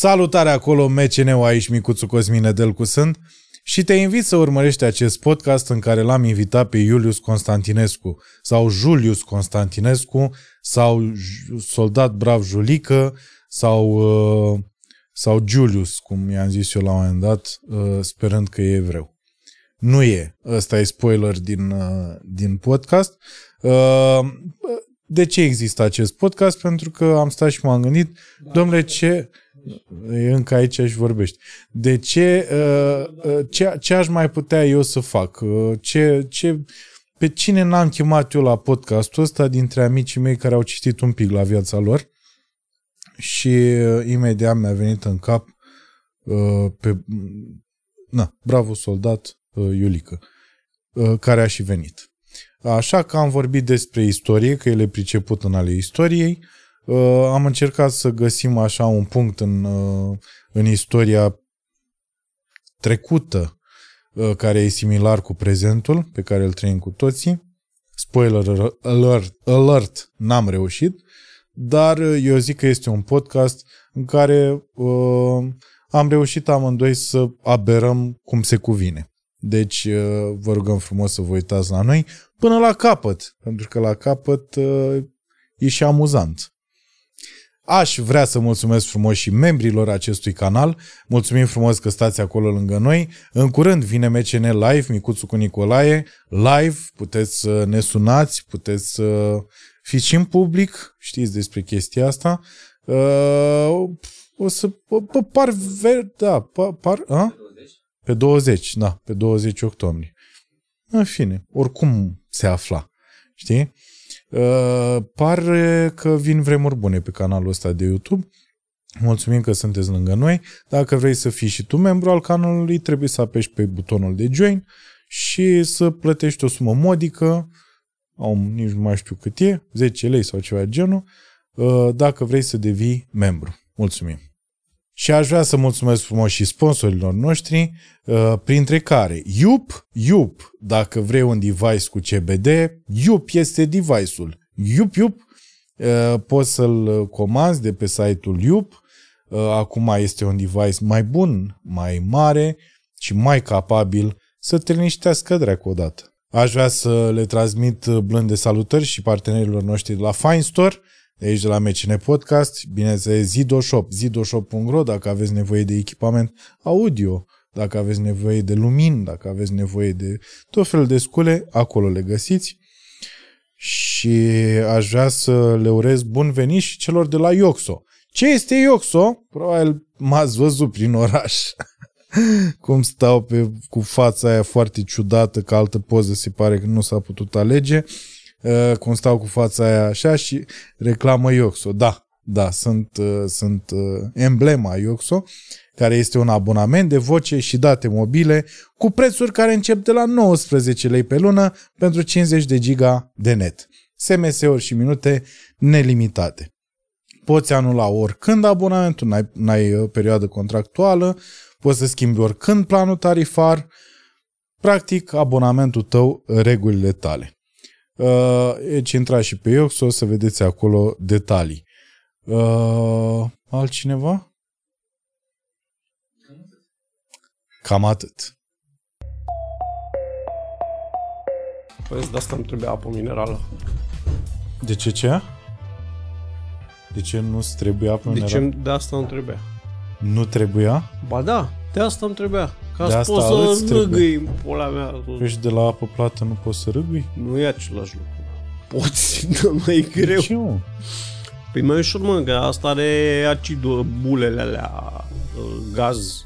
Salutare acolo, MCN-ul aici, Micuțu Cosmin Nedelcu sunt și te invit să urmărești acest podcast în care l-am invitat pe Iulius Constantinescu sau Julius Constantinescu sau Soldat Brav Julică sau, uh, sau Julius, cum i-am zis eu la un moment dat, uh, sperând că e evreu. Nu e. Ăsta e spoiler din, uh, din podcast. De ce există acest podcast? Pentru că am stat și m-am gândit, domnule, ce E încă aici și vorbești. De ce, uh, uh, ce, ce aș mai putea eu să fac? Uh, ce, ce, pe cine n-am chemat eu la podcastul ăsta dintre amicii mei care au citit un pic la viața lor? Și imediat mi-a venit în cap pe, na, bravo soldat Iulică, care a și venit. Așa că am vorbit despre istorie, că el e priceput în ale istoriei, uh, am încercat să găsim așa un punct în, uh, în istoria trecută uh, care e similar cu prezentul pe care îl trăim cu toții. Spoiler alert, alert n-am reușit, dar uh, eu zic că este un podcast în care uh, am reușit amândoi să aberăm cum se cuvine. Deci uh, vă rugăm frumos să vă uitați la noi până la capăt, pentru că la capăt uh, e și amuzant. Aș vrea să mulțumesc frumos și membrilor acestui canal. Mulțumim frumos că stați acolo lângă noi. În curând vine MCN Live, Micuțu cu Nicolae. Live, puteți să ne sunați, puteți să fiți și în public, știți despre chestia asta. Uh, o să par, da, par, a? Pe 20, da, pe 20 octombrie. În fine, oricum se afla, știi? Uh, pare că vin vremuri bune pe canalul ăsta de YouTube. Mulțumim că sunteți lângă noi. Dacă vrei să fii și tu membru al canalului, trebuie să apeși pe butonul de join și să plătești o sumă modică, au, nici nu mai știu cât e, 10 lei sau ceva genul, uh, dacă vrei să devii membru. Mulțumim! Și aș vrea să mulțumesc frumos și sponsorilor noștri, uh, printre care Yup, Yup, dacă vrei un device cu CBD, Yup este device-ul. Yup, Yup, uh, poți să-l comanzi de pe site-ul Yup. Uh, acum este un device mai bun, mai mare și mai capabil să te liniștească dracu odată. Aș vrea să le transmit blânde salutări și partenerilor noștri de la Fine Store, de aici de la MCN Podcast, bineînțeles Zidoshop, zidoshop.ro dacă aveți nevoie de echipament audio, dacă aveți nevoie de lumini, dacă aveți nevoie de tot felul de scule, acolo le găsiți. Și aș vrea să le urez bun venit și celor de la Ioxo. Ce este Ioxo? Probabil m-ați văzut prin oraș. Cum stau pe, cu fața aia foarte ciudată, că altă poză se pare că nu s-a putut alege. Uh, cum stau cu fața aia așa și reclamă Ioxo. Da, da, sunt, uh, sunt uh, emblema Ioxo, care este un abonament de voce și date mobile cu prețuri care încep de la 19 lei pe lună pentru 50 de giga de net. SMS-uri și minute nelimitate. Poți anula oricând abonamentul, n-ai, n-ai perioadă contractuală, poți să schimbi oricând planul tarifar, practic abonamentul tău, regulile tale. Uh, deci intra și pe Iox, o să vedeți acolo detalii. Uh, altcineva? Cam atât. Păi de asta îmi trebuie apă minerală. De ce ce? De ce nu-ți trebuie apă de minerală? Ce, de asta îmi trebuia. Nu trebuia? Ba da, de asta îmi trebuia. Ca De să asta pot îți să trebuie. râgâi în pula mea. Ești de la apă plată, nu poți să râgâi? Nu e același lucru. Poți, dar mai e greu. De ce, mă? Păi mai ușor, mă, că asta are acid, bulele alea, gaz.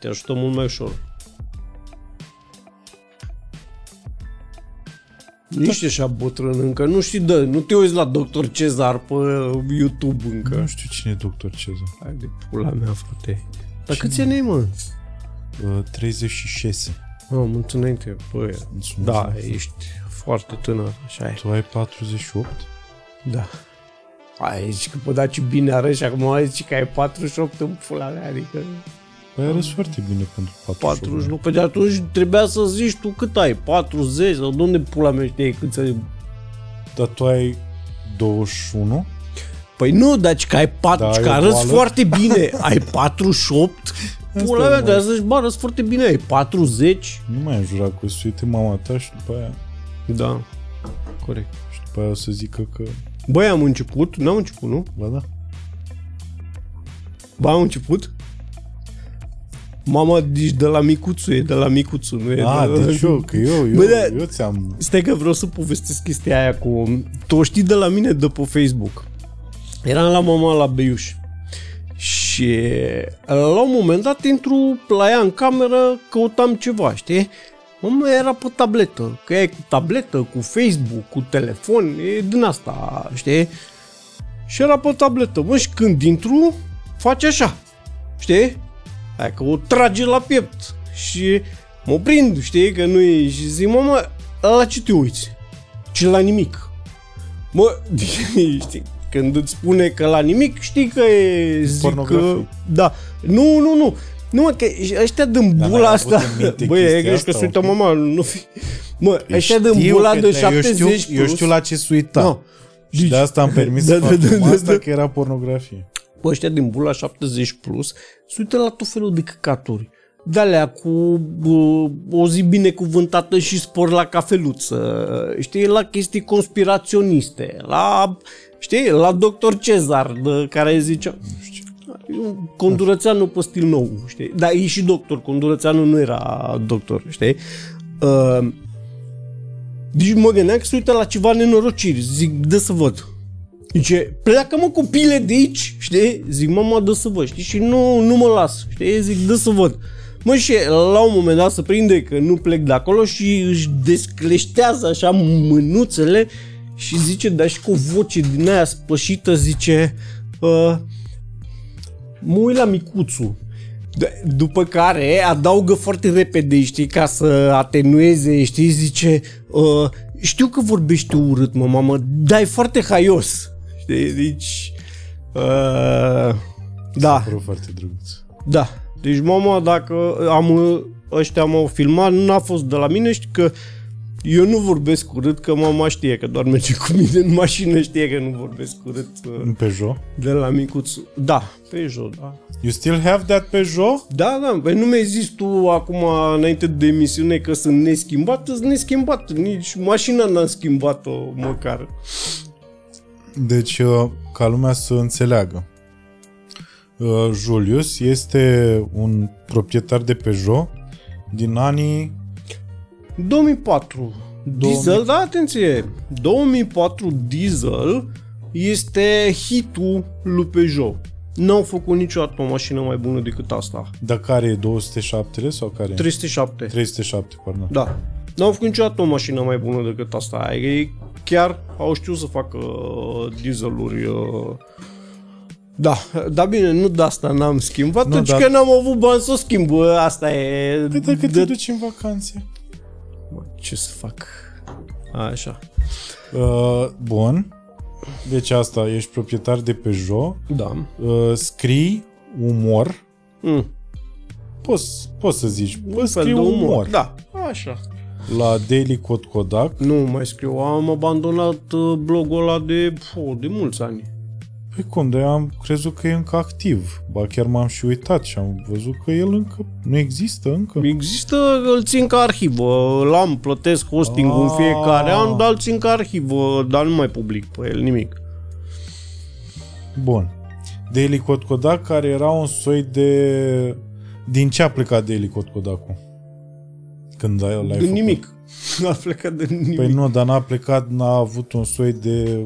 Te ajută mult mai ușor. Nu ești așa bătrân încă, nu știi, dă, nu te uiți la Dr. Cezar pe YouTube încă. Nu știu cine e doctor Cezar. Hai de pula mea, frate. Dar câți ani ai, mă? Uh, 36. Mă, mult înainte, bă, Mulțumesc. da, ești foarte tânăr, așa e. Tu ai 48? Da. Ai zici că pădaci bine arăți și acum ai zici că ai 48 în pula mea, adică Păi arăți foarte bine pentru 48. 40, nu, pe de atunci trebuia să zici tu cât ai, 40 sau de unde pula mea știi cât să... Dar tu ai 21? Păi Păi nu, dar că ai patru, Da, da, ai că o arăți boală. foarte bine. Ai 48? Pula e, mea, mă. dar zici, bă, arăți foarte bine. Ai 40? Nu mai am jurat că o să uite mama ta și după aia, Da, corect. și după aia o să zică că... Băi, am început? N-am început, nu? Ba da. Ba, am început? Mama, deci de la micuțu e, de la micuțu, nu e A, de... deci eu, că eu, eu, Bă, da- eu ți-am... Stai că vreau să povestesc chestia aia cu... Tu o știi de la mine de pe Facebook. Eram la mama la Beiuș. Și la un moment dat intru la ea în cameră, căutam ceva, știi? Mama era pe tabletă, că ea e cu tabletă, cu Facebook, cu telefon, e din asta, știi? Și era pe tabletă, mă, și când intru, face așa, știi? Hai că o trage la piept și mă prind, știi, că nu e, și zic, mama, la ce te uiți? Ce la nimic. Mă, știi, când îți spune că la nimic, știi că e, zic că, Pornografie. da, nu, nu, nu, nu, mă, că ăștia din Dar bula n-ai asta, avut în minte băi, e chestia greșit că asta, se uită ok? mama, nu fi, mă, ăștia din Știu bula că de te- 70 eu știu, eu știu la ce se uita. No. Și de asta am permis Da, să da, fac da, da, da, asta da. că era pornografie. Bă, ăștia din bula 70 plus se uită la tot felul de căcaturi. De-alea cu bă, o zi binecuvântată și spor la cafeluță, știi, la chestii conspiraționiste, la, știi, la doctor Cezar, de, care zicea, Condurățeanu pe stil nou, știi? Dar e și doctor, Condurățeanu nu era doctor, știi? Uh, deci mă gândeam că se uită la ceva nenorociri, zic, dă să văd. Zice, pleacă mă copile de aici, știi? Zic, mama, dă să văd, știi? Și nu, nu mă las, știi? Zic, dă să văd. Mă, și la un moment dat se prinde că nu plec de acolo și își descleștează așa mânuțele și zice, dar și cu o voce din aia spășită, zice, uh, mă uit la micuțul. D- după care adaugă foarte repede, știi, ca să atenueze, știi, zice, uh, știu că vorbești urât, mă, mamă, dar e foarte haios. Știi, deci, uh, da, Părul foarte drăguț. da. Deci, mama, dacă am, ăștia m-au filmat, n-a fost de la mine, știi că eu nu vorbesc urât, că mama știe că doar merge cu mine în mașină, știe că nu vorbesc urât uh, În Peugeot. de la micuț. Da, pe jos, da. You still have that Peugeot? Da, da, păi nu mi-ai zis tu acum înainte de emisiune că sunt neschimbat, sunt neschimbat, nici mașina n-am schimbat-o măcar. Deci, uh, ca lumea să înțeleagă. Uh, Julius este un proprietar de Peugeot din anii 2004 diesel, da, atenție, 2004 diesel este hitul lui Peugeot. N-au făcut niciodată o mașină mai bună decât asta. Dar care e 207 sau care? 307. 307, pardon. Da. N-au făcut niciodată o mașină mai bună decât asta. Ei chiar au știut să facă uh, dieseluri. Uh, da, dar bine, nu de asta n-am schimbat, Nu, deci dar- că n-am avut bani să o schimb. Bă, Asta e... Păi dacă te de- duci în vacanțe. Mă, ce să fac? Așa. Uh, bun. Deci asta, ești proprietar de Peugeot, Da. uh, scrii umor, Mm. poți, poți să zici, Un bă, fel scrii de umor. umor. Da, așa. La Daily Code Kodak. Nu mai scriu, am abandonat uh, blogul ăla de, oh, de mulți ani. Păi cum, de am crezut că e încă activ. Ba chiar m-am și uitat și am văzut că el încă nu există încă. Există, îl țin ca arhivă, l-am, plătesc hosting-ul în Ah. fiecare an, dar îl țin ca arhivă, dar nu mai public pe el nimic. Bun. Daily Code Kodak, care era un soi de... Din ce a plecat Daily Code Kodak-ul? Când ai, l-ai De făcut? nimic. A plecat de nimic. Păi nu, dar n-a plecat, n-a avut un soi de...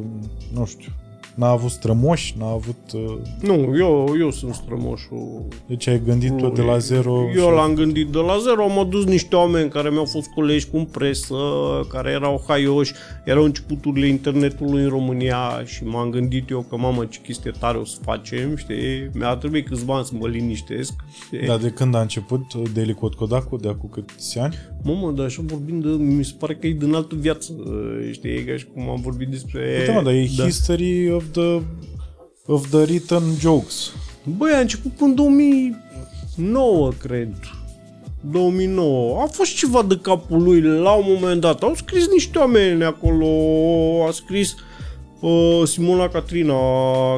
Nu știu. N-a avut strămoși, n-a avut... uh, Nu, eu, eu sunt strămoșul. Deci ai gândit-o de la zero Eu și- l-am gândit de la zero, am adus niște oameni care mi-au fost colegi cu presă, care erau haioși, erau începuturile internetului în România și m-am gândit eu că mamă ce chestie tare o să facem, știi? Mi-a trebuit câțiva ani să mă liniștesc. Știi? Dar de când a început uh, Daily Code Kodak-ul? De acum câți ani? Mamă, dar așa vorbind de, mi se pare că e din altă viață, știi, e ca și cum am vorbit despre... Uite mă, dar e da. history of the, of the written jokes. Băi, a început în 2009, cred. 2009. A fost ceva de capul lui la un moment dat. Au scris niște oameni acolo, a scris uh, Simona Catrina,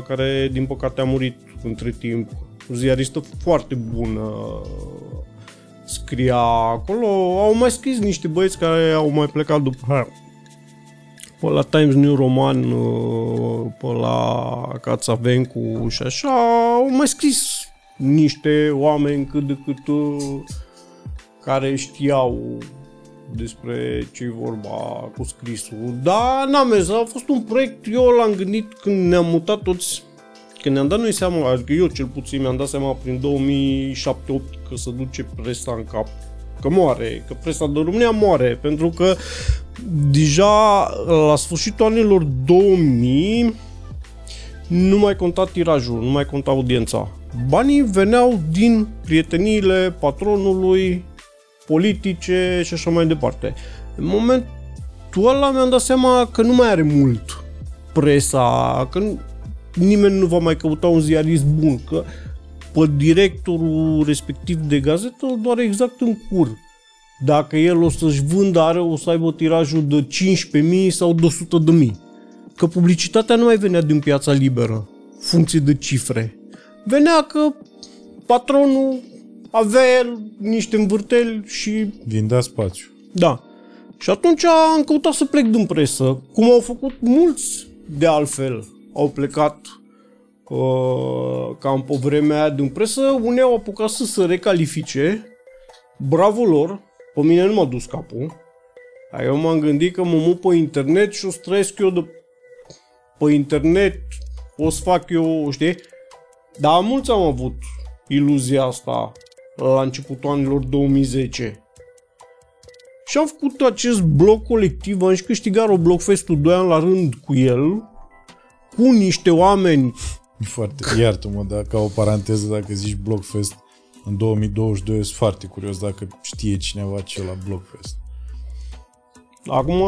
care din păcate a murit între timp, o ziaristă foarte bună, scria acolo, au mai scris niște băieți care au mai plecat după aia. Pe la Times New Roman, uh, pe la Cațavencu și așa, au mai scris niște oameni cât de cât uh, care știau despre ce vorba cu scrisul. Dar n-am mers, a fost un proiect, eu l-am gândit când ne-am mutat toți, când ne-am dat noi seama, adică eu cel puțin mi-am dat seama prin 2007 că se duce presa în cap, că moare, că presa de România moare, pentru că deja la sfârșitul anilor 2000 nu mai conta tirajul, nu mai conta audiența. Banii veneau din prieteniile patronului, politice și așa mai departe. În momentul ăla mi-am dat seama că nu mai are mult presa, că nimeni nu va mai căuta un ziarist bun, că pe directorul respectiv de gazetă îl doare exact în cur. Dacă el o să-și vândă, are, o să aibă tirajul de 15.000 sau de 100.000. Că publicitatea nu mai venea din piața liberă, funcție de cifre. Venea că patronul avea el niște învârteli și... Vindea spațiu. Da. Și atunci am căutat să plec din presă, cum au făcut mulți de altfel. Au plecat uh, cam pe vremea aia din presă, unii au apucat să se recalifice. Bravo lor, pe mine nu m-a dus capul. Eu m-am gândit că mă mut pe internet și o să trăiesc eu de pe internet, o să fac eu, știi? Dar mulți am avut iluzia asta la începutul anilor 2010. Și am făcut acest blog colectiv, am și câștigat Robloxfest-ul 2 ani la rând cu el, cu niște oameni. Foarte, iartă-mă, dar ca o paranteză, dacă zici Blockfest în 2022, sunt foarte curios dacă știe cineva ce la Blockfest. Acum,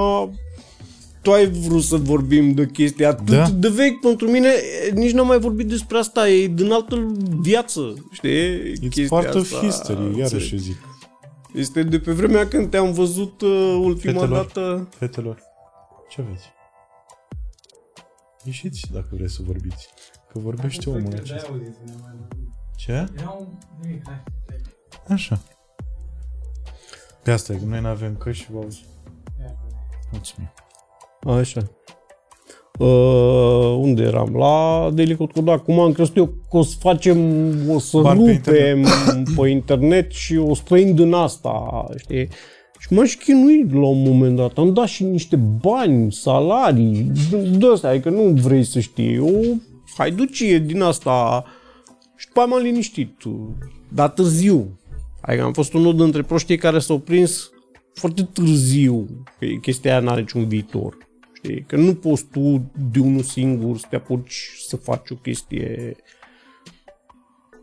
tu ai vrut să vorbim de chestia atât da? de vechi pentru mine, nici n-am mai vorbit despre asta, e din altă viață, știi? It's part of history, iarăși zic. Este de pe vremea când te-am văzut uh, ultima fetelor, dată. Fetelor, ce aveți? Ieșiți dacă vreți să vorbiți. Că vorbește omul acesta. Ce? Așa. Pe asta e, că noi nu avem căști și vă auzi. Mulțumim. Așa. Uh, unde eram? La Daily Code Code. Acum am crezut eu că o să facem, o să Bani pe rupem internet. pe internet și o să trăim din asta, știi? Și m-am și chinuit la un moment dat. Am dat și niște bani, salarii, de astea, adică nu vrei să știi. O haiducie din asta. Și după aia m-am liniștit. Dar târziu. Adică am fost unul dintre proștii care s-au prins foarte târziu că chestia aia n-are niciun viitor. Știi? Că nu poți tu de unul singur să te apuci să faci o chestie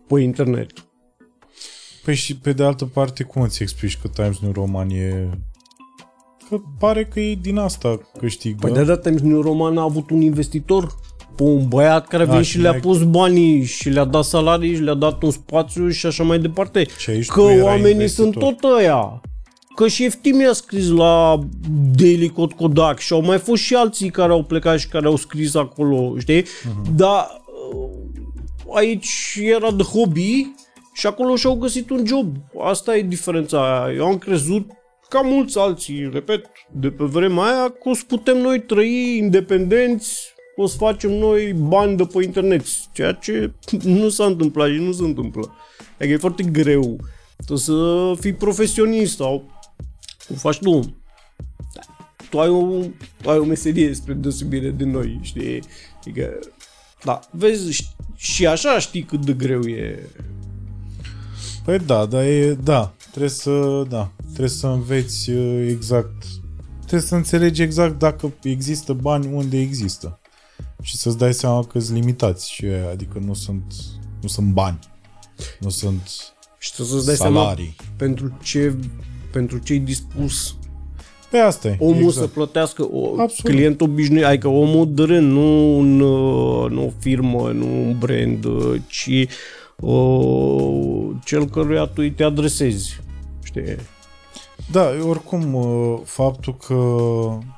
pe internet. Păi și pe de altă parte, cum îți explici că Times New Roman e... Că pare că e din asta câștigă. Păi de data Times New Roman a avut un investitor pe un băiat care a Da, venit și și le-a mai- pus banii și le-a dat salarii și le-a dat un spațiu și așa mai departe. Și aici că tu erai oamenii investitor. sunt tot ăia. Că și Eftim a scris la Daily Code Kodak și au mai fost și alții care au plecat și care au scris acolo, știi? Uh-huh. Dar uh, aici era de hobby și acolo și-au găsit un job. Asta e diferența aia. Eu am crezut ca mulți alții, repet, de pe vremea aia, că o să putem noi trăi independenți, o să facem noi bani de pe internet, ceea ce nu s-a întâmplat și nu se întâmplă. Adică e foarte greu. Trebuie să fii profesionist sau cum faci tu. Da, Tu ai o, tu ai o meserie spre deosebire de noi, știi? Adică, da, vezi, ș- și așa știi cât de greu e. Păi da, dar e, da, trebuie să, da, trebuie să înveți uh, exact, trebuie să înțelegi exact dacă există bani, unde există. Și să-ți dai seama că sunt limitați și aia, adică nu sunt, nu sunt bani, nu sunt Și trebuie să-ți dai seama salarii. pentru ce pentru ce e dispus Pe asta e, omul exact. să plătească o, Absolut. client obișnuit, adică omul de rând, nu, un, uh, nu o firmă, nu un brand, uh, ci uh, cel căruia tu îi te adresezi. Știi? Da, oricum, uh, faptul că,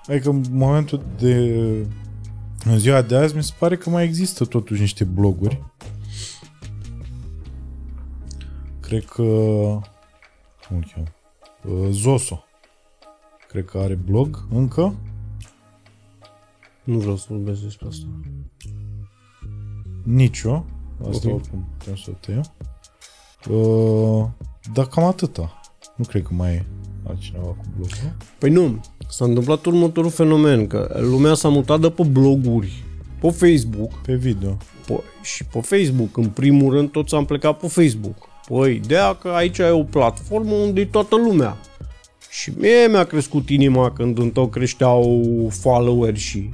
adică în momentul de În ziua de azi mi se pare că mai există totuși niște bloguri. Cred că... Cum îl cheamă? Uh, Zoso. Cred că are blog încă. Nu vreau să vorbesc despre asta. Nicio. Asta Ok. oricum putem să o tăiem. Uh, dar cam atâta. Nu cred că mai e altcineva cu blog, nu? Păi nu, s-a întâmplat următorul fenomen, că lumea s-a mutat de pe bloguri, pe Facebook, Pe video. pe, și pe Facebook, în primul rând, toți am plecat pe Facebook. Păi, ideea că aici e o platformă unde e toată lumea. Și mie mi-a crescut inima când în tot creșteau follower și...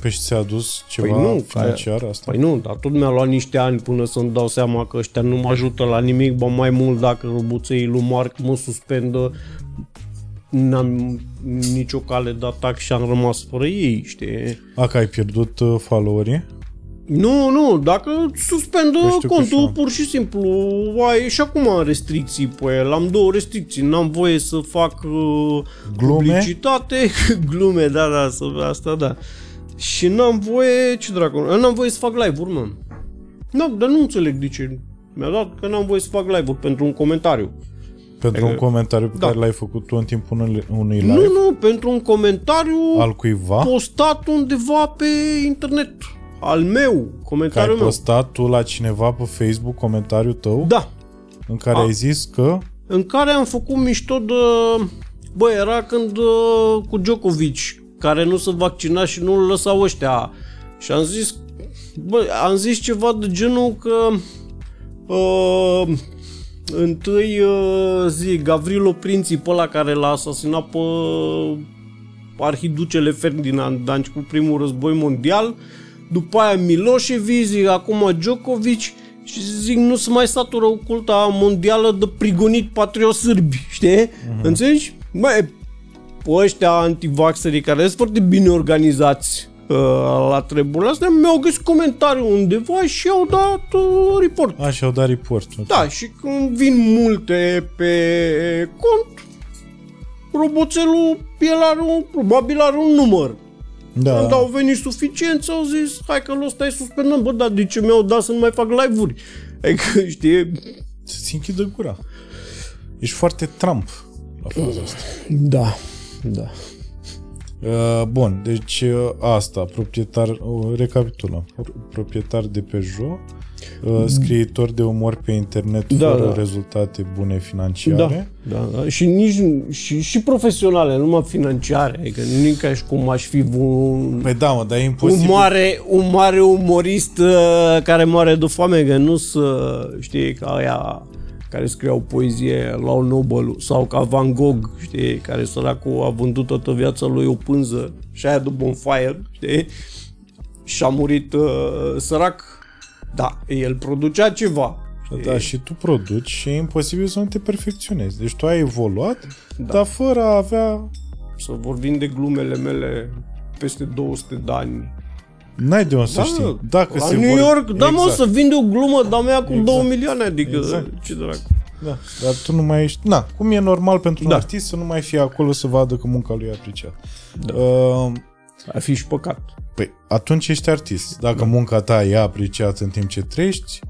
Pe și ți-a adus ceva Păi nu, financiar asta? Păi nu, dar tot mi-a luat niște ani până să-mi dau seama că ăștia nu mă ajută la nimic, ba mai mult dacă robuței lui Mark mă suspendă, n-am nicio cale de atac și am rămas fără ei, știi? A, că ai pierdut uh, followerii? Nu, nu, dacă suspendă Că știu că contul, și-am. pur și simplu, ai și acum am restricții pe el, am două restricții, n-am voie să fac uh, Glume? publicitate, glume, da, da, să, asta, da. Și n-am voie, ce dracu, n-am voie să fac live-uri, mă. Nu, dar nu înțeleg de ce. Mi-a dat că n-am voie să fac live-uri pentru un comentariu. Pentru Adică- un comentariu pe Da. care l-ai făcut tu în timpul unui- unui live Nu, nu, pentru un comentariu al cuiva postat undeva pe internet. Al meu, că ai comentariul meu. postat tu la cineva pe Facebook comentariul tău Da, în care A. ai zis că în care am făcut mișto de... Bă, era când uh, cu Djokovic, care nu se vaccina și nu-l lăsau ăștia. Și am zis, bă, am zis ceva de genul că uh, întâi uh, zi, Gavrilo Princip, ăla care l-a asasinat pe arhiducele Ferdinand da, a început primul război mondial, după aia Milosevic, zic, acum Djokovic și zic, nu se mai satură culta mondială de prigonit patriot sârbi, știi? Uh-huh. Înțelegi? Băi, pe ăștia antivaxerii care sunt foarte bine organizați uh, la treburile astea, mi-au găsit comentariu undeva și au dat uh, report. așa au dat report. ok. Da, și când vin multe pe cont, roboțelul, el are un, probabil are un număr. da. Când au venit suficienți, au zis, hai că l stai suspendăm, bă, dar de ce mi-au dat să nu mai fac live-uri? Adică, știi, Să-ți închidă gura. Ești foarte Trump la faza asta. da, da. Uh, bun, deci uh, asta, proprietar, uh, recapitulăm, proprietar de Peugeot, uh, scriitor de umor pe internet Da, fără da. rezultate bune Da, financiare. da, da. Și nici și, și profesionale, numai financiare. Adică nu e ca și cum aș fi un, Păi da, mă, dar e un, imposibil. mare, un mare umorist uh, care moare de foame, că nu să știi ca aia care scriau poezie la un Nobel sau ca Van Gogh, știi, care săracul a vândut toată viața lui o pânză și aia de bonfire, știi, și a murit uh, sărac. Da, el producea ceva. Da, și tu produci și e imposibil să nu te perfecționezi. Deci tu ai evoluat, da. dar fără a avea... Să vorbim de glumele mele peste 200 de ani. N-ai de unde să știi. Dacă la se New vor... York, da mă, să vinde o glumă, dar mea cu Exact. 2 milioane, adică Exact. ce dracu. Da, dar tu nu mai ești... Na, cum e normal pentru un Da. artist să nu mai fie acolo să vadă că munca lui e apreciată. Da. Uh, Ar fi și păcat. Păi atunci ești artist. Dacă da. munca ta e apreciată în timp ce trăiești,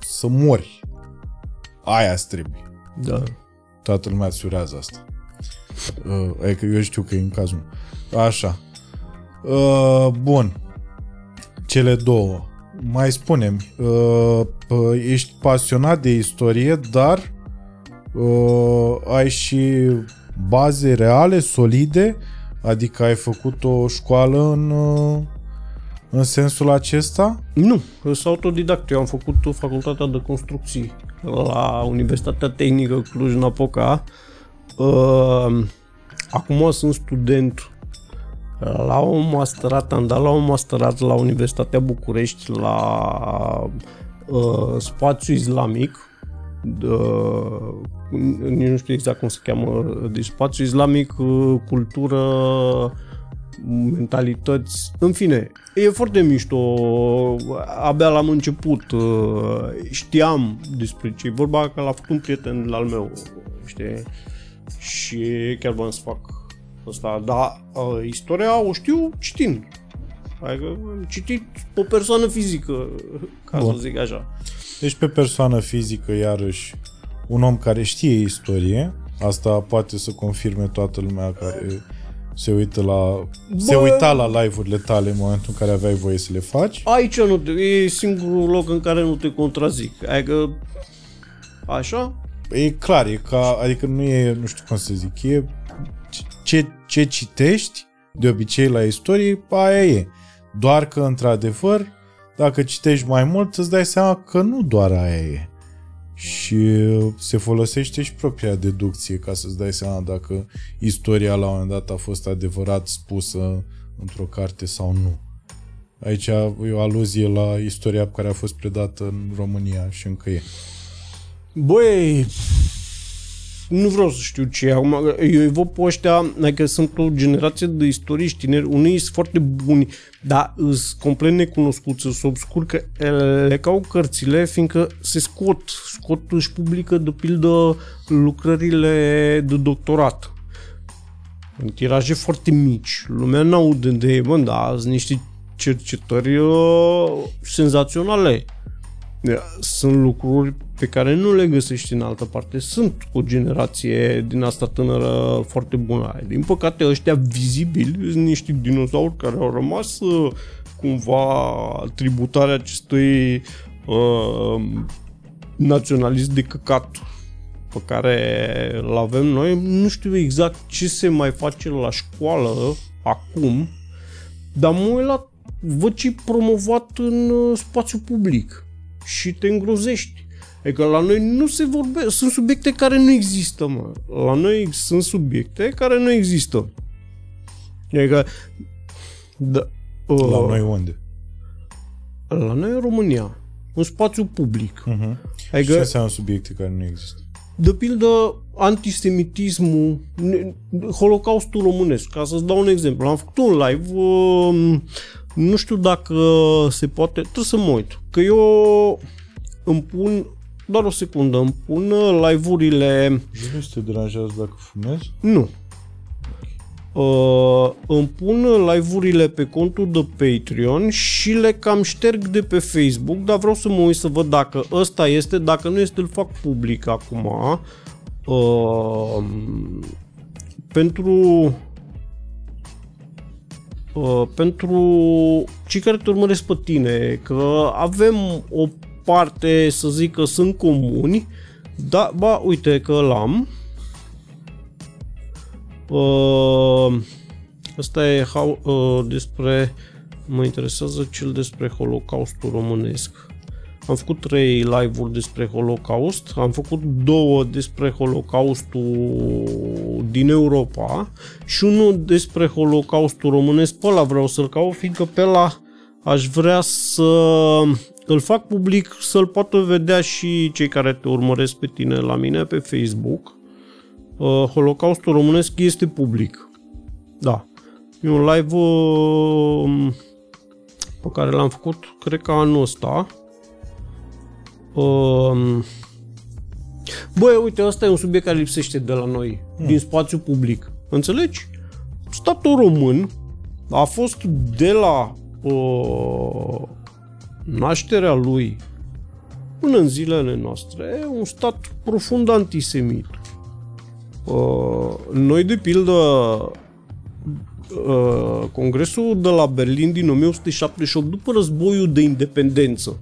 să mori. Aia îți trebuie. Da. Toată lumea îți urează asta. Uh, adică eu știu că e în cazul meu. Așa. Uh, bun. Cele două. Mai spunem, uh, uh, ești pasionat de istorie, dar uh, ai și baze reale, solide, adică ai făcut o școală în, uh, în sensul acesta? Nu, sunt autodidact. Eu am făcut facultatea de construcții la Universitatea Tehnică Cluj-Napoca. Uh, Acum sunt student la un masterat, am dat la un masterat la Universitatea București la uh, spațiu islamic uh, nici nu știu exact cum se cheamă deci spațiu islamic, uh, cultură mentalități, în fine, e foarte mișto, abia l-am început, uh, știam despre ce e vorba, că l-a făcut un prieten al meu, știi, și chiar vreau să fac ăsta, dar uh, istoria o știu citind. Adică am citit o persoană fizică, ca Bun. să zic așa. Deci pe persoană fizică, iarăși, un om care știe istorie, asta poate să confirme toată lumea care se uită la... se uita la live-urile tale în momentul în care aveai voie să le faci. Aici nu te, e singurul loc în care nu te contrazic. Adică, așa, E clar, e ca, adică nu e, nu știu cum să zic, e ce, ce citești de obicei la istorie, aia e. Doar că, într-adevăr, dacă citești mai mult, îți dai seama că nu doar aia e. Și se folosește și propria deducție ca să-ți dai seama dacă istoria la un moment dat a fost adevărat spusă într-o carte sau nu. Aici e o aluzie la istoria care a fost predată în România și încă e. Băi, nu vreau să știu ce e acum. Eu îi văd pe ăștia, adică sunt o generație de istorici tineri, unii sunt foarte buni, dar sunt complet necunoscuți, sunt obscuri, că le caut cărțile, fiindcă se scot, scot își publică, de pildă, lucrările de doctorat. În tiraje foarte mici. Lumea n-aude de ei, bă, dar sunt niște cercetări uh, senzaționale. Sunt lucruri pe care nu le găsești în altă parte. Sunt o generație din asta tânără foarte bună. Din păcate, ăștia vizibili sunt niște dinozauri care au rămas uh, cumva tributare acestui uh, naționalist de căcat pe care îl avem noi. Nu știu exact ce se mai face la școală acum, dar mă uit la văd ce promovat în uh, spațiu public și te îngrozești. Adică la noi nu se vorbește, sunt subiecte care nu există, mă. La noi sunt subiecte care nu există. Adică, da, uh, La noi unde? la noi în România, în spațiu public. Uh-huh. Adică, Ce înseamnă subiecte care nu există? de pildă, antisemitismul, ne- holocaustul românesc. Ca să-ți dau un exemplu. Am făcut un live, uh, nu știu dacă se poate, trebuie să mă uit. Că eu îmi pun, doar o secundă, îmi pun uh, live-urile, Nu te deranjează dacă fumezi? nu. Uh, îmi pun live-urile pe contul de Patreon și le cam șterg de pe Facebook, dar vreau să mă uit să văd dacă ăsta este, dacă nu este îl fac public acum. Uh, pentru uh, pentru cei care te urmăresc pe tine, că avem o parte, să zic că sunt comuni, da, ba, uite că l-am. Uh, Asta e how, uh, despre, mă interesează cel despre Holocaustul românesc. Am făcut trei live-uri despre Holocaust, am făcut două despre Holocaustul din Europa și unul despre Holocaustul românesc. Pe ăla vreau să-l caut, fiindcă pe ăla aș vrea să îl fac public, să-l poată vedea și cei care te urmăresc pe tine la mine pe Facebook. Uh, Holocaustul românesc este public. Da. E un live uh, pe care l-am făcut, cred că anul ăsta. Uh, Băi, uite, ăsta e un subiect care lipsește de la noi, mm. din spațiu public. Înțelegi? Statul român a fost de la uh, nașterea lui până în zilele noastre un stat profund antisemit. Uh, noi, de pildă, uh, Congresul de la Berlin din 1878, după războiul de independență,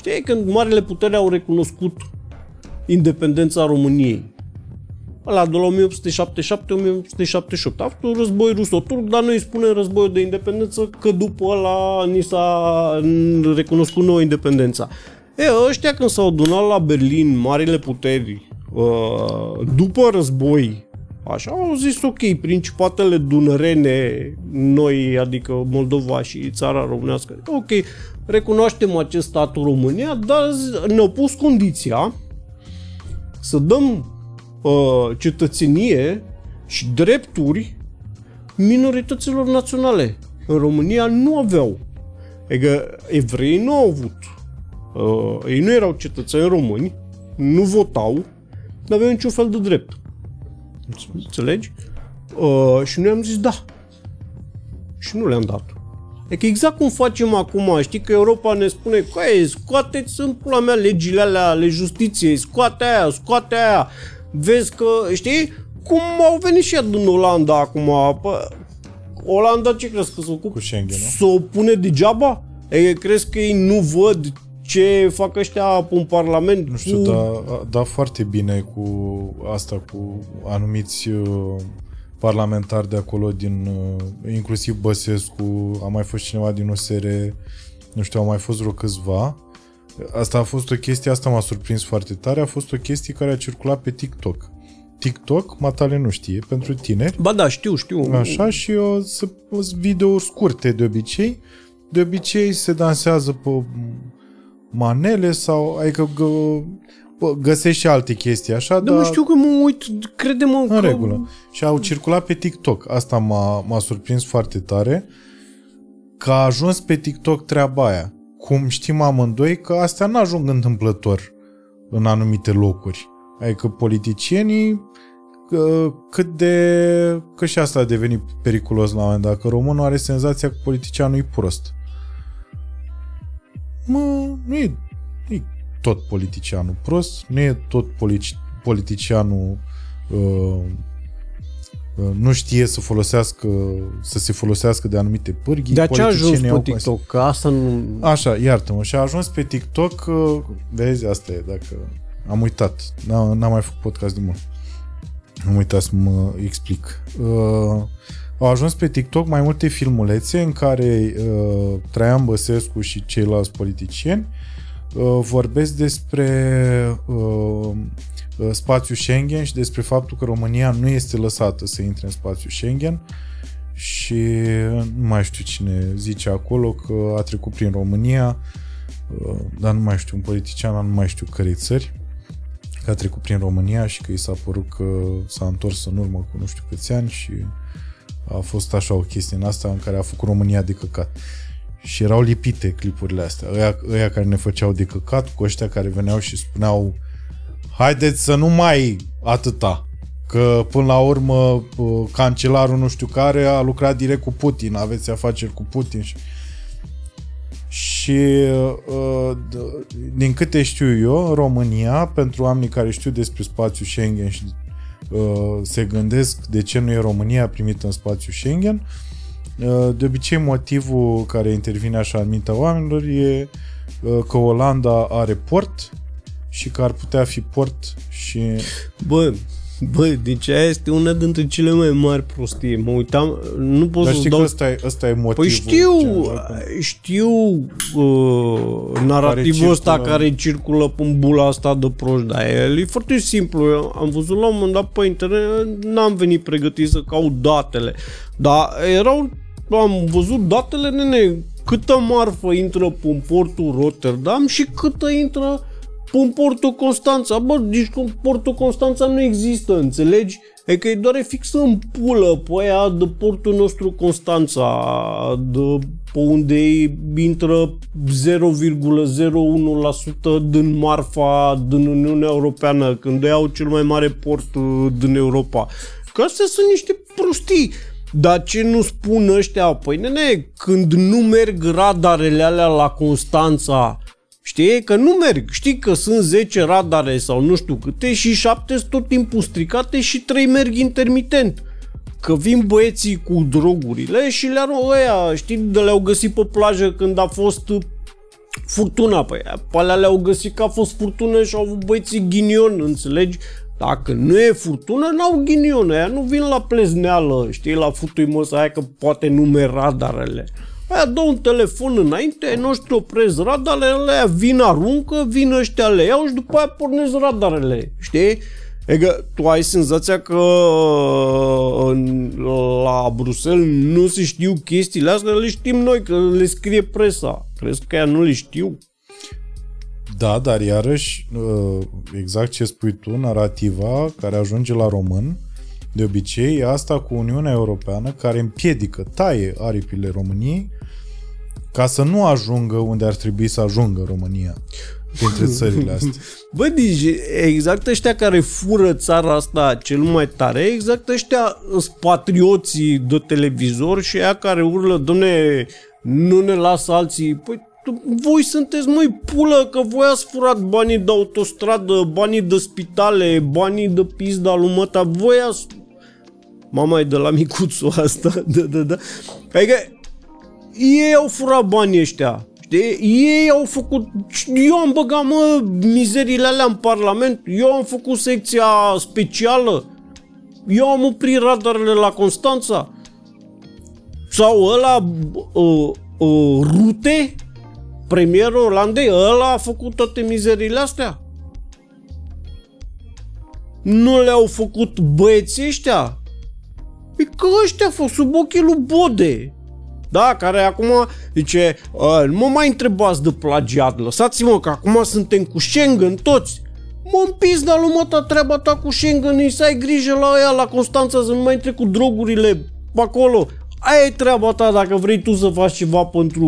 știi când marile puteri au recunoscut independența României. Ăla de la 1877-1878. A fost un război ruso-turc, dar noi spunem războiul de independență că după ăla ni s-a recunoscut nouă independența. E, ăștia când s-au adunat la Berlin, marile puteri, uh, după război, așa, au zis ok, principatele dunărene, noi, adică Moldova și țara românească, ok, recunoaștem acest statul România, dar ne-au pus condiția să dăm uh, cetățenie și drepturi minorităților naționale. În România nu aveau. Adică evreii nu au avut. Uh, ei nu erau cetățeni români, nu votau, nu aveau niciun fel de drept. Înțelegi? Uh, și noi am zis da. Și nu le-am dat. E că exact cum facem acum, știi că Europa ne spune, că scoateți în pula mea legile alea ale justiției, scoate aia, scoate aia. Vezi că, știi, cum au venit și din Olanda acum, Pă, Olanda ce crezi că s-o Cu Schengen, nu? S-o pune degeaba? E, crezi că ei nu văd ce fac ăștia în Parlament? Nu știu, cu... da, da foarte bine cu asta, cu anumiți uh, parlamentari de acolo, din uh, inclusiv Băsescu, a mai fost cineva din USR, nu știu, au mai fost vreo câțiva. Asta a fost o chestie, asta m-a surprins foarte tare, a fost o chestie care a circulat pe TikTok. TikTok, Matale nu știe, pentru tineri. Ba da, știu, știu. Așa și o să videouri scurte de obicei. De obicei se dansează pe manele sau adică gă, bă, găsești și alte chestii așa, dar... dar... nu știu că mă uit, crede-mă În că... regulă. Și au circulat pe TikTok. Asta m-a, m-a surprins foarte tare că a ajuns pe TikTok treaba aia. Cum știm amândoi că astea nu ajung întâmplător în anumite locuri. Adică politicienii că, cât de... că și asta a devenit periculos la un moment dat, că românul are senzația că politicianul e prost. Mă, nu e, nu e tot politicianul prost, nu e tot polici, politicianul uh, uh, nu știe să folosească să se folosească de anumite pârghii. De ce a ajuns pe au TikTok? Că asta nu... Așa, iartă-mă. Și a ajuns pe TikTok, uh, vezi, asta e, dacă am uitat. N-am, n-am mai făcut podcast de mult. Am uitat să mă explic. Uh, au ajuns pe TikTok mai multe filmulețe în care uh, Traian Băsescu și ceilalți politicieni uh, vorbesc despre uh, spațiul Schengen și despre faptul că România nu este lăsată să intre în spațiul Schengen și nu mai știu cine zice acolo că a trecut prin România uh, dar nu mai știu un politician, nu mai știu cărei țări că a trecut prin România și că i s-a părut că s-a întors în urmă cu nu știu câți ani și a fost așa o chestie în asta în care a făcut România de căcat. Și erau lipite clipurile astea. Ăia, ăia care ne făceau de căcat cu ăștia care veneau și spuneau haideți să nu mai atâta. Că până la urmă cancelarul nu știu care a lucrat direct cu Putin, aveți afaceri cu Putin și și uh, din câte știu eu, în România, pentru oamenii care știu despre spațiul Schengen și uh, se gândesc de ce nu e România primită în spațiul Schengen, uh, de obicei motivul care intervine așa în mintea oamenilor e că Olanda are port și că ar putea fi port și... Bă, Bă, deci aia este una dintre cele mai mari prostii. Mă uitam, nu pot Dar să știi dau... că ăsta e, ăsta e motivul. Păi știu, general, știu uh, narativul care ăsta circulă. care circulă în bula asta de proști, dar el e foarte simplu. Eu am văzut la un moment dat pe internet, n-am venit pregătit să caut datele, dar erau, am văzut datele, nene, câtă marfă intră în portul Rotterdam și câtă intră în portul Constanța. Bă, deci portul Constanța nu există, înțelegi? E că e doar fix în pulă pe aia de portul nostru Constanța, de pe unde intră 0,01% din marfa din Uniunea Europeană, când ei au cel mai mare port uh, din Europa. Că astea sunt niște prostii. Dar ce nu spun ăștia? Păi nene, când nu merg radarele alea la Constanța, Știi? Că nu merg. Știi că sunt 10 radare sau nu știu câte și 7 sunt tot timpul stricate și 3 merg intermitent. Că vin băieții cu drogurile și le-au ăia, știi, de le-au găsit pe plajă când a fost furtuna. Păi, pe alea le-au găsit că a fost furtună și au avut băieții ghinion, înțelegi? Dacă nu e furtună, n-au ghinion. Aia nu vin la plezneală, știi, la futui măsa aia că poate nu merg radarele. Aia dă un telefon înainte, ai noștri opresc radarele, aia vin aruncă, vin ăștia le iau și după aia pornesc radarele, știi? E că tu ai senzația că în, la Bruxelles nu se știu chestiile astea, le știm noi, că le scrie presa. Crezi că ea nu le știu? Da, dar iarăși, exact ce spui tu, narativa care ajunge la român, de obicei e asta cu Uniunea Europeană care împiedică, taie aripile României ca să nu ajungă unde ar trebui să ajungă România printre țările astea. Bă, deci exact ăștia care fură țara asta cel mai tare, exact ăștia sunt patrioții de televizor și aia care urlă, domne, nu ne lasă alții. Păi tu- voi sunteți mai pulă că voi ați furat banii de autostradă, banii de spitale, banii de pizda lui măta, voi ați... Mama e de la micuțul asta, da, da, da. Adică ei au furat banii ăștia. Știi? Ei au făcut... Eu am băgat, mă, mizerile alea în Parlament. Eu am făcut secția specială. Eu am oprit radarele la Constanța. Sau ăla uh, uh, Rute, premierul Olandei, ăla a făcut toate mizerile astea. Nu le-au făcut băieții ăștia. E că ăștia au fost sub ochii lui Bode. Da, care acum zice, "A, nu mă mai întrebați de plagiat, lăsați-mă că acum suntem cu Schengen toți. Mă împins dar lui măta treaba ta cu Schengen, îi să ai grijă la ea, la Constanța, să nu mai intre cu drogurile pe acolo. Aia e treaba ta dacă vrei tu să faci ceva pentru...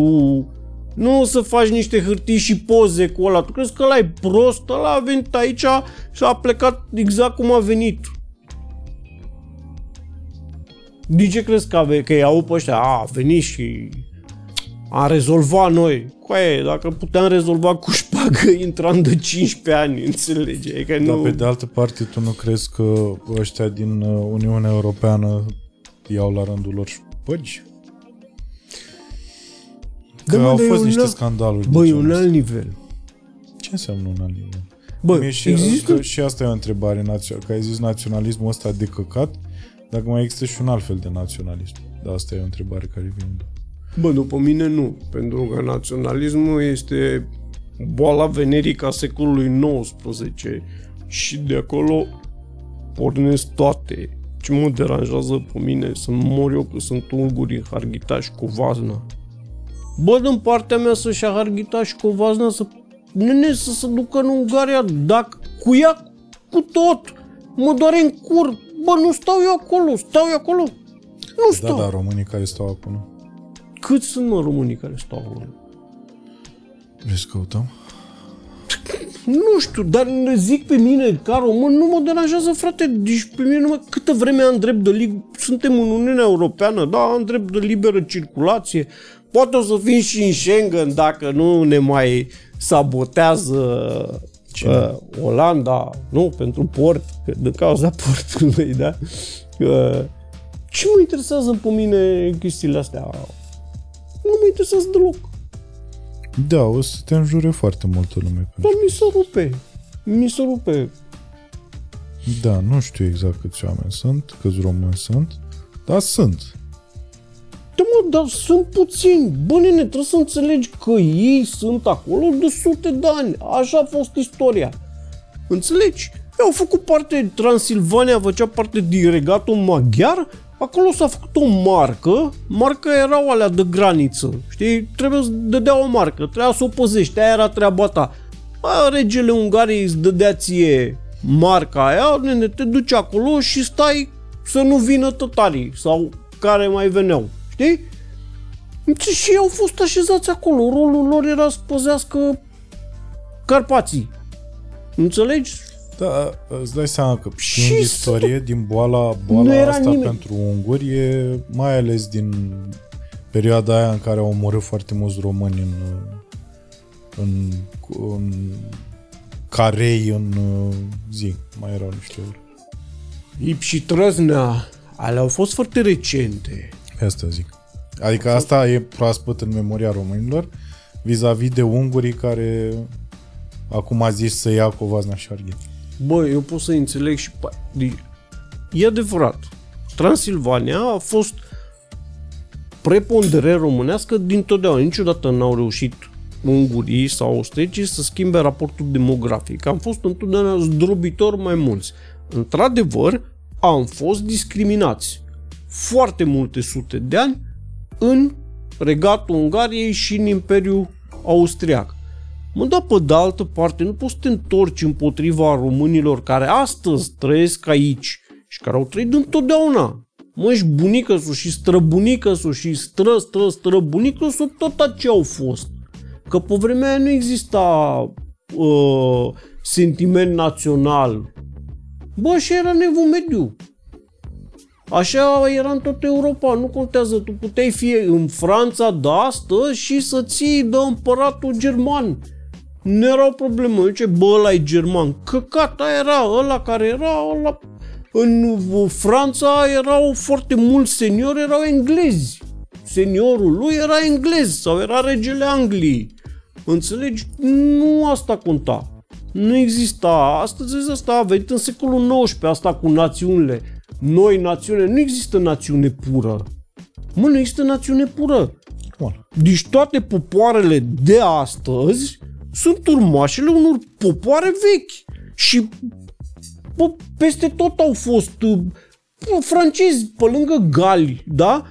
Nu să faci niște hârtii și poze cu ăla. Tu crezi că ăla e prost? Ăla a venit aici și a plecat exact cum a venit. De ce crezi că, ave, că iau pe ăștia? A, a venit și a rezolvat noi. Coaie, dacă puteam rezolva cu șpagă, intram de 15 ani, înțelegi? Adică Dar nu... pe de altă parte, tu nu crezi că ăștia din uh, Uniunea Europeană iau la rândul lor șpăgi? Că Da, mă, au dar e fost un niște alt- scandaluri. Băi, de un genul alt nivel. ăsta. Ce înseamnă un alt nivel? Bă, Mie și, există... că, și asta e o întrebare, națională. că ai zis naționalismul ăsta de căcat, dacă mai există și un alt fel de naționalism. Dar asta e o întrebare care vine. Bă, după mine nu, pentru că naționalismul este boala venerică a secolului XIX și de acolo pornesc toate. Ce mă deranjează pe mine să mor eu că sunt unguri harghitași cu vazna. Bă, din partea mea să-și ia harghitași cu vazna să nene să se ducă în Ungaria, dacă cu ea cu tot. Mă doare în cur. Bă, nu stau eu acolo, stau eu acolo. Nu Da, stau. da, românii care stau acolo. Cât sunt mă românii care stau acolo? Vrei să căutăm? Nu știu, dar ne zic pe mine, ca român, nu mă deranjează, frate. Deci pe mine numai câtă vreme am drept de lig... Suntem în Uniunea Europeană, da, am drept de liberă circulație. Poate o să fim și în Schengen dacă nu ne mai sabotează uh, Olanda, nu, pentru port, că de cauza portului, da? Uh, ce mă interesează pe mine chestiile astea? Nu mă interesează deloc. Da, o să te înjure foarte multă lume. Dar Pentru... mi se rupe. Mi se rupe. Da, nu știu exact câți oameni sunt, câți români sunt, dar sunt. Da, mă, dar sunt puțini. Bă, nene, trebuie să înțelegi că ei sunt acolo de sute de ani. Așa a fost istoria. Înțelegi? Ei au făcut parte, Transilvania făcea parte din regatul maghiar, acolo s-a făcut o marcă, marca erau alea de graniță, știi? Trebuie să dădea o marcă, trebuia să o păzești, aia era treaba ta. A, regele Ungariei îți dădea ție marca aia, nene, te duci acolo și stai să nu vină tătarii sau care mai veneau, știi? Și ei au fost așezați acolo, rolul lor era să păzească Carpații. Înțelegi? Da, îți dai seama că știind Și istorie din boala, Nu boala era asta nimeni. pentru unguri e mai ales din perioada aia în care au omorât foarte mulți români în, în, în carei în zi. Mai erau niște ori. Ip și Trăznea, alea au fost foarte recente. Pe asta zic. Adică asta e proaspăt în memoria românilor vis-a-vis de ungurii care acum a zis să ia Covazna și Arghit. Bă, eu pot să înțeleg și... Pa... de- E adevărat. Transilvania a fost prepondere românească din totdeauna. Niciodată n-au reușit ungurii sau austriecii să schimbe raportul demografic. Am fost întotdeauna zdrobitor mai mulți. Într-adevăr, am fost discriminați foarte multe sute de ani în regatul Ungariei și în Imperiul Austriac. Mă, dar pe de altă parte, nu poți să te întorci împotriva românilor care astăzi trăiesc aici și care au trăit întotdeauna. Mă, și bunică su și străbunică su și stră, stră, străbunică su tot ce au fost. Că pe vremea aia nu exista uh, sentiment național. Bă, și era nevul mediu. Așa era în toată Europa, nu contează. Tu puteai fi în Franța de astăzi și să ții de împăratul german. Nu era o problemă. Ce bă, ăla e german. Căcat, era ăla care era ăla. În Franța erau foarte mulți seniori, erau englezi. Seniorul lui era englez sau era regele Angliei. Înțelegi? Nu asta conta. Nu exista. Astăzi asta a venit în secolul XIX, asta cu națiunile. Noi, națiune, nu există națiune pură. Mă, nu există națiune pură. Bun. Deci toate popoarele de astăzi sunt urmașele unor popoare vechi. Și bă, peste tot au fost bă, francezi pe lângă gali, da?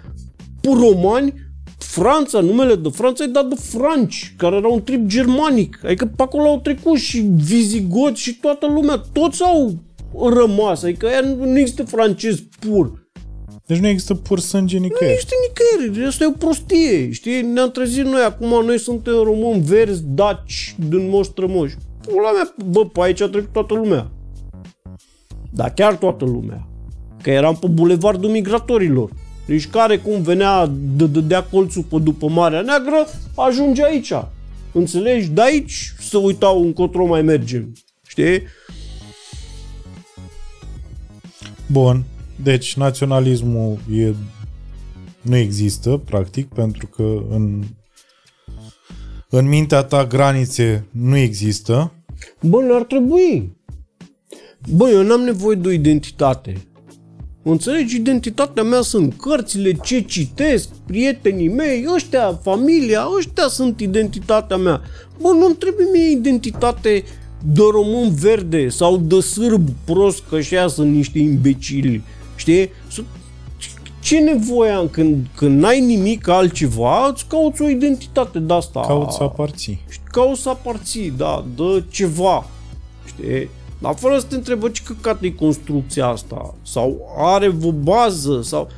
Romani, Franța, numele de Franța e dat de franci, care era un trip germanic. Adică pe acolo au trecut și vizigoți și toată lumea, toți au rămas. Adică aia nu există francez pur. Deci nu există pur sânge Nu nicăieri. există nicăieri, asta e o prostie, știi? Ne-am trezit noi, acum noi suntem români verzi, daci, din moș strămoși. Pula mea, bă, pe aici a trecut toată lumea. Da, chiar toată lumea. Că eram pe bulevardul migratorilor. Deci care cum venea, de dădea colțul pe după Marea Neagră, ajunge aici. Înțelegi? De aici să uitau încotro mai mergem. Știi? Bun. Deci naționalismul e, nu există, practic, pentru că în, în mintea ta granițe nu există. Bă, n-ar trebui. Bă, eu n-am nevoie de o identitate. Înțelegi? Identitatea mea sunt cărțile, ce citesc, prietenii mei, ăștia, familia, ăștia sunt identitatea mea. Bă, nu-mi trebuie mie identitate de român verde sau de sârb prost, că și sunt niște imbecili. Știi? Ce nevoie am când, când n-ai nimic altceva, îți cauți o identitate de asta. Cauți să aparții. Cauți să aparții, da, de ceva. Știi? Dar fără să te întrebă ce căcat e construcția asta. Sau are o bază. Sau...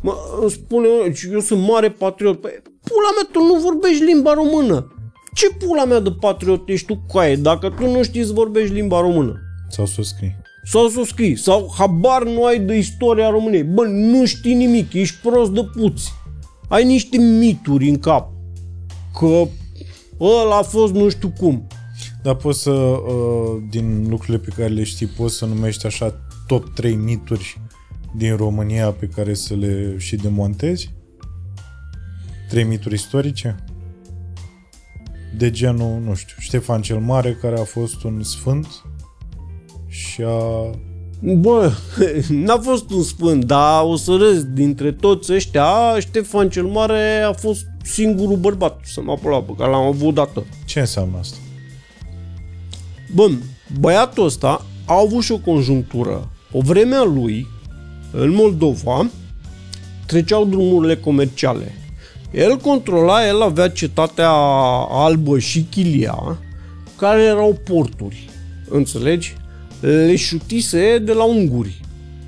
Mă, îmi spune, eu sunt mare patriot. Păi, pula mea, tu nu vorbești limba română. Ce pula mea de patriot ești tu coaie dacă tu nu știi să vorbești limba română? Sau să o scrii. Sau să o scrii. Sau habar nu ai de istoria României. Bă, nu știi nimic, ești prost de puți. Ai niște mituri în cap. Că ăla a fost nu știu cum. Dar poți să, uh, din lucrurile pe care le știi, poți să numești așa top 3 mituri din România pe care să le și demontezi? Trei mituri istorice? De genul, nu știu, Ștefan cel Mare, care a fost un sfânt și a... Bă, n-a fost un sfânt, dar o să râs dintre toți ăștia, Ștefan cel Mare a fost singurul bărbat să mă apăla pe care l-am avut dată. Ce înseamnă asta? Bă, băiatul ăsta a avut și o conjunctură. O vremea lui, în Moldova, treceau drumurile comerciale. El controla, el avea cetatea albă și Chilia, care erau porturi. Înțelegi? Le șutise de la unguri,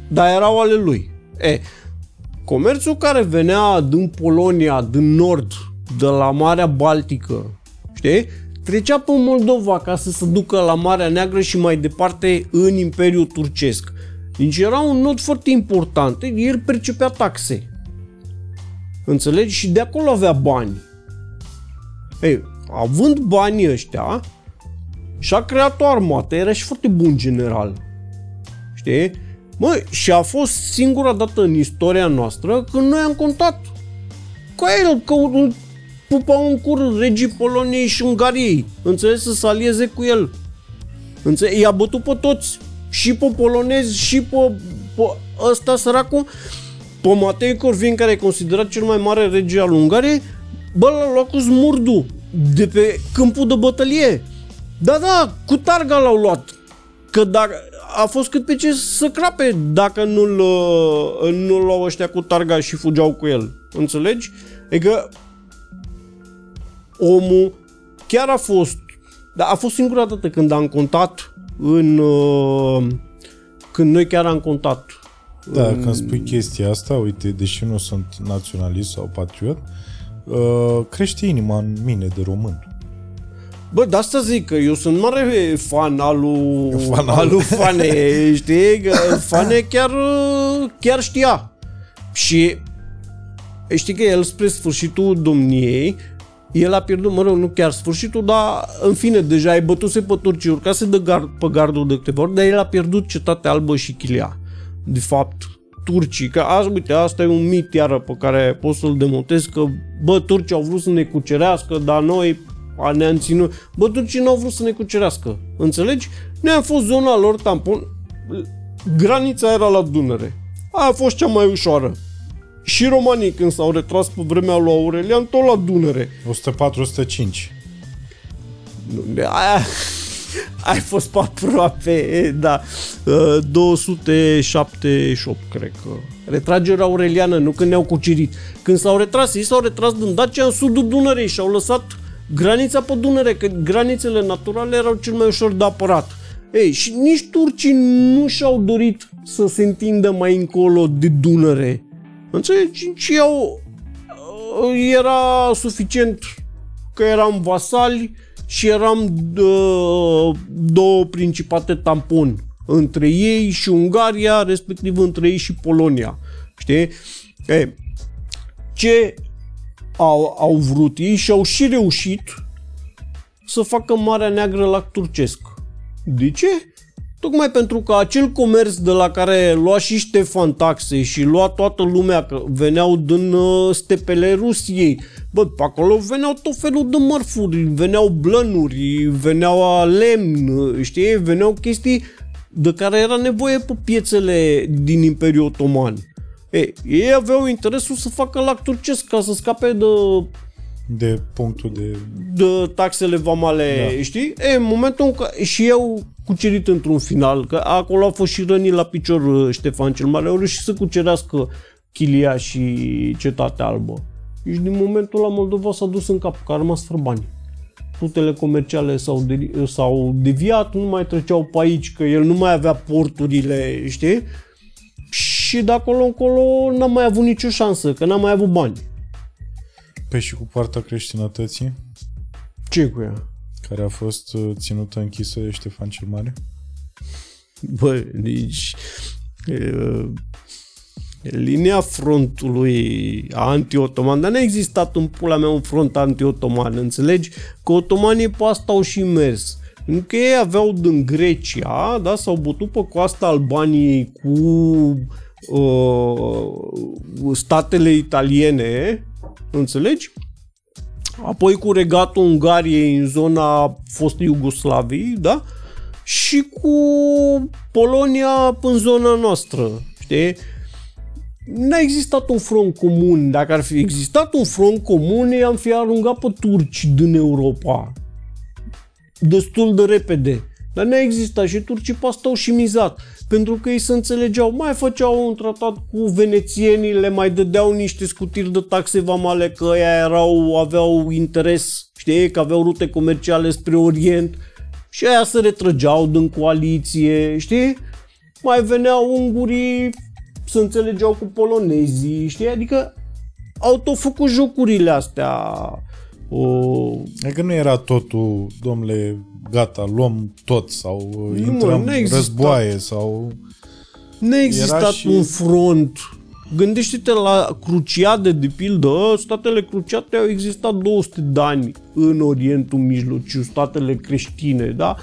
dar erau ale lui. E, comerțul care venea din Polonia, din nord, de la Marea Baltică, știi? Trecea pe Moldova ca să se ducă la Marea Neagră și mai departe în Imperiul Turcesc. Deci era un nod foarte important. El percepea taxe. Înțelegi? Și de acolo avea bani. Ei, având banii ăștia, și-a creat o armată, era și foarte bun general. Știi? Mă, și a fost singura dată în istoria noastră când noi am contat cu el, că îl pupau în cur regii Poloniei și Ungariei. Înțelegi? Să se alieze cu el. Înțelegi? I-a bătut pe toți. Și pe polonezi, și pe, pe ăsta săracul. Pe Matei Corvin, care e considerat cel mai mare rege al Ungariei, bă, l-a luat cu smurdu de pe câmpul de bătălie. Da, da, cu targa l-au luat. Că dacă a fost cât pe ce să crape dacă nu-l, nu luau ăștia cu targa și fugeau cu el. Înțelegi? Adică omul chiar a fost dar a fost singura dată când am contat în uh, când noi chiar am contat Da, când spui chestia asta, uite, deși nu sunt naționalist sau patriot, uh, crește inima în mine de român. Bă, de asta zic că eu sunt mare fan al lui, Fan al- al lui Fane, știi? Că Fane chiar, chiar știa. Și știi că el spre sfârșitul domniei, el a pierdut, mă rog, nu chiar sfârșitul, dar în fine, deja ai bătuse pe turcii, urcase de gard, pe gardul de câteva ori, dar el a pierdut cetatea albă și Chilia. De fapt, turcii, că azi, uite, asta e un mit iară pe care pot să-l demontez, că, bă, turcii au vrut să ne cucerească, dar noi a- ne-am ținut. Bă, turcii nu au vrut să ne cucerească, înțelegi? Noi am fost zona lor tampon, granița era la Dunăre. Aia a fost cea mai ușoară. Și romanii când s-au retras pe vremea lui Aurelian, tot la Dunăre. 104-105. Nu, de Aia, ai fost pe aproape, da. Uh, 278, cred că. Retragerea aureliană, nu când ne-au cucerit. Când s-au retras, ei s-au retras din Dacia în sudul Dunărei și au lăsat granița pe Dunăre, că granițele naturale erau cel mai ușor de apărat. Ei, și nici turcii nu și-au dorit să se întindă mai încolo de Dunăre. Înțelegi? Și au, era suficient că eram vasali și eram dă, două principate tampon între ei și Ungaria, respectiv între ei și Polonia. Știi? E, ce au, au vrut ei și au și reușit să facă Marea Neagră la turcesc. De ce? Tocmai pentru că acel comerț de la care lua și Ștefan taxe și lua toată lumea, că veneau din uh, stepele Rusiei, bă, pe acolo veneau tot felul de mărfuri, veneau blănuri, veneau lemn, știi, veneau chestii de care era nevoie pe piețele din Imperiul Otoman. Ei, ei aveau interesul să facă lac turcesc ca să scape de De punctul de... de taxele vamale, da. știi? E, în momentul în care și eu cucerit într-un final, că acolo a fost și rănit la picior uh, Ștefan cel Mare, au reușit să cucerească Chilia și Cetatea Albă. Și din momentul la Moldova s-a dus în cap, că a rămas fără bani. Rutele comerciale s-au, de, s-au deviat, nu mai treceau pe aici, că el nu mai avea porturile, știi? Și de acolo încolo n-a mai avut nicio șansă, că n-a mai avut bani. Pe și cu partea creștinătății, Ce cu ea? Care a fost uh, ținută închisă de Ștefan cel Mare. Bă, nici... E, linia frontului anti-otoman, dar n-a existat în pula mea un front anti-otoman, înțelegi? Că otomanii pe asta au și mers. Pentru că ei aveau din Grecia, da, s-au bătut pe coasta Albaniei cu uh, statele italiene, înțelegi? Apoi cu regatul Ungariei în zona fostei Iugoslavii, da? Și cu Polonia în zona noastră, știi? N-a existat un front comun. Dacă ar fi existat un front comun, i-am fi aruncat pe turci din Europa. Destul de repede. Dar n-a existat și turcii pe asta au și mizat. Pentru că ei se înțelegeau, mai făceau un tratat cu venețienii, le mai dădeau niște scutiri de taxe vamale, că ăia erau, aveau interes, știi, că aveau rute comerciale spre Orient și aia se retrăgeau din coaliție, știi? Mai veneau ungurii, se înțelegeau cu polonezii, știi? Adică au tot făcut jocurile astea. O, Adică nu era totul, domnule, gata, luăm tot sau uh, Nu, intrăm n-a în existat. războaie sau... Nu a existat și- un front. Gândește-te la Cruciade, de pildă, statele cruciate au existat 200 de ani în Orientul Mijlociu, statele creștine, da?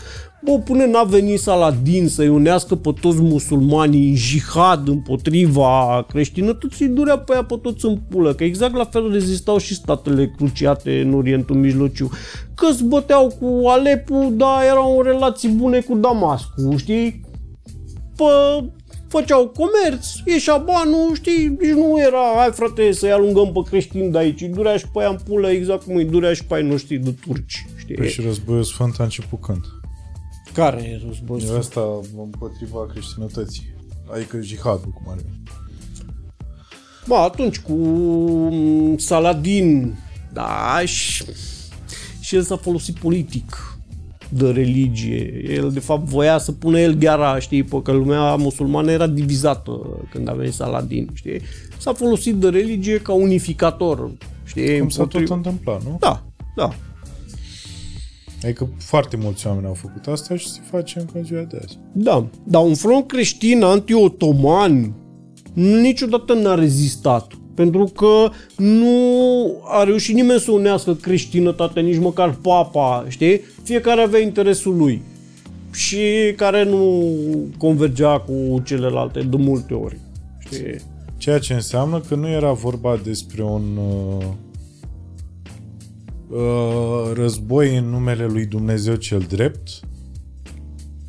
Bă, până n-a venit Saladin să-i unească pe toți musulmanii în jihad împotriva creștinătății, durea pe ea pe toți în pulă, că exact la fel rezistau și statele cruciate în Orientul Mijlociu. Că se băteau cu Alepu, dar erau în relații bune cu Damascul, știi? Pă, făceau comerț, ieșea banul, știi, nici nu era, hai frate, să-i alungăm pe creștini de aici, îi durea și pe aia în pulă exact cum îi durea și pe ai noștri de turci, știi? Păi și războiul sfânt a început când? Care e război? E asta împotriva creștinătății. Adică jihadul, cum ar veni. Ba, atunci cu mm, Saladin, da, și, și el s-a folosit politic de religie. El, de fapt, voia să pună el gheara, știi, pe că lumea musulmană era divizată când a venit Saladin, știi? S-a folosit de religie ca unificator, știi? Cum s-a tot împotriva- întâmplat, nu? Da, da. Adică foarte mulți oameni au făcut asta și se face încă în ziua de azi. Da, dar un front creștin anti-otoman niciodată n-a rezistat. Pentru că nu a reușit nimeni să unească creștinătatea, nici măcar papa, știi? Fiecare avea interesul lui și care nu convergea cu celelalte de multe ori. Știi? Ceea ce înseamnă că nu era vorba despre un uh, uh, război în numele lui Dumnezeu cel drept,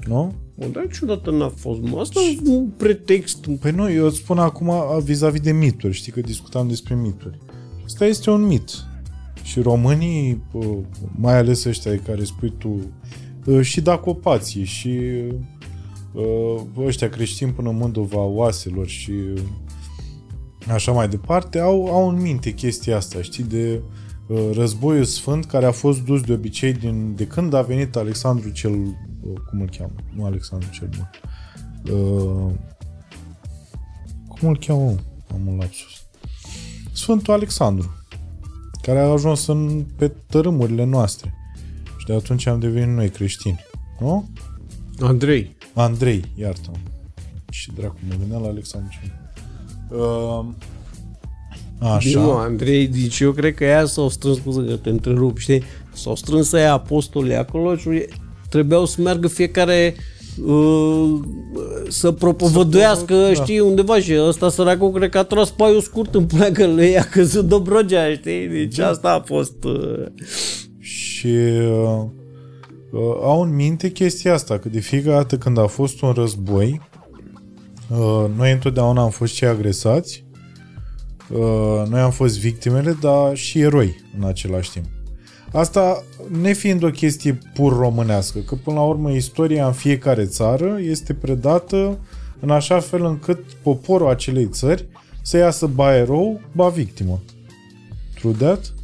nu? Bun, dar niciodată n-a fost, mă. Asta e un pretext. Păi nu, eu îți spun acum vis-a-vis de mituri, știi că discutam despre mituri. Asta este un mit. Și românii, uh, mai ales ăștia care spui tu, uh, și dacopații, și uh, ăștia creștini până în Mândova oaselor și așa mai departe, au, au în minte chestia asta, știi, de războiul sfânt care a fost dus de obicei din, de când a venit Alexandru cel cum îl cheamă? Nu Alexandru cel Bun. Uh, cum îl cheamă? Am un lapsus. Sfântul Alexandru, care a ajuns în, pe tărâmurile noastre. Și de atunci am devenit noi creștini. Nu? Andrei. Andrei, iartă Și dracu, mă gândeam la Alexandru cel uh, Așa. Nu, Andrei, deci eu cred că ea s-au strâns, scuze că te întrerup, știi? S-au strâns aia apostolii acolo și trebuiau să meargă fiecare uh, să propovăduiască, să da. știi, undeva și ăsta săracul cred că a tras paiul scurt în pleacă lui, a căzut Dobrogea, știi? Deci da. asta a fost... Uh... Și uh, uh, au în minte chestia asta, că de fiecare dată când a fost un război, uh, noi întotdeauna am fost cei agresați, uh, noi am fost victimele, dar și eroi în același timp. Asta nefiind o chestie pur românească, că până la urmă istoria în fiecare țară este predată în așa fel încât poporul acelei țări să iasă ba erou, ba victimă. True that?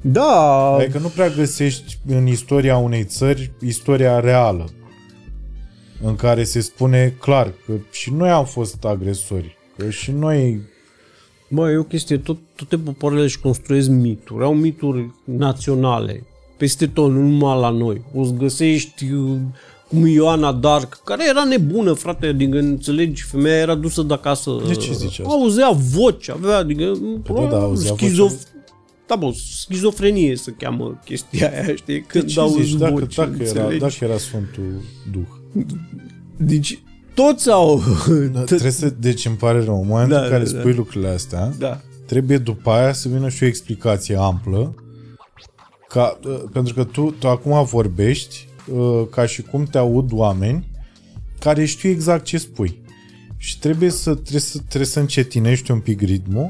Da. Adică nu prea găsești în istoria unei țări istoria reală în care se spune clar că și noi am fost agresori, că și noi Mă, e o chestie, tot, toate popoarele își construiesc mituri, au mituri naționale, peste tot, nu numai la noi. O să găsești uh, cum Ioana Dark, care era nebună, frate, adică înțelegi, femeia era dusă de acasă. De ce zice asta? Auzea voci, avea, adică, păi da, da, auzea schizof... Da, bă, schizofrenie se cheamă chestia aia, știi? Când de ce auzi zici? Voci, dacă, dacă, era, dacă era Sfântul Duh. Deci, toți au... Da, trebuie să, deci îmi pare rău, în momentul da, în care da, spui da. lucrurile astea, da. trebuie după aia să vină și o explicație amplă, ca, uh, pentru că tu, tu acum vorbești uh, ca și cum te aud oameni care știu exact ce spui. Și trebuie să, trebuie să, trebuie să încetinești un pic ritmul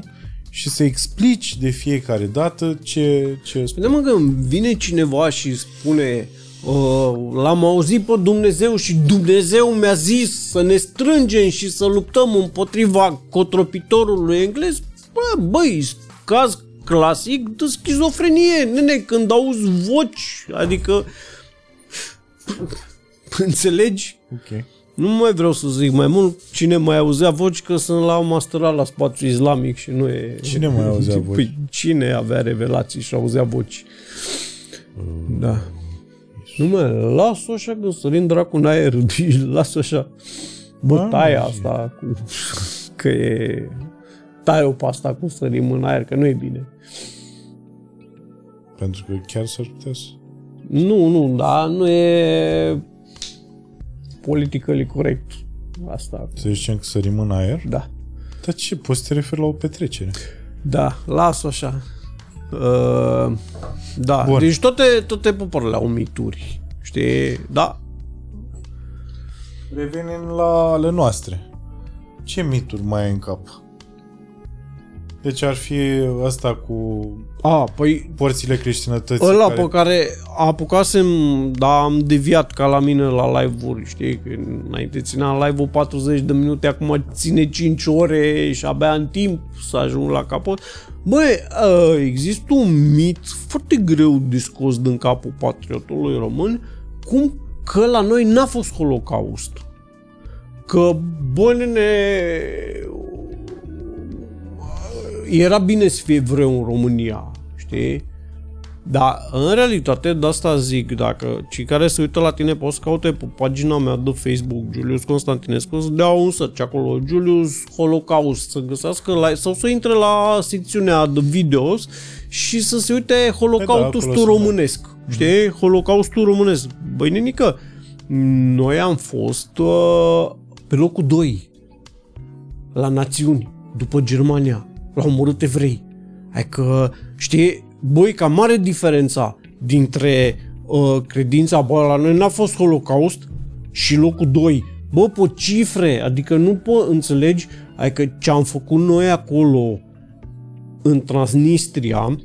și să explici de fiecare dată ce, ce spui. Mă, că vine cineva și spune Uh, l-am auzit pe Dumnezeu și Dumnezeu mi-a zis să ne strângem și să luptăm împotriva cotropitorului englez. Bă, băi, caz clasic de schizofrenie, nene, când auzi voci, adică înțelegi? Ok. Nu mai vreau să zic mai mult cine mai auzea voci că sunt la masterat la spațiu islamic și nu e... Cine mai auzea voci? Păi, cine avea revelații și auzea voci? Uh. Da. Nu mă, las-o așa că sărim dracu în aer, las-o așa. Bătaia da, asta cu... că e... Tai-o pe asta cu sărim în aer, că nu e bine. Pentru că chiar s-ar putea să... Nu, nu, da, nu e politically corect asta. Să zicem că sărim în aer? Da. Dar ce, poți să te referi la o petrecere? Da, las-o așa. Uh, da, Bun. deci toate, toate popoarele au mituri, știi? Da. Revenim la ale noastre. Ce mituri mai ai în cap? Deci ar fi asta cu A, păi, porțile creștinătății. Ăla care... pe care apucasem, dar am deviat ca la mine la live-uri, știi? Că înainte ținea live-ul 40 de minute, acum ține 5 ore și abia în timp să ajung la capăt. Băi, există un mit foarte greu de scos din capul patriotului român, cum că la noi n-a fost holocaust. Că, bă, nene, era bine să fie vreo în România, știi? Dar, în realitate, de asta zic, dacă cei care se uită la tine pot să caute pe pagina mea de Facebook, Julius Constantinescu, să dea un search acolo, Julius Holocaust, să găsească la, sau să intre la secțiunea de videos și să se uite Holocaustul da, românesc. Da. Știi? Holocaustul românesc. Băi, nenică, noi am fost uh, pe locul 2 la națiuni, după Germania. L-au omorât evrei. Adică, știi, băi, ca mare diferența dintre uh, credința, bă, la noi n-a fost Holocaust și locul 2. Bă, pe cifre, adică nu pot înțelegi, adică ce am făcut noi acolo în Transnistria,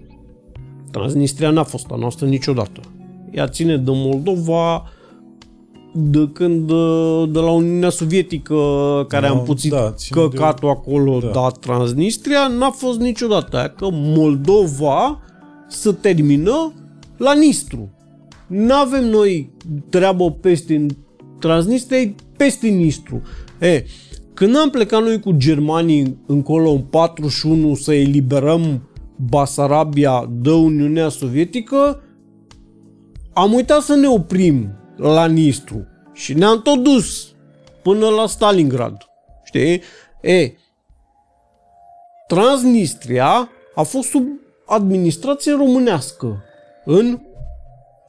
Transnistria n-a fost a noastră niciodată. Ea ține de Moldova, de când de la Uniunea Sovietică care no, am puțit da, căcatul de... acolo, da. dar Transnistria n-a fost niciodată. Că Moldova să termină la Nistru. N-avem noi treabă peste Transnistria, peste Nistru. E, când am plecat noi cu germanii încolo în 41 să eliberăm Basarabia de Uniunea Sovietică, am uitat să ne oprim la Nistru și ne-am tot dus până la Stalingrad. Știi? E, Transnistria a fost sub administrație românească în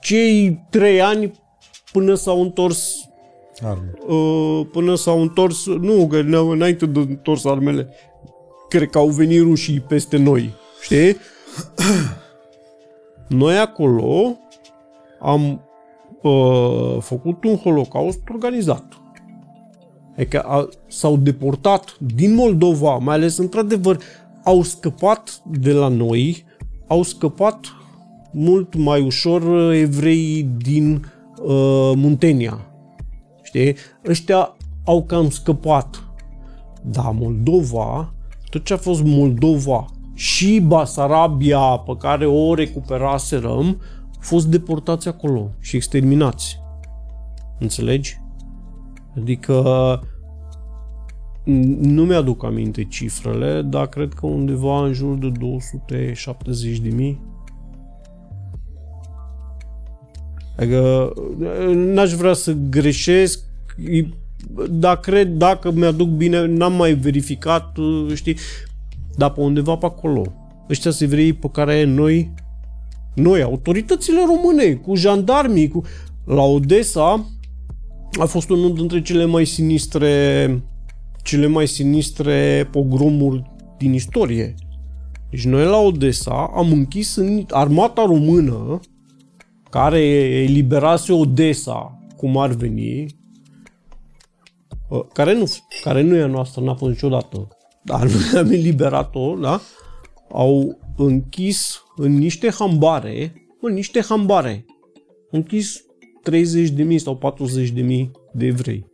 cei trei ani până s-au întors Arme. Uh, până s-au întors, nu, că înainte de întors armele, cred că au venit rușii peste noi, știi? Noi acolo am uh, făcut un holocaust organizat. Adică a, s-au deportat din Moldova, mai ales într-adevăr, au scăpat de la noi, au scăpat mult mai ușor evreii din uh, Muntenia. Știi? Ăștia au cam scăpat. Dar Moldova, tot ce a fost Moldova și Basarabia pe care o recuperaserăm, fost deportați acolo și exterminați. Înțelegi? Adică nu mi-aduc aminte cifrele, dar cred că undeva în jur de 270 de mii. Adică n-aș vrea să greșesc, dar cred, dacă mi-aduc bine, n-am mai verificat, știi, dar pe undeva pe acolo. Ăștia se vrei pe care noi noi, autoritățile române, cu jandarmii, cu... La Odessa a fost unul dintre cele mai sinistre cele mai sinistre pogromuri din istorie. Deci noi la Odessa am închis în armata română care eliberase Odessa, cum ar veni, care nu, care nu e a noastră, n-a fost niciodată, dar noi am eliberat-o, da? Au închis în niște hambare, în niște hambare, închis 30.000 sau 40.000 de evrei.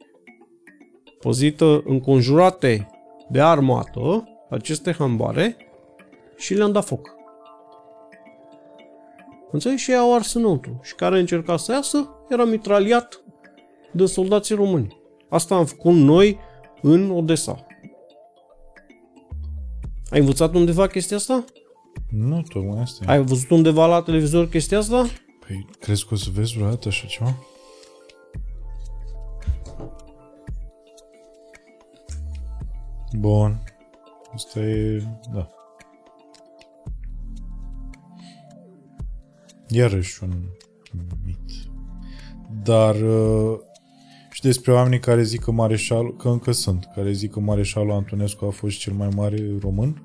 Pozită înconjurate de armată, aceste hambare, și le-am dat foc. Înțelegi? Și au ars înăuntru. Și care încerca să iasă, era mitraliat de soldații români. Asta am făcut noi în Odessa. Ai învățat undeva chestia asta? Nu, tocmai asta Ai văzut undeva la televizor chestia asta? Păi, crezi că o să vezi vreodată așa ceva? Bun. Asta e... Da. Iarăși un mit. Dar uh, și despre oamenii care zic că Mareșal, că încă sunt, care zic că Mareșalul Antonescu a fost cel mai mare român?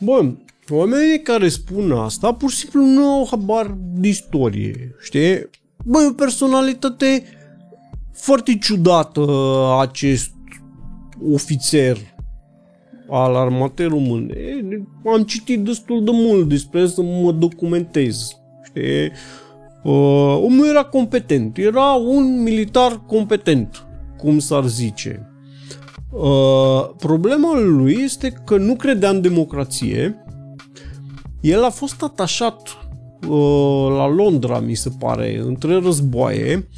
Bun, oamenii care spun asta pur și simplu nu au habar de istorie, știi? Băi, o personalitate foarte ciudată acest ofițer al armatei române. Am citit destul de mult despre să mă documentez, știi? Uh, omul era competent, era un militar competent, cum s-ar zice. Uh, problema lui este că nu credea în democrație. El a fost atașat uh, la Londra, mi se pare, între războaie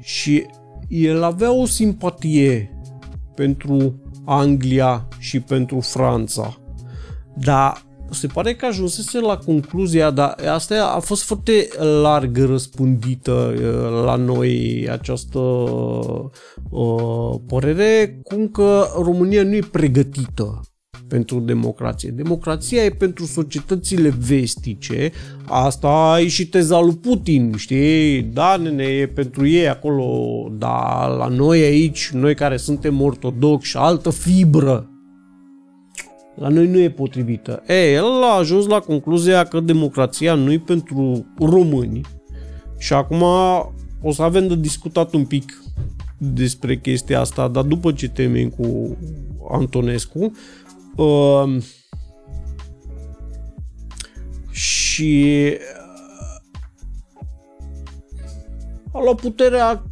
și el avea o simpatie pentru Anglia și pentru Franța. Dar se pare că ajunsese la concluzia, dar asta a fost foarte larg răspândită uh, la noi această uh, părere, cum că România nu e pregătită pentru democrație. Democrația e pentru societățile vestice, asta ai și teza lui Putin, știi? Da, nene, e pentru ei acolo, dar la noi aici, noi care suntem ortodoxi, altă fibră, la noi nu e potrivită. E, el a ajuns la concluzia că democrația nu e pentru români și acum o să avem de discutat un pic despre chestia asta, dar după ce termin cu Antonescu, uh, și a luat puterea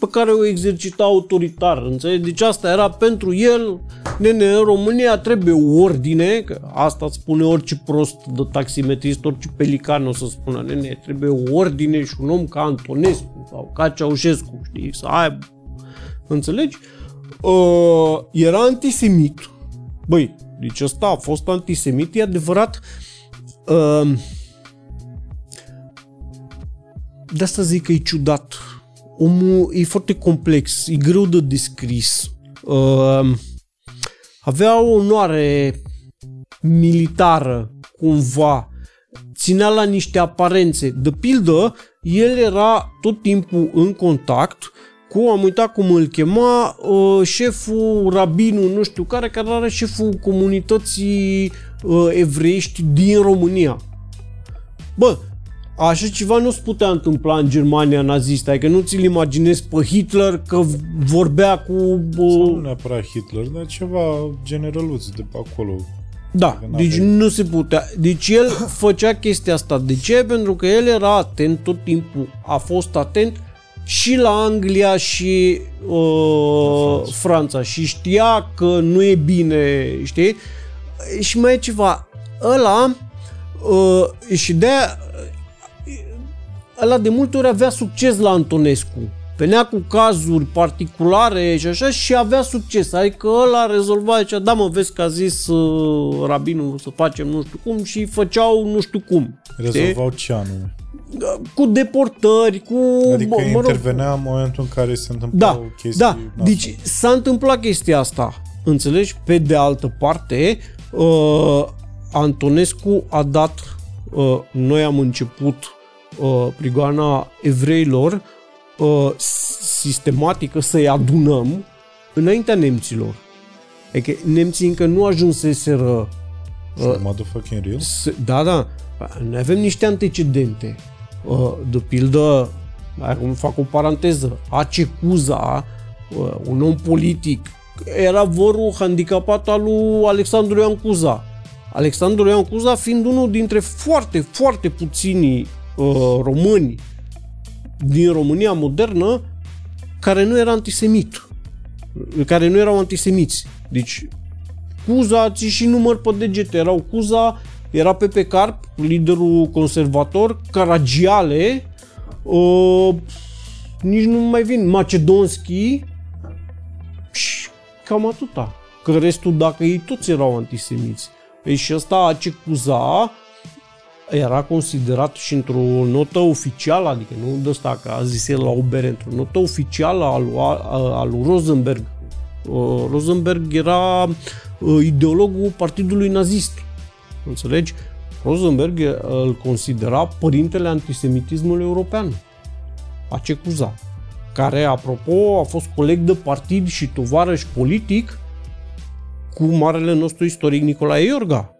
pe care o exercita autoritar, înțelegi? Deci asta era pentru el, nene, în România trebuie ordine, că asta îți spune orice prost de taximetrist, orice pelican o să spună, nene, trebuie ordine și un om ca Antonescu sau ca Ceaușescu, știi, să aibă, înțelegi? Uh, era antisemit, băi, deci ăsta a fost antisemit, e adevărat, uh, de asta zic că e ciudat omul e foarte complex, e greu de descris. Uh, avea o onoare militară, cumva, ținea la niște aparențe. De pildă, el era tot timpul în contact cu, am uitat cum îl chema, uh, șeful rabinul, nu știu care, care era șeful comunității uh, evreiești din România. Bă, Așa ceva nu se putea întâmpla în Germania nazistă, adică nu ți-l imaginezi pe Hitler că vorbea cu... Sau nu neapărat Hitler, dar ceva generăluț de pe acolo. Da, deci nu se putea. Deci el făcea chestia asta. De ce? Pentru că el era atent tot timpul. A fost atent și la Anglia și uh, Franța. Franța și știa că nu e bine, știi? Și mai e ceva. Ăla uh, și de ăla de multe ori avea succes la Antonescu. Venea cu cazuri particulare și așa și avea succes. Adică ăla rezolva, zicea, da mă, vezi că a zis uh, rabinul să facem nu știu cum și făceau nu știu cum. Rezolvau ce anume? Cu deportări, cu... Adică mă, mă intervenea în momentul în care se întâmplau da, chestii... Da, deci s-a întâmplat chestia asta. Înțelegi? Pe de altă parte, uh, Antonescu a dat... Uh, noi am început uh, prigoana evreilor uh, sistematică să-i adunăm înaintea nemților. Adică nemții încă nu ajunseseră uh, motherfucking real? Da, da. Noi avem niște antecedente. Uh, de pildă, acum fac o paranteză, Acecuza, uh, un om politic, era vorul handicapat al lui Alexandru Ioan Cuza. Alexandru Ioan Cuza fiind unul dintre foarte, foarte puțini uh, români din România modernă care nu era antisemit, care nu erau antisemiți. Deci Cuza, ți și număr pe degete, erau Cuza, era Pepe Carp, liderul conservator, Caragiale, uh, nici nu mai vin, Macedonski și cam atâta. Că restul, dacă ei toți erau antisemiți. Ei, și ăsta Cuza era considerat și într-o notă oficială, adică nu de asta că a zis el la o bere, într-o notă oficială al, al lui Rosenberg. Uh, Rosenberg era uh, ideologul partidului nazist. Înțelegi? Rosenberg uh, îl considera părintele antisemitismului european. Acecuza. Care, apropo, a fost coleg de partid și tovarăș politic cu marele nostru istoric Nicolae Iorga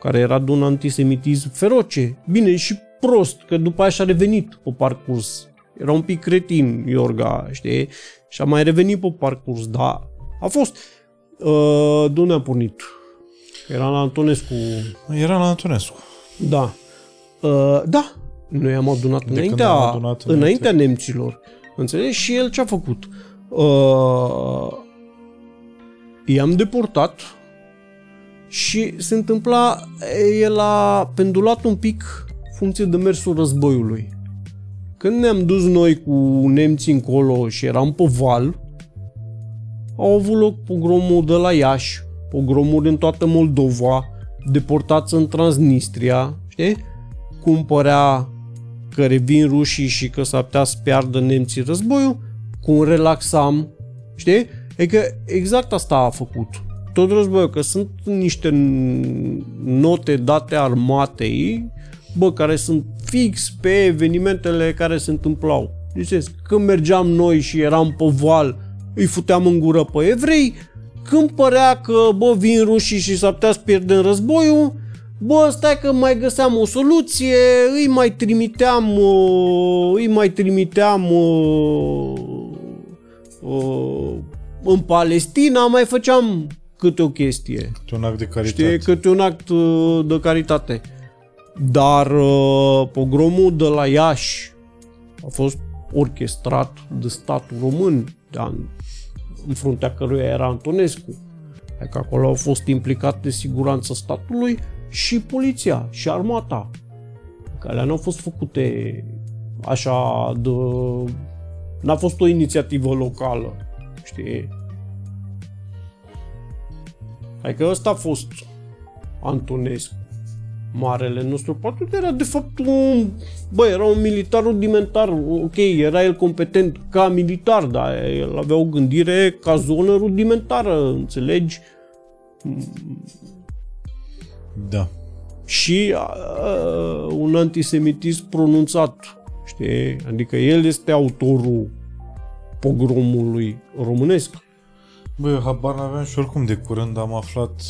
care era de un antisemitism feroce. Bine, și prost, că după aia și-a revenit pe parcurs. Era un pic cretin, Iorga, știi? Și a mai revenit pe parcurs, da. A fost... Uh, de unde a pornit? Era la Antonescu. Era la Antonescu. Da. Uh, da. Noi am adunat de înaintea, am adunat înainte. înaintea nemților. Înțelegi? Și el ce a făcut? Uh, i-am deportat și se întâmpla, el a pendulat un pic funcție de mersul războiului. Când ne-am dus noi cu nemții încolo și eram pe val, au avut loc pogromul de la Iași, pogromuri în toată Moldova, deportați în Transnistria, știi? Cum părea că revin rușii și că s-ar putea să piardă nemții războiul, cum relaxam, știi? E că exact asta a făcut tot războiul, că sunt niște note date armatei, bă, care sunt fix pe evenimentele care se întâmplau. Ziceți, când mergeam noi și eram pe val, îi futeam în gură pe evrei, când părea că, bă, vin rușii și s-ar putea să pierdem războiul, bă, stai că mai găseam o soluție, îi mai trimiteam, uh, îi mai trimiteam uh, uh, în Palestina, mai făceam câte o chestie. Câte un act de caritate. Știi, câte un act uh, de caritate. Dar uh, pogromul de la Iași a fost orchestrat de statul român, de an, în fruntea căruia era Antonescu. Adică acolo au fost implicate siguranța statului și poliția și armata. Care nu au fost făcute așa de... N-a fost o inițiativă locală, știi? Adică ăsta a fost Antonescu, marele nostru patru, era de fapt un, bă, era un militar rudimentar, ok, era el competent ca militar, dar el avea o gândire ca zonă rudimentară, înțelegi? Da. Și uh, un antisemitism pronunțat, știi? Adică el este autorul pogromului românesc. Băi, habar n-aveam și oricum de curând am aflat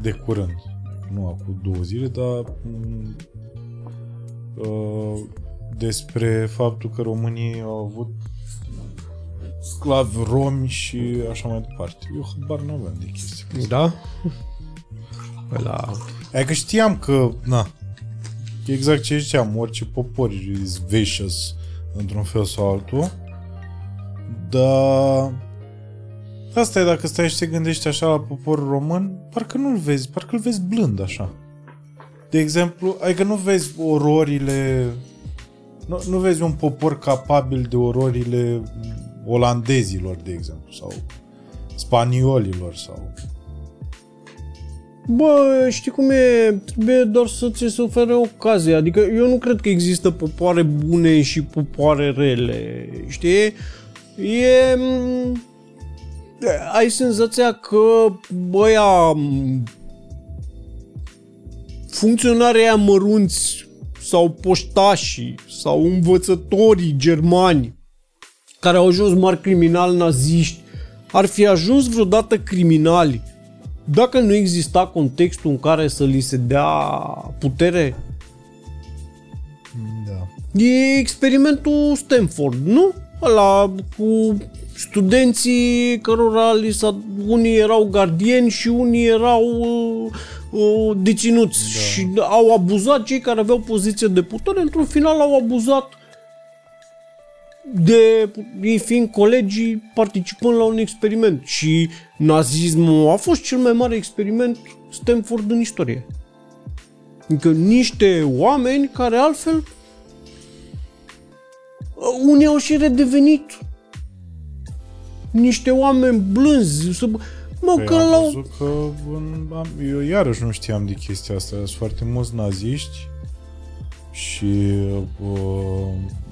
de curând. Nu acum două zile, dar m- uh, despre faptul că românii au avut sclavi romi și așa mai departe. Eu habar n-aveam de chestia asta. Da? Păi la... Adică știam că, na, exact ce ziceam, orice popor is vicious într-un fel sau altul, dar asta e dacă stai și te gândești așa la poporul român, parcă nu-l vezi, parcă îl vezi blând așa. De exemplu, adică nu vezi ororile, nu, nu vezi un popor capabil de ororile olandezilor, de exemplu, sau spaniolilor, sau Bă, știi cum e? Trebuie doar să ți se ofere ocazie. Adică eu nu cred că există popoare bune și popoare rele. Știi? E... m, Ai senzația că băia m, funcționarii aia mărunți sau poștașii sau învățătorii germani care au ajuns mari criminali naziști ar fi ajuns vreodată criminali dacă nu exista contextul în care să li se dea putere, da. e experimentul Stanford, nu? Ăla cu studenții cărora li s-a, unii erau gardieni și unii erau uh, uh, deținuți da. și au abuzat cei care aveau poziție de putere, într-un final au abuzat de ei fiind colegii participând la un experiment și nazismul a fost cel mai mare experiment Stanford în istorie. Adică niște oameni care altfel unii au și redevenit niște oameni blânzi. Să... Mă, Păi că am l-au... văzut că în, am, eu iarăși nu știam de chestia asta. Sunt foarte mulți naziști și uh,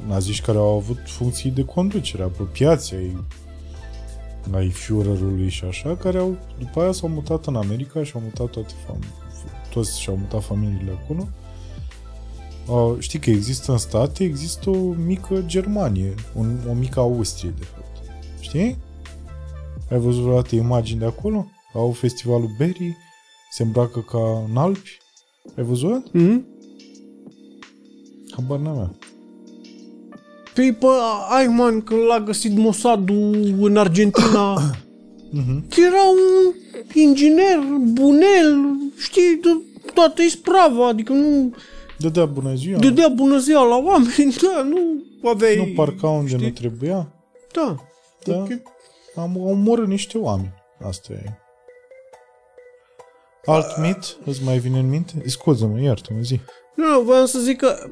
naziști care au avut funcții de conducere pe piațe ai, ai Führerului și așa, care au, după aia s-au mutat în America și au mutat toate fam- toți și-au mutat familiile acolo. Uh, știi că există în state, există o mică Germanie, un, o mică Austrie, de fapt. Știi? Ai văzut vreodată imagini de acolo? Au festivalul Berry, se îmbracă ca în Alpi. Ai văzut? Mm-hmm. Habar n-aveam. Păi, bă, Eichmann, când l-a găsit Mossadul în Argentina, Mhm. era un inginer, bunel, știi, de toată isprava, adică nu Dădea bună ziua. dădea bună ziua la oameni, da, nu aveai... nu parca unde știi? nu trebuia. Da. Da. Ok. Am omorât niște oameni. Asta e. Alt mit? Îți mai vine în minte? Scuză-mă, iartă-mă, zi. Nu, nu, voiam să zic că,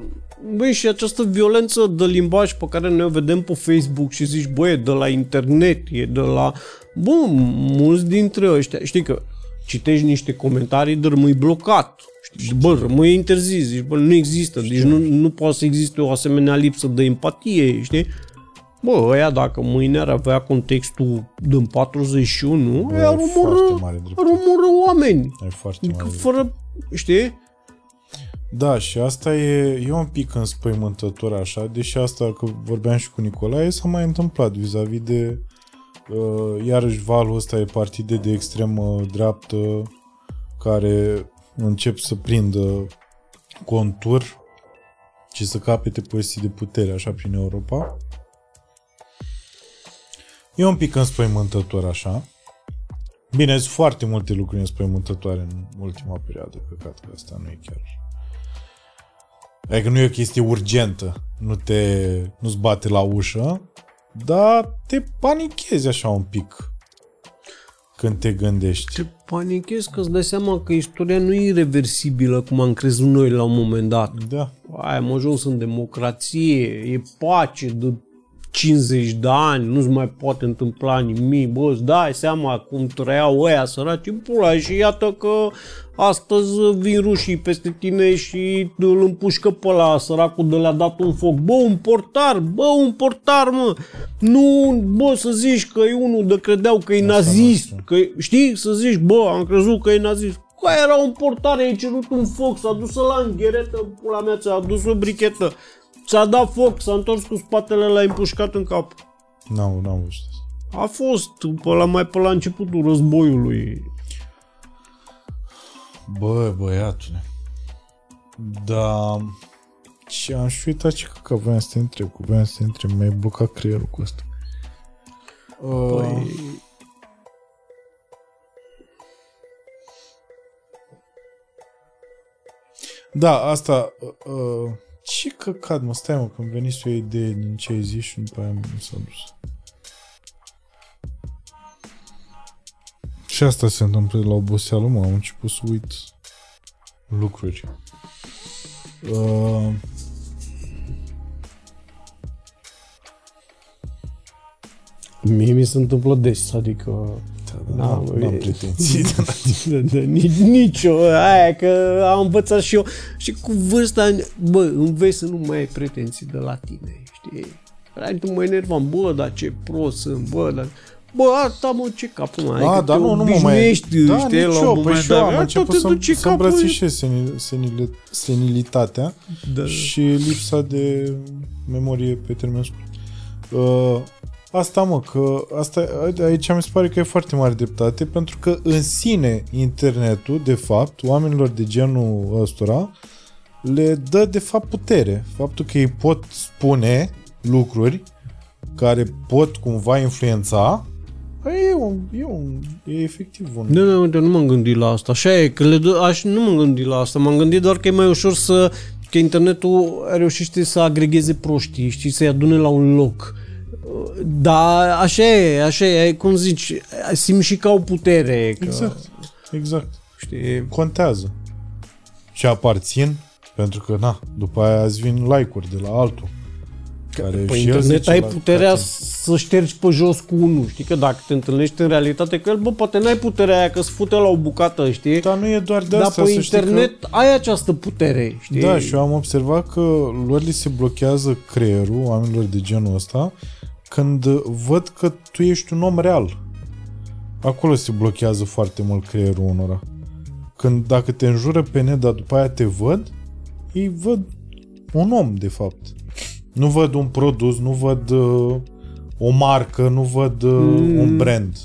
băi, și această violență de limbaj pe care noi o vedem pe Facebook și zici, băi, e de la internet, e de la... Bun, mulți dintre ăștia, știi că citești niște comentarii, dar rămâi blocat. Știi? Bă, rămâi interzis. Zici, bă, nu există. Deci nu, nu poate să existe o asemenea lipsă de empatie, știi? Bă, ăia dacă mâine ar avea contextul din 41, Bă, ăia ar ai omorâ, foarte mare ar dreptate. omorâ oameni. Ai foarte mare dreptate. Fără, știi? Da, și asta e, e un pic înspăimântător așa, deși asta, că vorbeam și cu Nicolae, s-a mai întâmplat vis-a-vis de uh, iarăși valul ăsta e partide de extremă dreaptă care încep să prindă contur și să capete poziții de putere așa prin Europa. E un pic înspăimântător așa. Bine, sunt foarte multe lucruri înspăimântătoare în ultima perioadă, căcat că asta nu e chiar Adică nu e o chestie urgentă, nu te, nu-ți bate la ușă, dar te panichezi așa un pic când te gândești. Te panichezi că îți dai seama că istoria nu e irreversibilă cum am crezut noi la un moment dat. Da, Ai, am ajuns în democrație, e pace de 50 de ani, nu-ți mai poate întâmpla nimic, bă, îți dai seama cum trăiau ăia săraci în pula și iată că astăzi vin rușii peste tine și îl împușcă pe ăla săracul de le-a dat un foc. Bă, un portar, bă, un portar, mă! Nu, bă, să zici că e unul de credeau că e nazist, noastră. că e- știi, să zici, bă, am crezut că e nazist. Că era un portar, ai cerut un foc, s-a dus la îngheretă, pula mea, ți-a adus o brichetă. Ți-a dat foc, s-a întors cu spatele, l-a împușcat în cap. n-am, n-am văzut asta. A fost pe la, mai pe la începutul războiului. Bă, băiatule. Da, și am și uitat ce că voiam să te întreb, că voiam să te întreb, mi-ai blocat creierul cu asta. Uh, Păi, Da, asta... Uh, uh, ce căcat, mă, stai mă, când veni o idee din ce ai zis și după aia nu s-a dus. Și asta se întâmplă la oboseală, mă, am început să uit lucruri. Uh, mie mi se întâmplă des, adică... da, Da, da, mă, n-am e- pretenții. Da, da, nici, nici eu, aia că am învățat și eu. Și cu vârsta, bă, înveți să nu mai ai pretenții de la tine, știi? Ai tu mă enervam, bă, dar ce prost sunt, bă, dar... Bă, asta mă, ce capul mai A, dar nu, nu mă mai... obișnuiești, Da, știi, nici la un eu, păi moment și eu dat. am Tot început te să, duce să capul- îmbrățișez senil, senil, senilitatea Da. și lipsa de memorie pe termen scurt. Uh, asta, mă, că asta, aici mi se pare că e foarte mare dreptate, pentru că în sine internetul, de fapt, oamenilor de genul ăstora, le dă, de fapt, putere. Faptul că ei pot spune lucruri care pot cumva influența, e un, e un, e efectiv un... Nu, nu, uite, nu m-am gândit la asta. Așa e, că le dă, aș, nu m-am gândit la asta. M-am gândit doar că e mai ușor să... că internetul reușește să agregeze proștii, știi, să-i adune la un loc. Da, așa e, așa e, cum zici, simți și ca o putere. Că, Exact, exact. Știi? Contează. Și aparțin, pentru că, na, după aia îți vin like-uri de la altul. Care Pe și el internet zice ai la puterea toate. să ștergi pe jos cu unul, știi? Că dacă te întâlnești în realitate cu el, bă, poate n-ai puterea aia că se fute la o bucată, știi? Dar nu e doar de Dar asta, pe să știi internet ai această putere, știi? Că, da, și eu am observat că lor li se blochează creierul oamenilor de genul ăsta când văd că tu ești un om real. Acolo se blochează foarte mult creierul unora. Când dacă te înjură pe net, dar după aia te văd, ei văd un om, de fapt. Nu văd un produs, nu văd uh, o marcă, nu văd uh, Mm. un brand.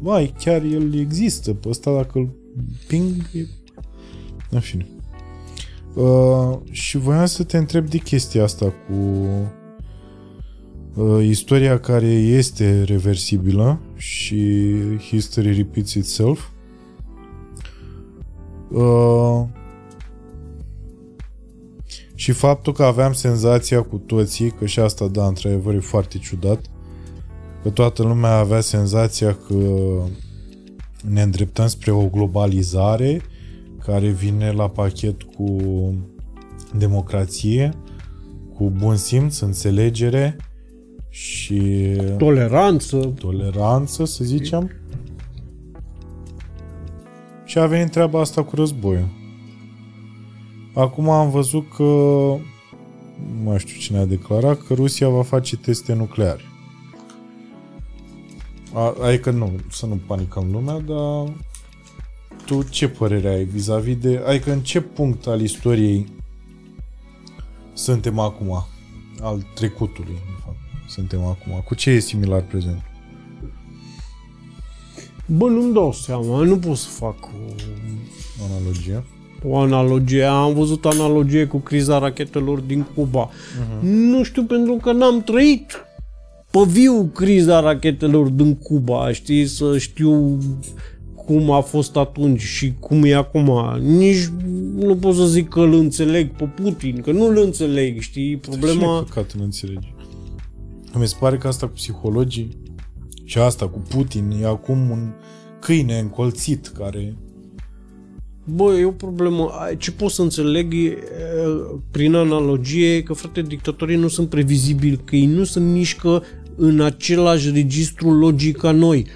Vai, chiar el există. Pe ăsta dacă îl ping, e... În fine. Uh, și voiam să te întreb de chestia asta cu uh, istoria care este reversibilă și history repeats itself. Uh, și faptul că aveam senzația cu toții, că și asta, da, într-adevăr, e foarte ciudat, că toată lumea avea senzația că ne îndreptăm spre o globalizare care vine la pachet cu democrație, cu bun simț, înțelegere și Toleranță. toleranță, să zicem. Și a venit treaba asta cu războiul. Acum am văzut că nu mai știu cine a declarat că Rusia va face teste nucleare. A, adică nu, să nu panicăm lumea, dar tu ce părere ai vis-a-vis de... Adică în ce punct al istoriei suntem acum? Al trecutului, de fapt. Suntem acum. Cu ce e similar prezent? Bă, nu-mi dau seama, nu pot să fac o, Analogie. o analogie. Am văzut analogie cu criza rachetelor din Cuba. Uh-huh. Nu știu pentru că n-am trăit pe viu criza rachetelor din Cuba, știi, să știu cum a fost atunci și cum e acum. Nici nu pot să zic că îl înțeleg pe Putin, că nu îl înțeleg, știi? Problema... Ce căcat nu înțelegi? Mi se pare că asta cu psihologii și asta cu Putin e acum un câine încolțit care... Bă, e o problemă. Ce pot să înțeleg e, prin analogie că, frate, dictatorii nu sunt previzibili, că ei nu se mișcă în același registru logic ca noi.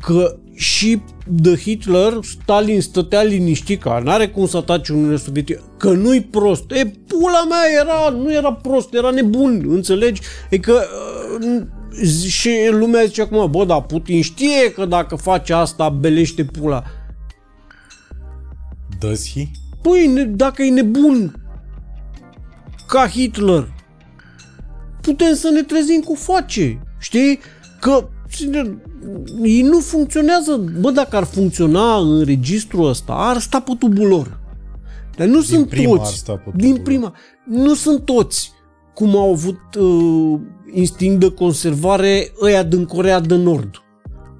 Că și de Hitler, Stalin stătea liniștit, că n-are cum să atace Uniunea Sovietică, că nu-i prost. E, pula mea era, nu era prost, era nebun, înțelegi? E că uh, și lumea zice acum, bă, da, Putin știe că dacă face asta, belește pula. Does he? Păi, ne- dacă e nebun ca Hitler, putem să ne trezim cu face, știi? Că sincer, ei nu funcționează. Bă, dacă ar funcționa în registrul ăsta, ar sta pe tubul lor. Dar nu sunt prima ar toți. sta pe din tubul prima. Nu sunt toți cum au avut uh, instinct de conservare ăia din Corea de Nord.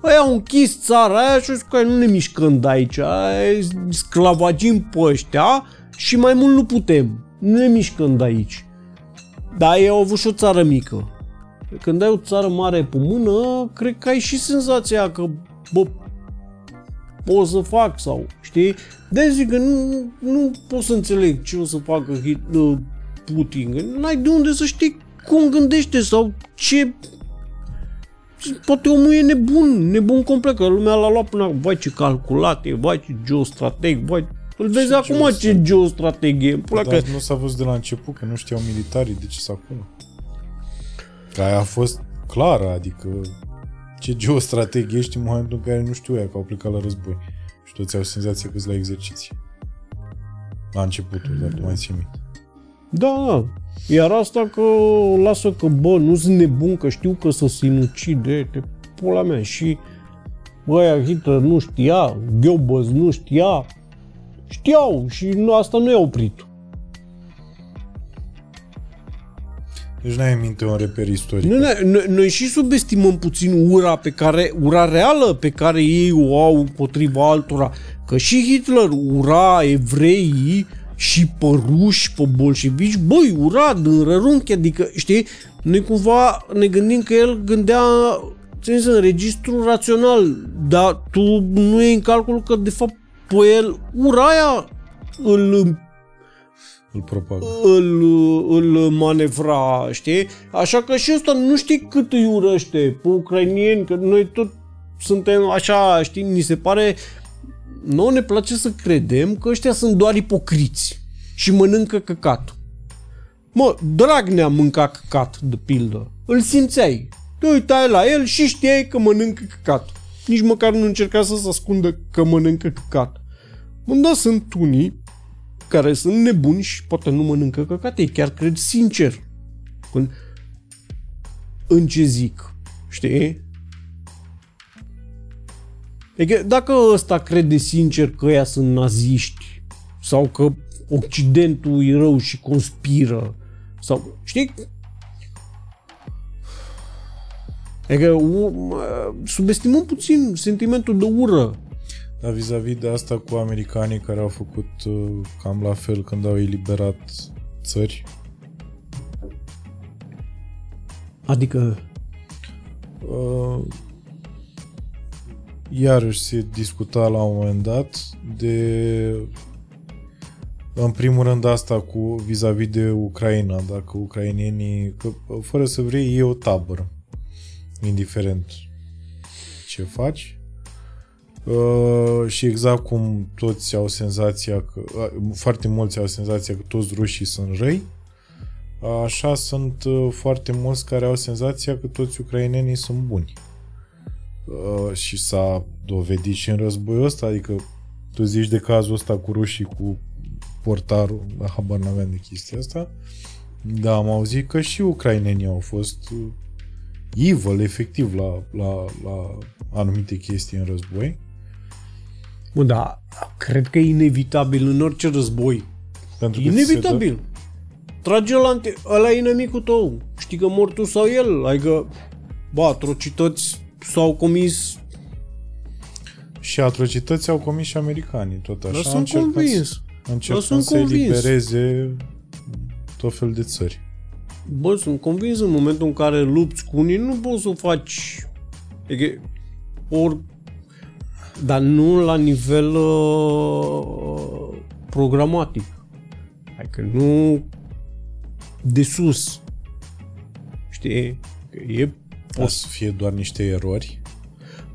Ăia au închis țara aia și au zis că nu ne mișcăm de aici, aia, sclavagim pe ăștia și mai mult nu putem. Nu ne mișcăm de aici. Dar ei au avut și o țară mică. Când ai o țară mare pe mână, cred că ai și senzația că, bă, pot să fac sau, știi? de zic că nu, nu pot să înțeleg ce o să facă Hit- uh, Putin. N-ai de unde să știi cum gândește sau ce... Poate omul e nebun, nebun complet, că lumea l-a luat până acum. Vai ce calculat e, vai ce geostrateg, vai... Îl vezi Ce acum ce geostrateg? geostrateg e. Pula că... Dar nu s-a văzut de la început, că nu știau militarii de ce să acolo. Că aia a fost clară, adică ce geostrateg ești în momentul în care nu știu ea că au plecat la război. Și toți au senzația că la exerciții. La începutul, dar tu mai ții minte. Da, da. Iar asta că lasă că, bă, nu sunt nebun, că știu că să sinucide, te pula mea. Și băia Hitler nu știa, Goebbels nu știa, știau și nu, asta nu i-a oprit. Deci n-ai în minte un reper istoric. Nu, noi, noi, noi și subestimăm puțin ura pe care, ura reală pe care ei o au împotriva altora. Că și Hitler ura evreii și pe ruși, pe bolșevici, băi, ura din rărunchi, adică, știi, noi cumva ne gândim că el gândea țin în registru rațional, dar tu nu e în calcul că de fapt pe el ura aia îl Îl propagă. îl, îl manevra, știi? Așa că și ăsta nu știi cât îi urăște pe ucrainieni, că noi tot suntem așa, știi, ni se pare nouă ne place să credem că ăștia sunt doar ipocriți și mănâncă căcat. Mă, Dragnea mânca căcat, de pildă. Îl simțeai. Te uitai la el și știai că mănâncă căcat. Nici măcar nu încerca să se ascundă că mănâncă căcat. Bun, da, sunt unii care sunt nebuni și poate nu mănâncă căcat, ei chiar cred sincer în, în ce zic, știi? Adică dacă ăsta crede sincer că ăia sunt naziști sau că Occidentul e rău și conspiră sau, știi? Adică u- subestimăm puțin sentimentul de ură Dar vis-a-vis de asta cu americanii care au făcut uh, cam la fel când au eliberat țări, Adică uh, iarăși se discuta la un moment dat de în primul rând asta cu vis-a-vis de Ucraina, dacă ucrainenii, că fără să vrei, e o tabără, indiferent ce faci. Uh, și exact cum toți au senzația că, uh, foarte mulți au senzația că toți rușii sunt răi, așa sunt uh, foarte mulți care au senzația că toți ucrainenii sunt buni. Uh, și s-a dovedit și în războiul ăsta, adică tu zici de cazul ăsta cu rușii, cu portarul, habar n-aveam de chestia asta, da, am auzit că și ucrainenii au fost uh, evil, efectiv, la, la, la anumite chestii în război. Bă, da, cred că e inevitabil în orice război. Pentru că Inevitabil. Trage la ante... ăla e inamicul tău. Știi că mor tu sau el. Adică, bă, atrocități s-au comis... Și atrocități au comis și americanii, tot așa. Dar sunt convins. Încercând sunt să convins. elibereze tot fel de țări. Bă, sunt convins în momentul în care lupți cu unii, nu poți să o faci. Adică, or... Dar nu la nivel uh, programatic. Adică nu de sus. Știi? Că E O să fie doar niște erori.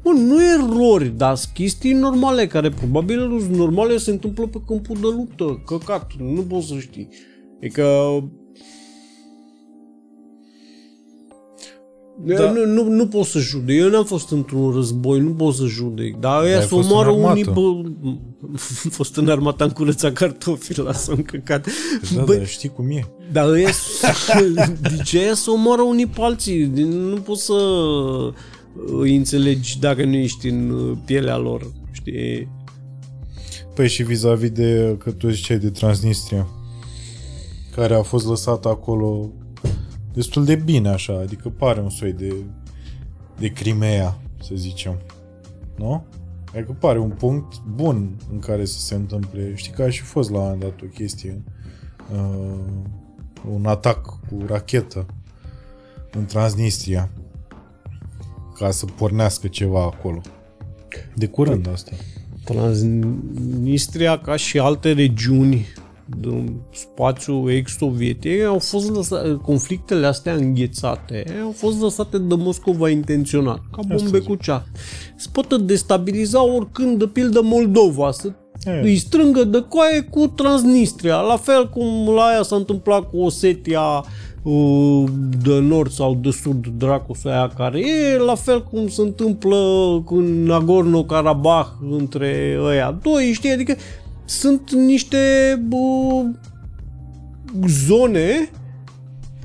Bă, nu erori, dar sunt chestii normale care probabil sunt normale se întâmplă pe câmpul de luptă. Căcat, nu poți să știi. Adică... Da. Da. Nu, nu, nu pot să judec. Eu n-am fost într-un război, nu pot să judec. Dar ăia ai să fost în omoară unii... armată. Bă, am fost în armată, am curățat cartofi, lasă un căcat. Da, Bă, da, știi cum e. dar ăia, de ce ăia să omoară unii pe alții? Nu poți să îi înțelegi dacă nu ești în uh, pielea lor. Știi? Păi și vis-a-vis de, că tu ziceai de Transnistria, care a fost lăsată acolo destul de bine așa, adică pare un soi de, de Crimea, să zicem. Nu? Adică pare un punct bun în care să se întâmple. Știi că a și fost la un moment dat o chestie, uh, un atac cu rachetă în Transnistria ca să pornească ceva acolo. De curând asta. Transnistria, ca și alte regiuni din spațiul ex-sovietic, au fost lăsate, conflictele astea înghețate au fost lăsate de Moscova intenționat, ca bombe zic. cu ceaf. Se poate destabiliza oricând, de pildă Moldova, să E. îi strângă de coaie cu Transnistria, la fel cum la aia s-a întâmplat cu Osetia uh, de nord sau de sud, dracuș să aia care e, la fel cum se întâmplă cu Nagorno-Karabakh între ăia doi, știi, adică sunt niște bă, zone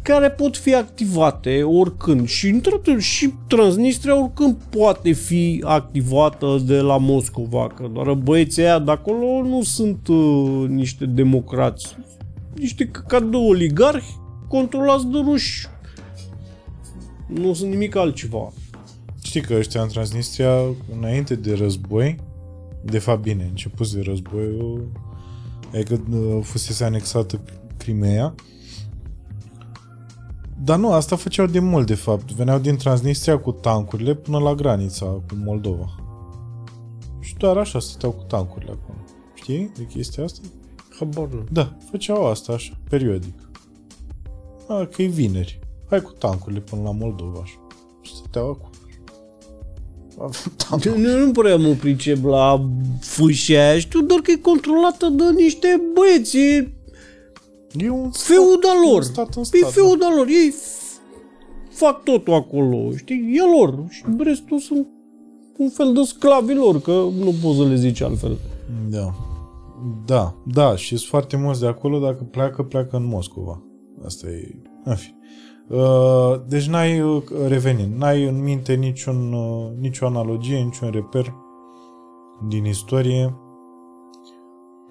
care pot fi activate oricând și într și Transnistria oricând poate fi activată de la Moscova, că doar băieții aia de acolo nu sunt uh, niște democrați, niște ca de oligarhi controlați de ruși. Nu sunt nimic altceva. Știi că ăștia în Transnistria, înainte de război, de fapt bine, început de războiul, adică uh, fusese anexată Crimea, dar nu, asta făceau de mult, de fapt. Veneau din Transnistria cu tancurile până la granița cu Moldova. Și doar așa stăteau cu tancurile acolo. Știi de chestia asta? Habar nu. Da, făceau asta așa, periodic. A, că e vineri. Hai cu tancurile până la Moldova așa. Și stăteau acolo. Aveau Nu, nu prea mă pricep la fâșia aia, știu doar că e controlată de niște băieți, e E un feudal un lor. stat în E stat, da. feudal lor, ei f- fac totul acolo, știi, e lor și restul sunt un fel de sclavi lor, că nu poți să le zici altfel. Da. Da, da, și sunt foarte mulți de acolo, dacă pleacă, pleacă în Moscova. Asta e... În fine. Uh, Deci n-ai, uh, revenind, n-ai în minte niciun, uh, nicio analogie, niciun reper din istorie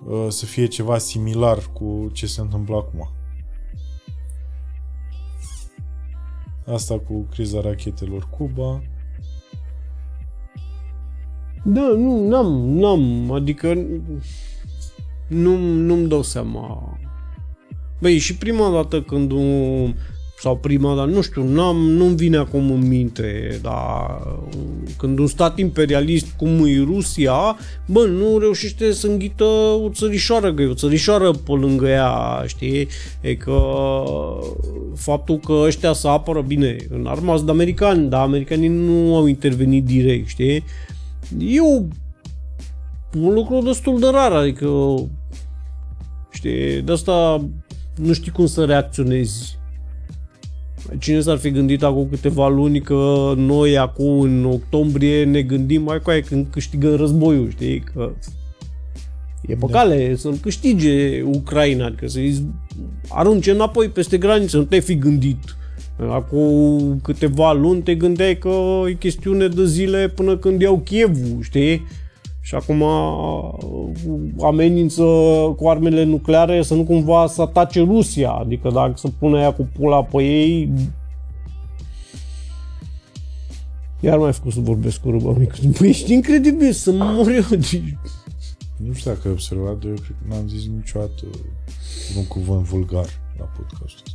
uh, să fie ceva similar cu ce se întâmplă acum. Asta cu criza rachetelor Cuba. Da, nu, n-am, n-am, adică nu, nu-mi dau seama. Băi, și prima dată când un, sau prima dată, nu știu, n-am, nu-mi vine acum în minte, dar când un stat imperialist cum e Rusia, bă, nu reușește să înghită o țărișoară, că e o țărișoară pe lângă ea, știi? E că faptul că ăștia să apără bine în armați de americani, dar americanii nu au intervenit direct, știi? E o un lucru destul de rar, adică știi, de asta nu știi cum să reacționezi. Cine s-ar fi gândit acum câteva luni că noi acum în octombrie ne gândim mai coaie când câștigă războiul, știi? Că e pe cale să-l câștige Ucraina, adică să-i arunce înapoi peste graniță, nu te-ai fi gândit. Acum câteva luni te gândeai că e chestiune de zile până când iau Chievul, știi? Și acum amenință cu armele nucleare să nu cumva să atace Rusia. Adică dacă se pune ea cu pula pe ei... Iar mai făcut să vorbesc cu ruba mică. Băi, ești incredibil să mor eu. Nu știu dacă ai observat, eu cred că n-am zis niciodată un cuvânt vulgar la podcastul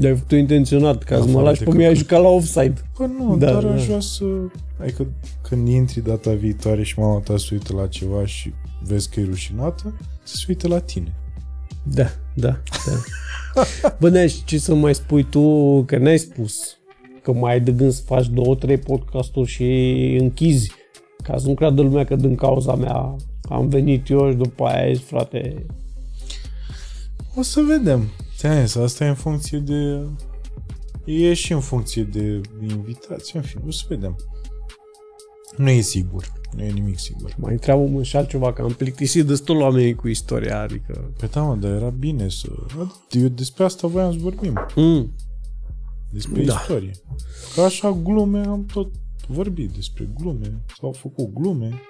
ăsta. Dar ai făcut intenționat, ca să mă lași pe mine a jucat la offside. Păi nu, Da, dar da. aș vrea să... Adică când intri data viitoare și mama ta se uită la ceva și vezi că e rușinată, să se uită la tine. Da, da, da. Bă, ne ce să mai spui tu, că n-ai spus că mai ai de gând să faci două, trei podcasturi și închizi. Ca să nu creadă lumea că din cauza mea am venit eu și după aia ai zis, frate, O să vedem. Ți-am zis, asta e în funcție de... E și în funcție de invitație, în fine, o să vedem. Nu e sigur. Nu e nimic sigur. mai întreabă mă și altceva, că am plictisit destul oamenii cu istoria, adică... Pe da, mă, dar era bine să... Eu despre asta voiam să vorbim. Mm, Despre Da. istorie. Ca așa glume am tot vorbit despre glume. S-au făcut glume.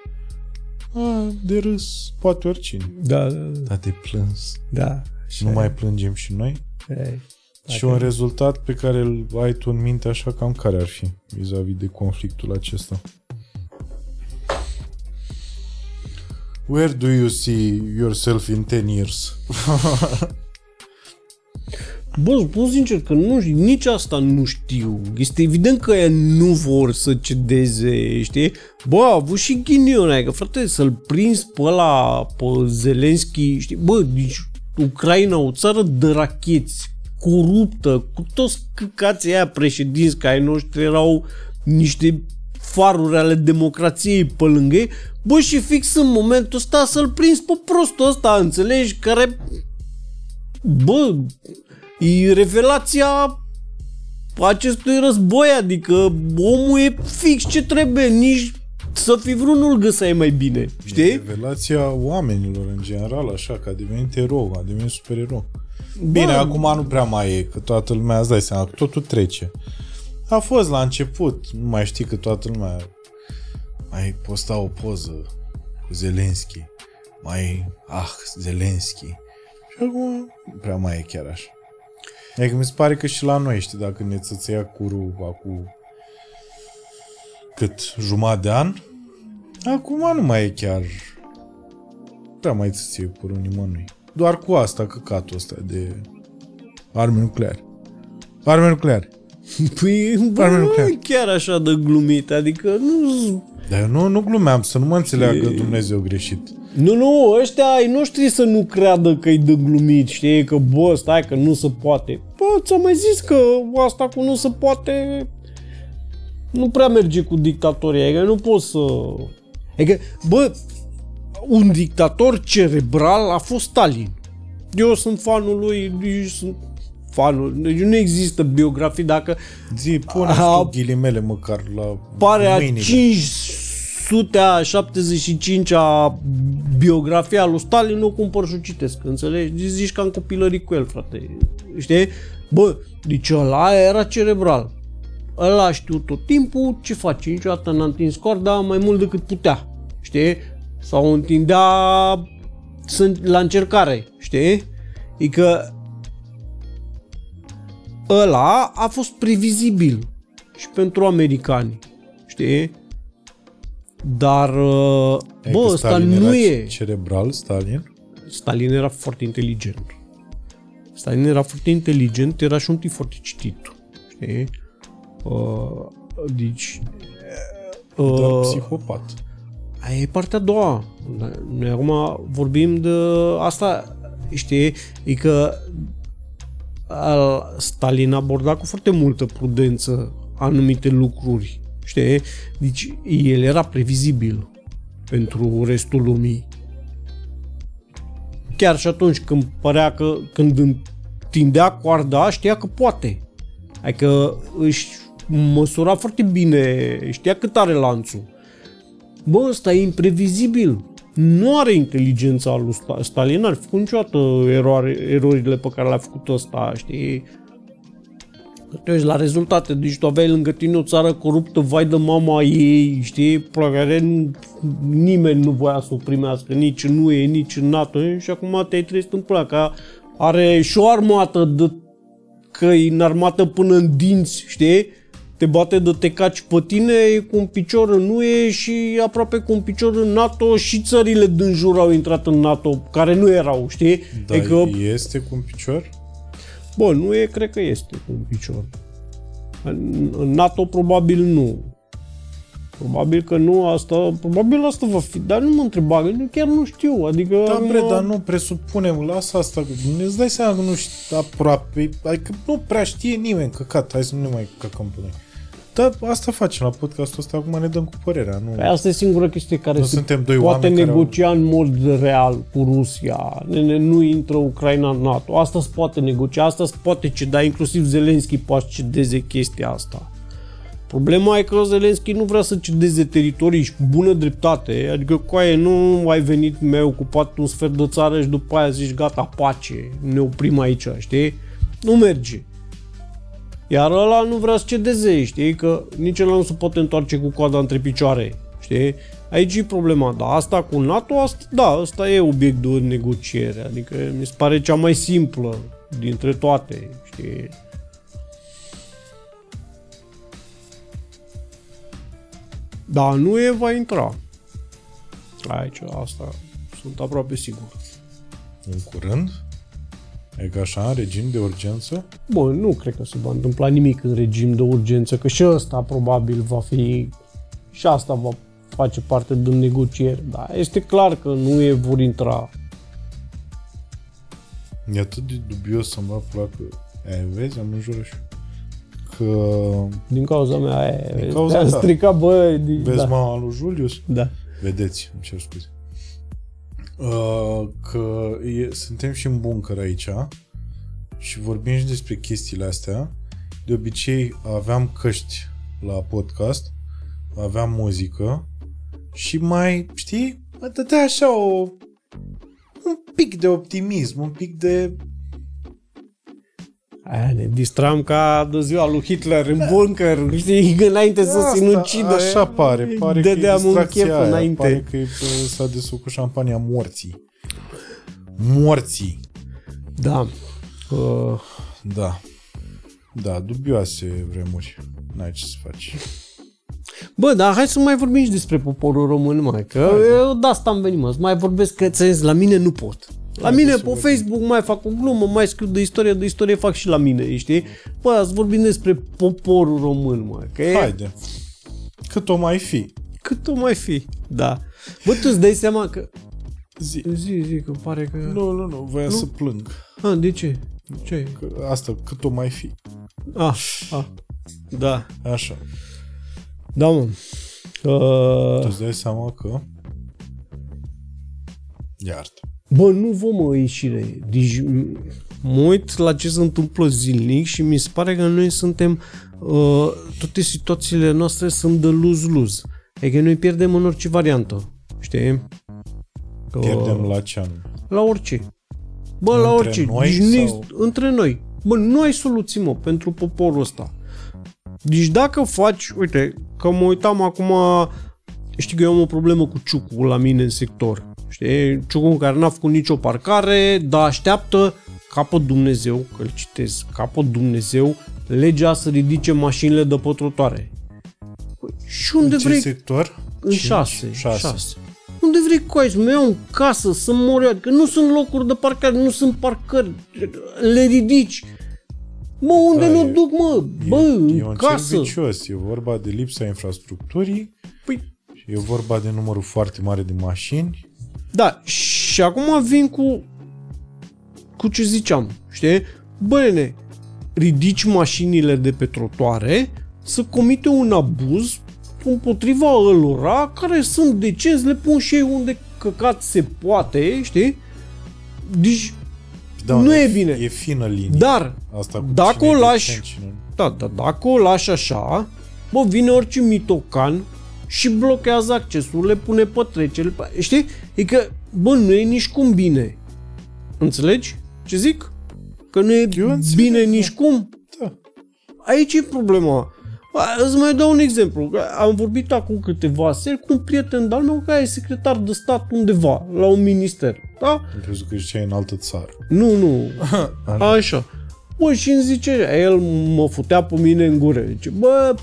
A, de râs poate oricine. da, da, da, Dar de plâns. da. Așa Nu e. mai plângem și noi? Ei, Și un rezultat pe care îl ai tu în minte așa cam care ar fi vis-a-vis de conflictul acesta? Where do you see yourself in 10 years? Bă, spun sincer că nu știu, nici asta nu știu. Este evident că ei nu vor să cedeze, știi? Bă, a avut și ghinion, adică, frate, să-l prins pe ăla, pe Zelenski, știi? Bă, deci Ucraina, o țară de racheți, coruptă, cu toți căcații aia președinți, că ai noștri erau niște faruri ale democrației pe lângă ei, bă, și fix în momentul ăsta să-l prins pe prostul ăsta, înțelegi? Care bă, e revelația acestui război, adică omul e fix ce trebuie, nici să fi vrut nu-l găseai mai bine, știi? Revelația oamenilor în general, așa, că a devenit erou, a devenit supererou. Bine, Bă, acum nu prea mai e, că toată lumea, îți dai seama, că totul trece. A fost la început, nu mai știi că toată lumea mai posta o poză cu Zelenski. Mai, ah, Zelenski. Și acum nu prea mai e chiar așa. Adică mi se pare că și la noi, știi, dacă ne țățăia curul acum cât jumătate de an, acum nu mai e chiar prea mai țăție curul nimănui. Doar cu asta, căcatul ăsta de arme nucleare. Arme nucleare. Păi, bă, Arme nu nucleare. e chiar așa de glumit, adică nu... Dar eu nu, nu glumeam, să nu mă înțeleagă Dumnezeu greșit. Nu, nu, ăștia ai noștri să nu creadă că e de glumit, știi, că bă, stai că nu se poate. Bă, ți-am mai zis că asta cu nu se poate nu prea merge cu dictatorii, adică nu poți să... Adică, bă, un dictator cerebral a fost Stalin. Eu sunt fanul lui, eu sunt fanul, deci nu există biografii dacă Zi, pune Aha. tu ghilimele măcar la pare a mâinile. 575-a biografia lui Stalin, nu o cumpăr și o citesc, înțelegi? Zici că am copilărit cu el, frate. Știi? Bă, deci ăla era cerebral. Ăla a știut tot timpul ce face. Niciodată n-a întins corda mai mult decât putea. Știi? Sau întindea sunt la încercare. Știi? Adică ăla a fost previzibil și pentru americani. Știi? Dar, uh, Adică bă, ăsta Stalin nu era e. Cerebral, Stalin? Stalin era foarte inteligent. Stalin era foarte inteligent, era și un tip foarte citit. Știi? Uh, deci... Uh, Dar psihopat. Aia e partea a doua. Noi acum vorbim de asta, știi, e că al- Stalin aborda cu foarte multă prudență anumite lucruri, știi? Deci el era previzibil pentru restul lumii, chiar și atunci când părea că, când întindea coarda, știa că poate. Adică își măsura foarte bine, știa cât are lanțul. Bă, ăsta e imprevizibil. Nu are inteligența lui Stalin, n-ar făcut niciodată eroare, erorile pe care le-a făcut ăsta, știi? te uiți la rezultate, deci tu aveai lângă tine o țară coruptă, vai de mama ei, știi, pe care nimeni nu voia să o primească, nici în UE, nici în NATO, și acum te-ai trezit în pula, că are și o armată de căi înarmată până în dinți, știi? Te bate de te caci pe tine cu un picior în UE și aproape cu un picior în NATO și țările din jur au intrat în NATO, care nu erau, știi? Dar adică... este cu un picior? Bă, nu e, cred că este cu un picior. În NATO probabil nu. Probabil că nu asta, probabil asta va fi, dar nu mă întreba, chiar nu știu, adică... Da, bre, dar nu presupunem, lasă asta, îți dai seama că nu știu aproape, adică nu prea știe nimeni, căcat, hai să nu ne mai căcăm pe noi. Da, asta facem la podcastul ăsta, acum ne dăm cu părerea. Nu... Păi asta e singura chestie care nu se suntem doi poate negocia au... în mod real cu Rusia. Ne, nu intră Ucraina în NATO. Asta se poate negocia, asta se poate ceda, inclusiv Zelenski poate cedeze chestia asta. Problema e că Zelenski nu vrea să cedeze teritorii și cu bună dreptate, adică coaie nu ai venit, mi-ai ocupat un sfert de țară și după aia zici gata, pace, ne oprim aici, știi? Nu merge. Iar ăla nu vrea să cedeze, știi? Că nici ăla nu se poate întoarce cu coada între picioare, știi? Aici e problema, dar asta cu NATO, asta, da, asta e obiect de negociere, adică mi se pare cea mai simplă dintre toate, știi? Da, nu e va intra. Aici, asta sunt aproape sigur. În curând? E ca așa, în regim de urgență? Bă, nu cred că se va întâmpla nimic în regim de urgență, că și ăsta probabil va fi, și asta va face parte din negocieri, dar este clar că nu e vor intra. E atât de dubios să mă placă. E, vezi, am înjurat și că... Din cauza mea, e, din cauza ta. stricat, bă... Din, vezi da. mama lui Julius? Da. Vedeți, îmi cer scuze. Uh, că e, suntem și în bunker aici și vorbim și despre chestiile astea. De obicei aveam căști la podcast, aveam muzică și mai, știi, mă dădea așa o, un pic de optimism, un pic de Aia, ne distram ca de ziua lui Hitler în bunker, știi, înainte să se sinucidă. Așa pare, pare Dădeam că e un chef aia, înainte. Pare că s-a desut cu șampania morții. Morții. Da. Uh. Da. Da, dubioase vremuri. N-ai ce să faci. Bă, dar hai să mai vorbim și despre poporul român, mai, că eu de asta am venit, mă, să mai vorbesc că ți la mine nu pot. La hai mine pe Facebook mai fac o glumă, mai scriu de istorie, de istorie fac și la mine, știi? Bă, să vorbim despre poporul român, mă, că e... Haide. Cât o mai fi. Cât o mai fi, da. Bă, tu îți dai seama că Zi. Zi, zi, că pare că... Nu, nu, nu, voia nu? să plâng. Ah, de ce? Ce? Că asta, cât o mai fi. Ah, ah, da. Așa. Da, mă. Uh... Tu îți dai seama că... Iartă. Bă, nu vom ieșire. Deci, mă uit la ce se întâmplă zilnic și mi se pare că noi suntem... Uh, toate situațiile noastre sunt de luz-luz. Adică noi pierdem în orice variantă. Știi? Că... Pierdem la ce anume? La orice. Bă, între la orice. Noi deci sau... Între noi. Bă, nu ai soluții, mă, pentru poporul ăsta. Deci dacă faci, uite, că mă uitam acum, știi că eu am o problemă cu ciucul la mine în sector. Știi? Ciucul care n-a făcut nicio parcare, dar așteaptă capă Dumnezeu, că îl citez, capă Dumnezeu, legea să ridice mașinile de pătrotoare. Și unde în vrei? sector? În 6. 6. Unde vrei cu aici? Mă iau în casă să mor eu. Adică nu sunt locuri de parcare, nu sunt parcări. Le ridici. Mă, unde da, nu e, duc, mă? Bă, e, în e un casă. vicios. E vorba de lipsa infrastructurii. Păi, e vorba de numărul foarte mare de mașini. Da, și acum vin cu cu ce ziceam, știi? Bă, nene, ridici mașinile de pe trotoare să comite un abuz împotriva ălora care sunt decenți, le pun și ei unde căcat se poate, știi? Deci, Da, nu e, e bine. E fină linie. dar, Asta cu dacă cine o e lași- decent, cine- da, da, dacă o lași așa, bă, vine orice mitocan și blochează accesul, le pune pe trecere, pe- știi? E că, bă, nu e nici cum bine. Înțelegi ce zic? Că nu e Eu înțeleg, bine da. nici cum. Da. Aici e problema. A, Îți mai dau un exemplu. Am vorbit acum câteva seri cu un prieten de-al meu care e secretar de stat undeva, la un minister. Da? Am crezut că ziceai în altă țară. Nu, nu. Așa. Așa. Bă, și îmi zice, el mă futea pe mine în gură. Zice, bă,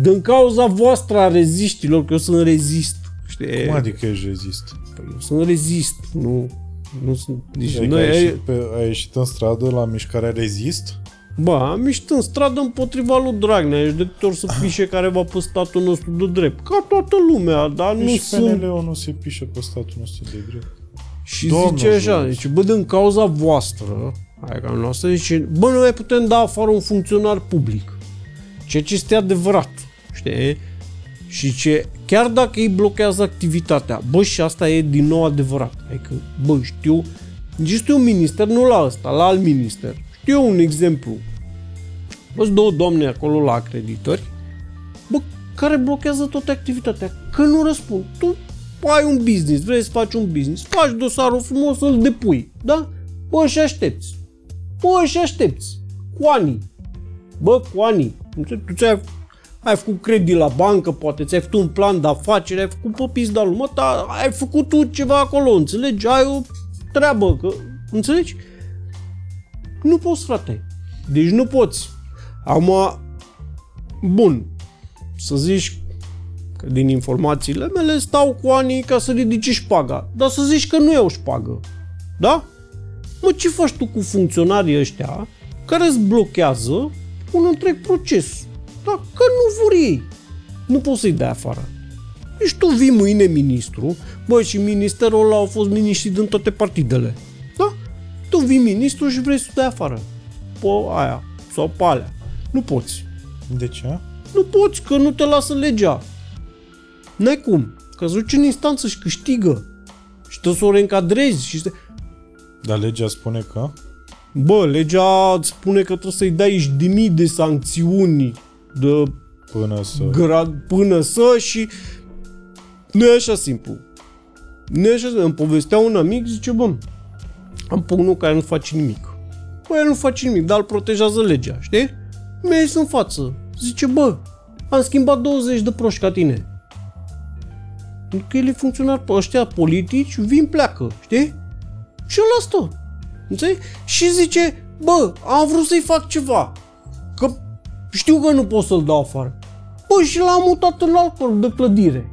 din cauza voastră a reziștilor, că eu sunt rezist. Știi? Cum adică ești rezist? Păi eu sunt rezist, nu, nu sunt... Deci Adică noi, ai, ieșit pe, ai ieșit în stradă la mișcarea rezist? Bă, am ieșit în stradă împotriva lui Dragnea și de câte ori să pișe careva pe statul nostru de drept. Ca toată lumea, dar nu Nici sunt... PNL-ul nu se pișe pe statul nostru de drept. Și Doamne zice așa, ajută. zice, bă, din cauza voastră, adică a noastră, zice, bă, nu mai putem da afară un funcționar public. Ceea ce este adevărat, știi? Și ce, chiar dacă îi blochează activitatea, bă, și asta e din nou adevărat. Adică, bă, știu, nici știu un minister, nu la ăsta, la alt minister. Știu eu un exemplu. Bă, două doamne acolo la acreditări, bă, care blochează toată activitatea, că nu răspund. Tu ai un business, vrei să faci un business, faci dosarul frumos, îl depui, da? Bă, și aștepți. Bă, și aștepți. Cu ani. Bă, cu ani. Tu ți-ai ai făcut credit la bancă, poate ți-ai făcut un plan de afaceri, ai făcut pe pizda lui, mă, dar ai făcut tu ceva acolo, înțelegi? Ai o treabă, că, înțelegi? Nu poți, frate. Deci nu poți. Acum, bun, să zici că din informațiile mele stau cu ani ca să ridici șpaga, dar să zici că nu e o șpagă. Da? Mă, ce faci tu cu funcționarii ăștia care îți blochează un întreg proces? Da? Că nu vor ei. Nu poți să-i dai afară. Deci tu vii mâine ministru, bă, și ministerul ăla au fost miniștri din toate partidele. Da? Tu vii ministru și vrei să dai afară. Pe aia, sau pe alea. Nu poți. De ce? Nu poți, că nu te lasă legea. N-ai cum. Că îți duci în instanță și câștigă. Și trebuie să o reîncadrezi. Și să... Dar legea spune că... Bă, legea îți spune că trebuie să-i dai de mii de sancțiuni de Până să... grad până să și nu e așa simplu. Nu e așa simplu. Îmi povestea un amic, zice, bă, am pe unul care nu face nimic. Bă, el nu face nimic, dar îl protejează legea, știi? Mi-a zis în față. Zice, bă, am schimbat 20 de proști ca tine. Pentru că el e funcționar pe ăștia politici, vin, pleacă, știi? Și ăla stă. Înțelegi? Și zice, bă, am vrut să-i fac ceva. Că știu că nu pot să-l dau afară. Bă, și l-am mutat în alt corp de clădire.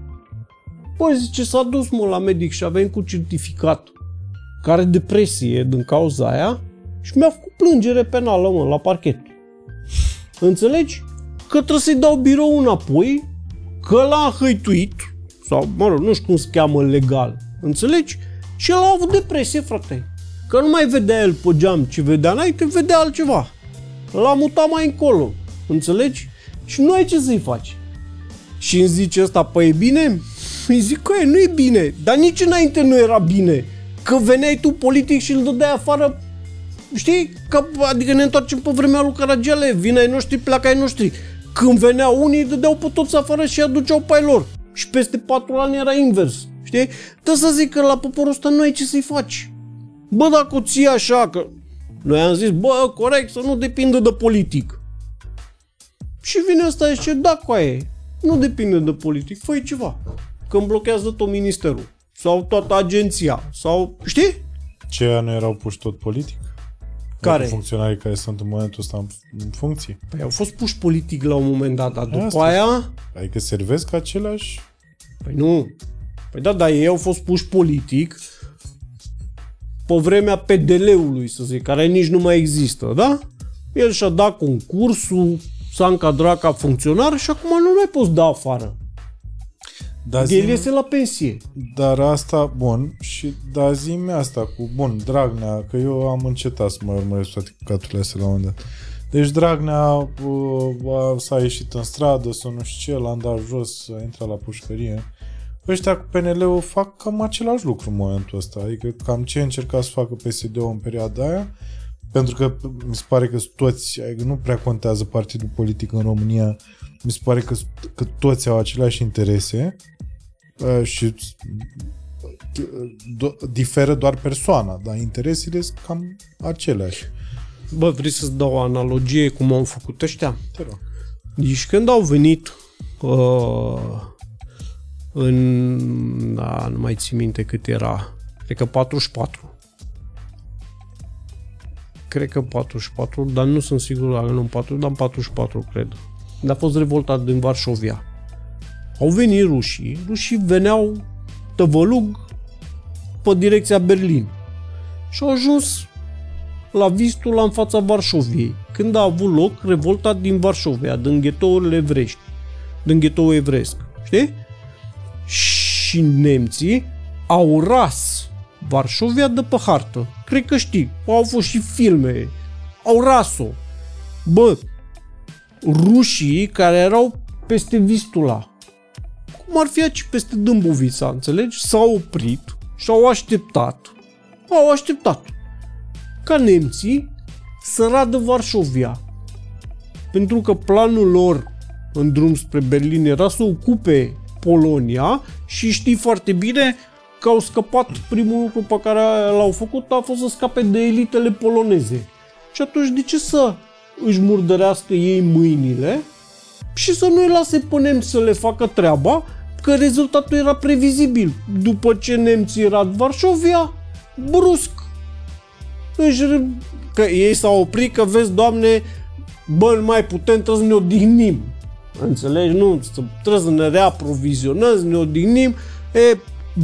Bă, zice, s-a dus mă la medic și a venit cu certificat care depresie din cauza aia și mi-a făcut plângere penală, mă, la parchet. Înțelegi? Că trebuie să-i dau birou înapoi, că l-a hăituit, sau, mă rog, nu știu cum se cheamă legal, înțelegi? Și el a avut depresie, frate. Că nu mai vedea el pe geam ce vedea înainte, vedea altceva. L-a mutat mai încolo, înțelegi? Și nu ai ce să-i faci. Și îmi zice ăsta, păi e bine? Îi zic că e, nu e bine, dar nici înainte nu era bine. Că veneai tu politic și îl dădeai afară, știi? Că, adică ne întoarcem pe vremea lui Caragiale, vine ai noștri, pleacă ai noștri. Când veneau unii, îi dădeau pe toți afară și îi aduceau pe ai lor. Și peste patru ani era invers, știi? Dă să zic că la poporul ăsta nu ai ce să-i faci. Bă, dacă o ții așa, că noi am zis, bă, corect, să nu depindă de politic. Și vine ăsta și zice, da, coaie, nu depinde de politic, fă ceva. Că îmi blochează tot ministerul. Sau toată agenția. Sau, știi? Ce aia nu erau puși tot politic? Care? Adică Funcționarii care sunt în momentul ăsta în, în funcție. Păi au fost puși politic la un moment dat, dar după Asta aia... Adică servesc aceleași... Păi nu. Păi da, dar ei au fost puși politic pe vremea PDL-ului, să zic, care nici nu mai există, da? El și-a dat concursul, s-a încadrat ca funcționar și acum nu mai poți da afară. Dar El zi iese la pensie. Dar asta, bun, și da zi asta cu, bun, Dragnea, că eu am încetat să mă urmăresc toate căcaturile astea la un moment dat. Deci Dragnea uh, a, s-a ieșit în stradă, să nu știu ce, l-am dat jos, a intrat la pușcărie. Ăștia cu PNL-ul fac cam același lucru în momentul ăsta. Adică cam ce încerca să facă PSD-ul în perioada aia, pentru că mi se pare că toți, adică nu prea contează partidul politic în România, mi se pare că, că toți au aceleași interese uh, și do, diferă doar persoana, dar interesele sunt cam aceleași. Bă, vrei să-ți dau o analogie cum au făcut ăștia? Te rog. Deci când au venit uh, în... Da, nu mai țin minte cât era. Cred că 44. Cred că 44, dar nu sunt sigur dacă nu 4, dar 44 cred. Dar a fost revoltat din Varșovia. Au venit rușii, rușii veneau tăvălug pe direcția Berlin. Și au ajuns la Vistula în fața Varșoviei, când a avut loc revolta din Varșovia, din ghetourile evrești, din ghetoul evresc. Știi? Și nemții au ras Varșovia de pe hartă. Cred că știi, au fost și filme. Au ras-o. Bă, rușii care erau peste Vistula, cum ar fi aici peste Dâmbovița, înțelegi? S-au oprit și au așteptat. Au așteptat ca nemții să radă Varșovia. Pentru că planul lor în drum spre Berlin era să ocupe Polonia și știi foarte bine că au scăpat primul lucru pe care l-au făcut a fost să scape de elitele poloneze. Și atunci de ce să își murdărească ei mâinile și să nu-i lase pe nemți să le facă treaba, că rezultatul era previzibil. După ce nemții rad Varșovia, brusc își, că ei s-au oprit că vezi, Doamne, bă, nu mai putem, trebuie să ne odihnim. Înțelegi? Nu, trebuie să ne reaprovizionăm, să ne odihnim. E,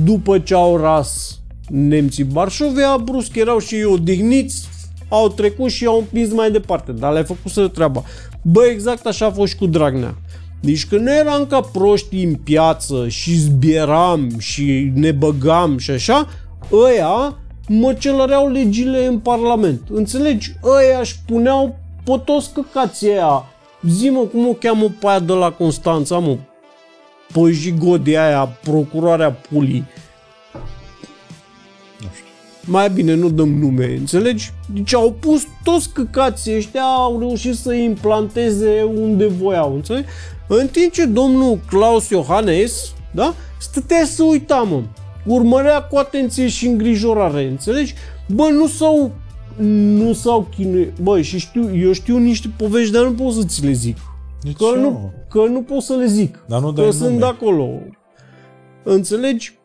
după ce au ras nemții Varșovia, brusc erau și ei odihniți, au trecut și au împins mai departe, dar le-ai făcut să treaba. Bă, exact așa a fost și cu Dragnea. Deci când noi eram ca proști în piață și zbieram și ne băgam și așa, ăia măcelăreau legile în Parlament. Înțelegi? Ăia își puneau pe toți căcații aia. Zi-mă cum o cheamă pe aia de la Constanța, mă. Pe jigodi aia, procuroarea pulii. Nu știu. Mai bine nu dăm nume, înțelegi? Deci au pus toți căcații ăștia, au reușit să implanteze unde voiau, înțelegi? În timp ce domnul Claus Iohannes, da, stătea să uita, mă urmărea cu atenție și îngrijorare, înțelegi? Bă, nu s-au nu s-au chinuit. Bă, și știu, eu știu niște povești, dar nu pot să ți le zic. De Că ce, nu, mă? că nu pot să le zic. Dar nu că dai sunt nume. de acolo. Înțelegi?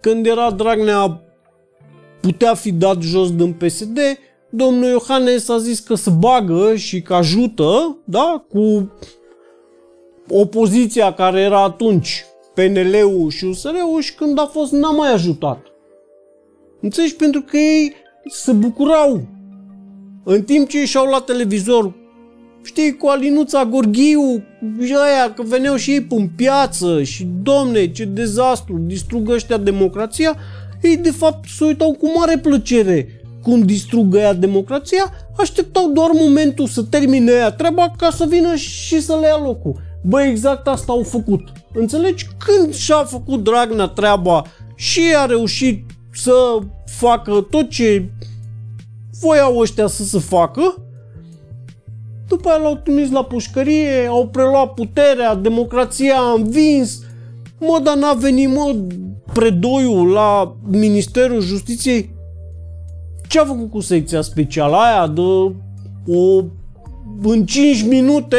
Când era Dragnea putea fi dat jos din PSD, domnul Iohannes a zis că se bagă și că ajută, da, cu opoziția care era atunci PNL-ul și USR-ul și când a fost n-a mai ajutat. Înțelegi? Pentru că ei se bucurau. În timp ce ieșeau la televizor, știi, cu Alinuța Gorghiu și aia, că veneau și ei pe piață și, domne, ce dezastru, distrug ăștia democrația, ei de fapt se uitau cu mare plăcere cum distrugă ea democrația, așteptau doar momentul să termine ea treaba ca să vină și să le ia locul. Bă, exact asta au făcut. Înțelegi? Când și-a făcut Dragnea treaba și a reușit să facă tot ce voiau ăștia să se facă, după aia l-au trimis la pușcărie, au preluat puterea, democrația a învins. Mă, dar n-a venit, mă, predoiul la Ministerul Justiției. Ce a făcut cu secția specială aia de o în 5 minute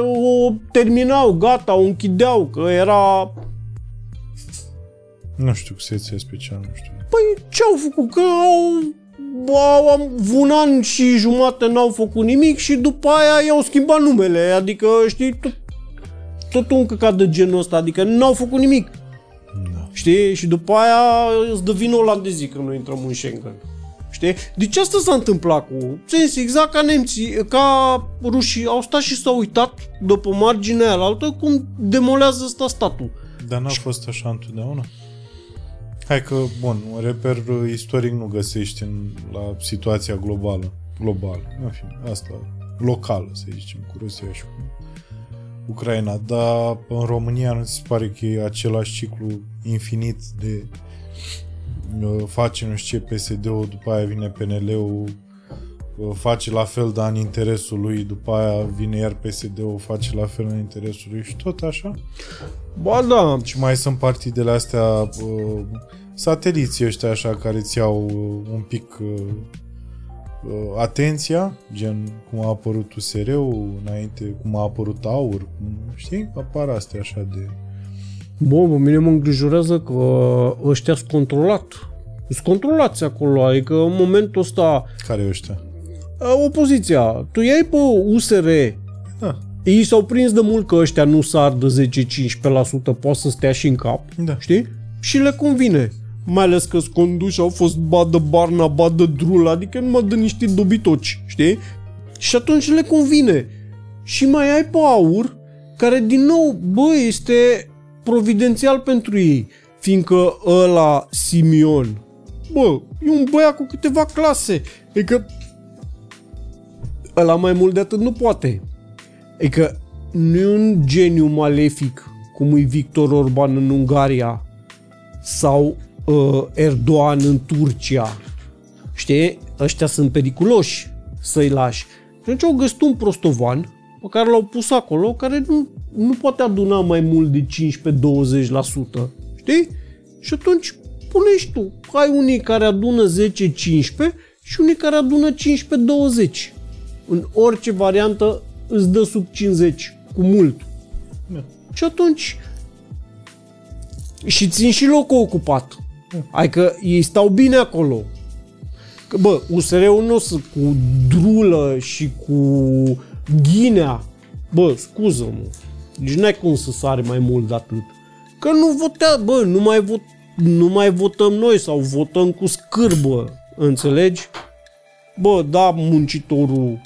o terminau, gata, o închideau, că era... Nu știu, cu secția specială, nu știu. Păi ce au făcut? Că au, au, au un an și jumate n-au făcut nimic și după aia i-au schimbat numele, adică știi, tot, tot un căcat de genul ăsta, adică n-au făcut nimic. Da. Știi? Și după aia îți dă vină olandezii că nu intrăm în Schengen. Știi? Deci asta s-a întâmplat cu sens exact ca nemții, ca rușii au stat și s-au uitat după marginea aia la altă cum demolează ăsta statul. Dar n-a fost așa întotdeauna? Hai că, bun, un reper istoric nu găsești în, la situația globală. Globală. În fine, asta, locală, să zicem, cu Rusia și cu... Ucraina, dar în România nu ți se pare că e același ciclu infinit de uh, face nu știu ce PSD-ul, după aia vine PNL-ul, uh, face la fel, dar în interesul lui, după aia vine iar PSD-ul, face la fel în interesul lui și tot așa. Ba da, Și mai sunt partidele astea, uh, sateliții ăștia așa, care ți iau uh, un pic uh, uh, atenția, gen cum a apărut USR-ul înainte, cum a apărut AUR, cum, știi? Apar astea așa de... Bă, pe mine mă îngrijorează că ăștia sunt controlat. Sunt controlați acolo, adică în momentul ăsta Care ăștia? opoziția, tu iei pe USR, Da, ei s-au prins de mult că ăștia nu sar de 10-15%, poate să stea și în cap, da. știi? Și le convine. Mai ales că sunt conduși, au fost badă Barna, badă Drul, adică numai de niște dobitoci, știi? Și atunci le convine. Și mai ai pe aur, care din nou, bă, este providențial pentru ei, fiindcă ăla Simion, bă, e un băiat cu câteva clase, adică ăla mai mult de atât nu poate. Adică nu e un geniu malefic cum e Victor Orban în Ungaria sau uh, Erdogan în Turcia. Știi? Ăștia sunt periculoși să-i lași. Și atunci au găsit un prostovan pe care l-au pus acolo, care nu, nu poate aduna mai mult de 15-20%. Știi? Și atunci punești tu. Ai unii care adună 10-15 și unii care adună 15-20. În orice variantă îți dă sub 50, cu mult. Da. Și atunci și țin și locul ocupat. Adică ei stau bine acolo. Că, bă, USR-ul nu o să cu drulă și cu ghinea. Bă, scuză-mă. Deci n-ai cum să sari mai mult de atât. Că nu votea, bă, nu mai, vot, nu mai votăm noi sau votăm cu scârbă. Înțelegi? Bă, da, muncitorul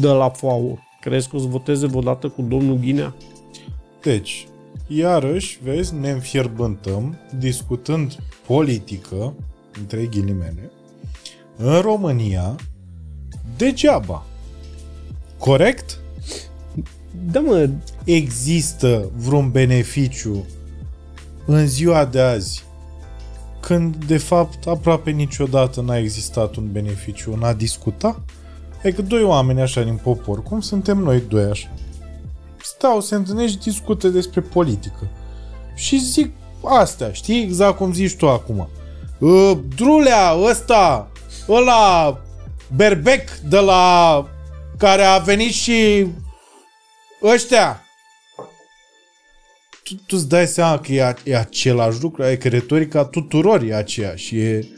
de la FAUR. Crezi că o să voteze vreodată cu domnul Ghinea? Deci, iarăși, vezi, ne înfierbântăm discutând politică, între ghilimele, în România, degeaba. Corect? Da, mă, Există vreun beneficiu în ziua de azi când, de fapt, aproape niciodată n-a existat un beneficiu în a discuta? Adică doi oameni așa din popor, cum suntem noi doi așa, stau, se întâlnește și discută despre politică. Și zic astea, știi? Exact cum zici tu acum. Uh, Drulea, ăsta, ăla, Berbec de la care a venit și ăștia. Tu, tu îți dai seama că e, a, e același lucru, adică retorica tuturor e aceeași. E,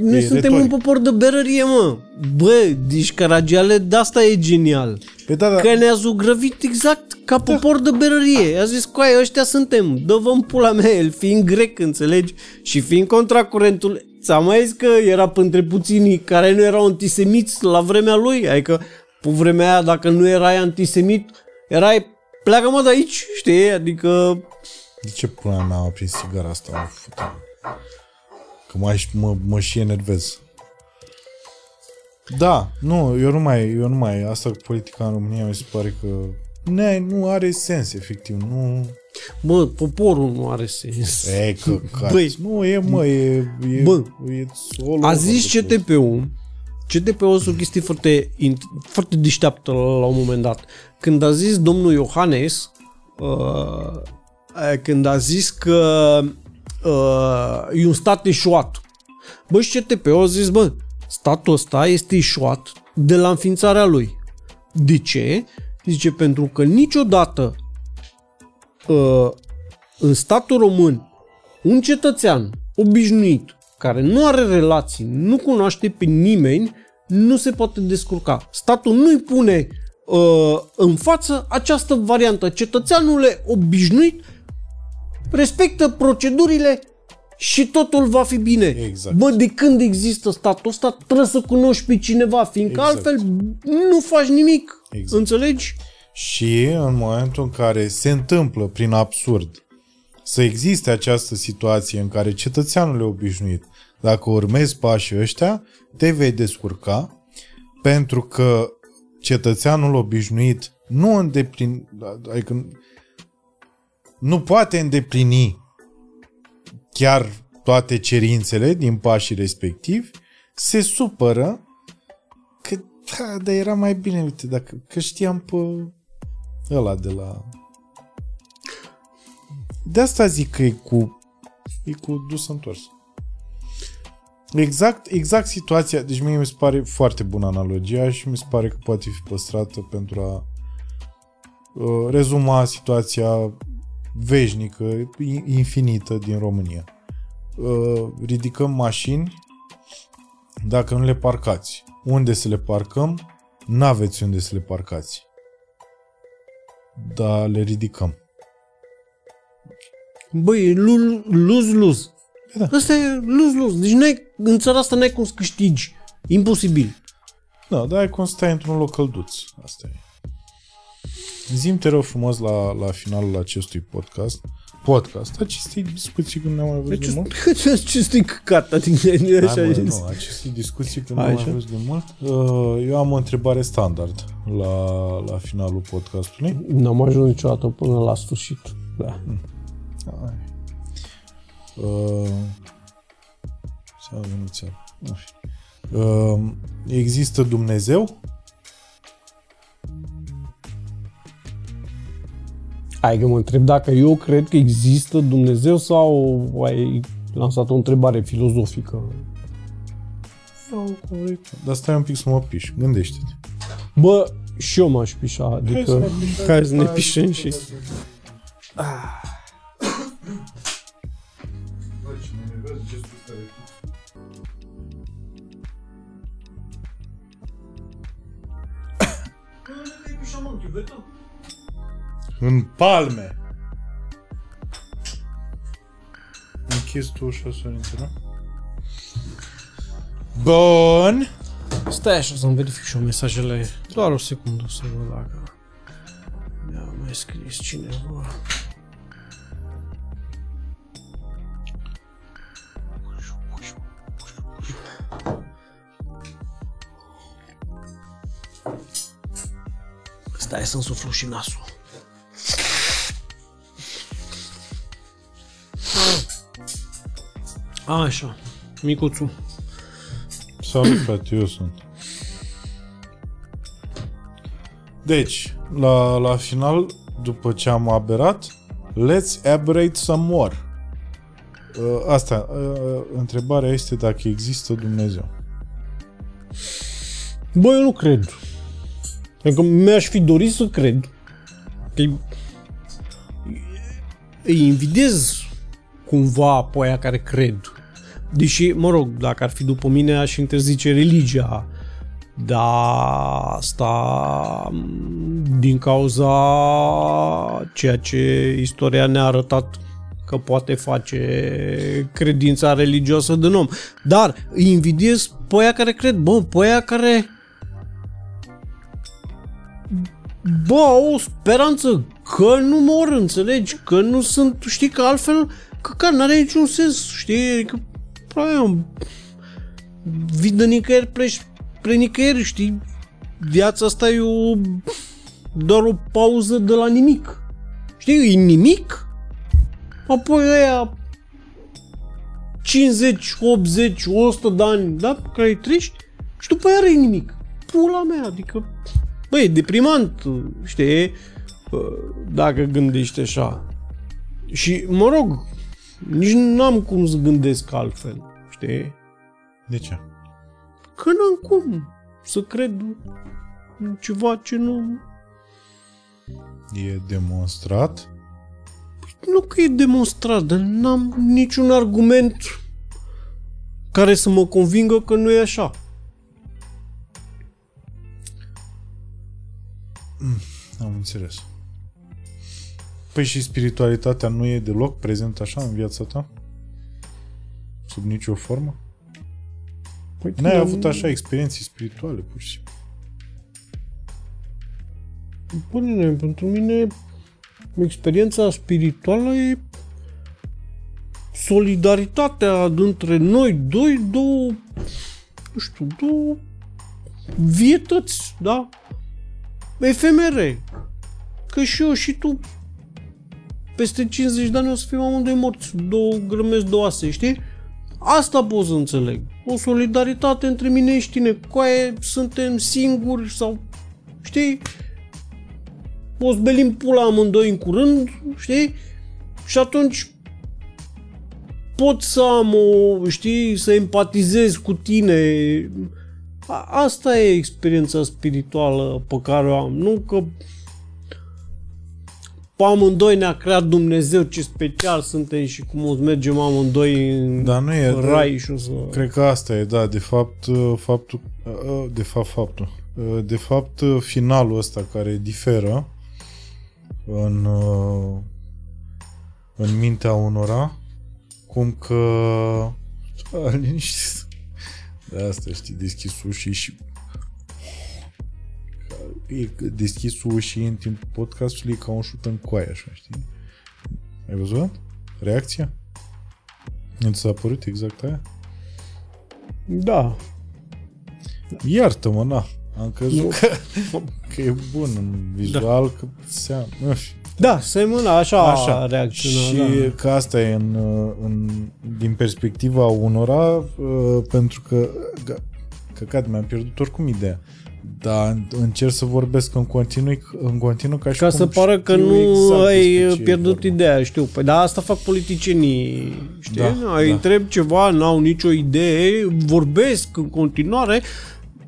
Noi E suntem retoric. un popor de berărie, mă. Bă, deci Caragiale, de asta e genial. pe da, da, Că ne-a zugrăvit exact ca popor de berărie. A zis, coaie, ăștia suntem, dă-vă în pula mea, el fiind grec, înțelegi? Și fiind contra curentului. Ți-am mai zis că era printre puținii care nu erau antisemiți la vremea lui. Adică, pe vremea aia, dacă nu erai antisemit, erai, pleacă mă de aici, știi? Adică, de ce pula mea am aprins sigara asta? Mă, fute Că mai, mă, mă și enervez. Da, nu, eu nu mai, eu nu mai, asta cu politica în România mi se pare că ne, nu are sens, efectiv, nu... bă, poporul nu are sens. E, că, Băi. nu, e, mă, e, e, Bă. e all A over zis the place. CTP-ul, CTP-ul sunt chestii foarte, int- foarte deșteaptă la, la un moment dat. Când a zis domnul Iohannes, uh, uh, când a zis că uh, e un stat eșuat. Bă, și CTP-ul a zis, bă, statul ăsta este eșuat de la înființarea lui. De ce? Zice, pentru că niciodată uh, în statul român un cetățean obișnuit care nu are relații, nu cunoaște pe nimeni, nu se poate descurca. Statul nu-i pune uh, în față această variantă. Cetățeanul obișnuit respectă procedurile și totul va fi bine. Exact. Bă, de când există statul ăsta, trebuie să cunoști pe cineva, fiindcă Exact. altfel nu faci nimic. Exact. Înțelegi? Și în momentul în care se întâmplă, prin absurd, să existe această situație în care cetățeanul e obișnuit, dacă urmezi pașii ăștia, te vei descurca, pentru că cetățeanul obișnuit nu îndeplin, adică nu poate îndeplini chiar toate cerințele din pașii respectivi, se supără că, da, dar era mai bine, uite, dacă, că știam pe ăla de la... De asta zic că e cu, e cu dus întors. Exact, exact situația, deci mie mi se pare foarte bună analogia și mi se pare că poate fi păstrată pentru a uh, rezuma situația veșnică, infinită din România. Uh, ridicăm mașini dacă nu le parcați. Unde să le parcăm? N-aveți unde să le parcați. Dar le ridicăm. Băi, luz-luz. Da. Asta e luz-luz. Deci n-ai, în țara asta n-ai cum să câștigi. Imposibil. Da, dar ai cum să stai într-un loc călduț. Asta e. Zim te rog frumos la, la finalul acestui podcast. Podcast. Aceste discuții când ne-am mai văzut deci, de mult. Acestui căcat, adică da, așa bă, nu, aceste discuții când ne-am mai văzut de mult. Uh, eu am o întrebare standard la, la finalul podcastului. N-am ajuns niciodată până la sfârșit. Da. Hmm. Uh, s-a venit uh, există Dumnezeu? Hai că mă întreb dacă eu cred că există Dumnezeu sau ai lansat o întrebare filozofică. Nu, corect. Dar stai un pic să mă piși. Gândește-te. Bă, și eu m-aș pișa. Adică, hai să ne pișăm și... Ah. În palme. Închizi tu ușa, Sorință, nu? Bun. Stai așa să-mi verific și eu mesajele. Doar o secundă să văd dacă mi-a mai scris cineva. Stai să-mi suflu și nasul. Așa, micuțu. Salut, frate, eu sunt. Deci, la, la final, după ce am aberat, let's aberrate some more. Uh, asta, uh, întrebarea este dacă există Dumnezeu. Bă, eu nu cred. Pentru că mi-aș fi dorit să cred. Că îi invidez cumva pe aia care cred. Deși, mă rog, dacă ar fi după mine, aș interzice religia. Dar asta din cauza ceea ce istoria ne-a arătat că poate face credința religioasă din om. Dar îi invidiez pe aia care cred, bă, pe aia care bă, o speranță că nu mor, înțelegi? Că nu sunt, știi, că altfel că n-are niciun sens, știi? Adică, aia, vii de nicăieri, pleci pre nicăieri, știi? Viața asta e o, doar o pauză de la nimic. Știi? E nimic. Apoi aia 50, 80, 100 de ani, da? Care îi trăiești și după aia e nimic. Pula mea, adică, băi, e deprimant, știi? Dacă gândești așa. Și, mă rog, nici nu am cum să gândesc altfel, știi? De ce? Că n-am cum să cred în ceva ce nu... E demonstrat? Păi nu că e demonstrat, dar n-am niciun argument care să mă convingă că nu e așa. Mm, am înțeles. Păi și spiritualitatea nu e deloc prezentă așa în viața ta? Sub nicio formă? Păi N-ai avut așa experiențe spirituale, pur și simplu. Până pentru mine experiența spirituală e solidaritatea dintre noi doi, două, nu știu, două vietăți, da? efemere. Că și eu și tu peste 50 de ani o să fim amândoi morți, două grămezi, două ase, știi? Asta pot să înțeleg. O solidaritate între mine și tine. Coaie, suntem singuri sau, știi? O să belim pula amândoi în curând, știi? Și atunci pot să am o, știi, să empatizez cu tine. A, asta e experiența spirituală pe care o am. Nu că pe amândoi ne-a creat Dumnezeu ce special suntem și cum o să mergem amândoi în Dar nu e, rai și o să... Cred că asta e, da, de fapt, faptul, de fapt, faptul, de fapt, finalul ăsta care diferă în, în mintea unora, cum că a, liniștit. De asta, știi, deschis ușii și e deschis ușii în timpul podcastului ca un șut în coaie, așa, știi? Ai văzut? Reacția? Nu ți s-a părut exact aia? Da. Iartă-mă, na. Am crezut că, că e bun în vizual, da. că seamă, nu știu. Da, semăna, așa, așa. reacționa. Și da. că asta e în, în, din perspectiva unora, uh, pentru că căcat, mi-am pierdut oricum ideea. Dar încerc să vorbesc în continuu, în continuu ca și Ca cum să pară că știu nu exact ai despre ce e pierdut vorba. ideea, știu. Păi da, asta fac politicienii, știi? Da, ai da. întreb ceva, n-au nicio idee, vorbesc în continuare.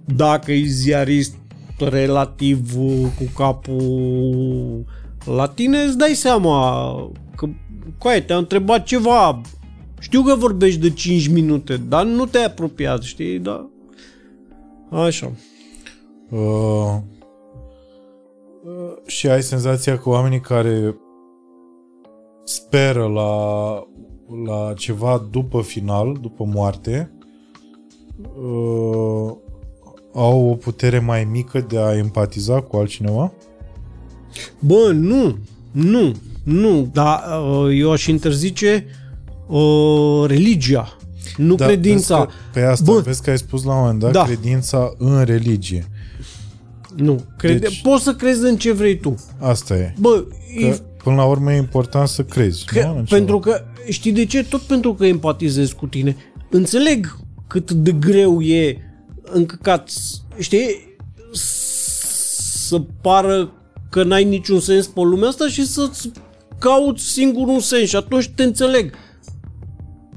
Dacă e ziarist relativ uh, cu capul la tine, îți dai seama că, coaie, te-a întrebat ceva, știu că vorbești de 5 minute, dar nu te-ai apropiat, știi? Da. Așa. Uh, uh, și ai senzația că oamenii care speră la, la ceva după final, după moarte, uh, au o putere mai mică de a empatiza cu altcineva? Bă, nu, nu, nu, dar uh, eu aș interzice uh, religia, nu Da, credința. Vezi că, pe asta, Bă. vezi că ai spus la un moment dat, Da. credința în religie. Nu, crede, Deci- poți să crezi în ce vrei tu. Asta e. Bă, Că, e, până la urmă e important să crezi. că, nu? În pentru ceva. că, știi de ce? Tot pentru că empatizez cu tine. Înțeleg cât de greu e încăcat, știi, să pară că n-ai niciun sens pe lumea asta și să-ți cauți singur un sens și atunci te înțeleg.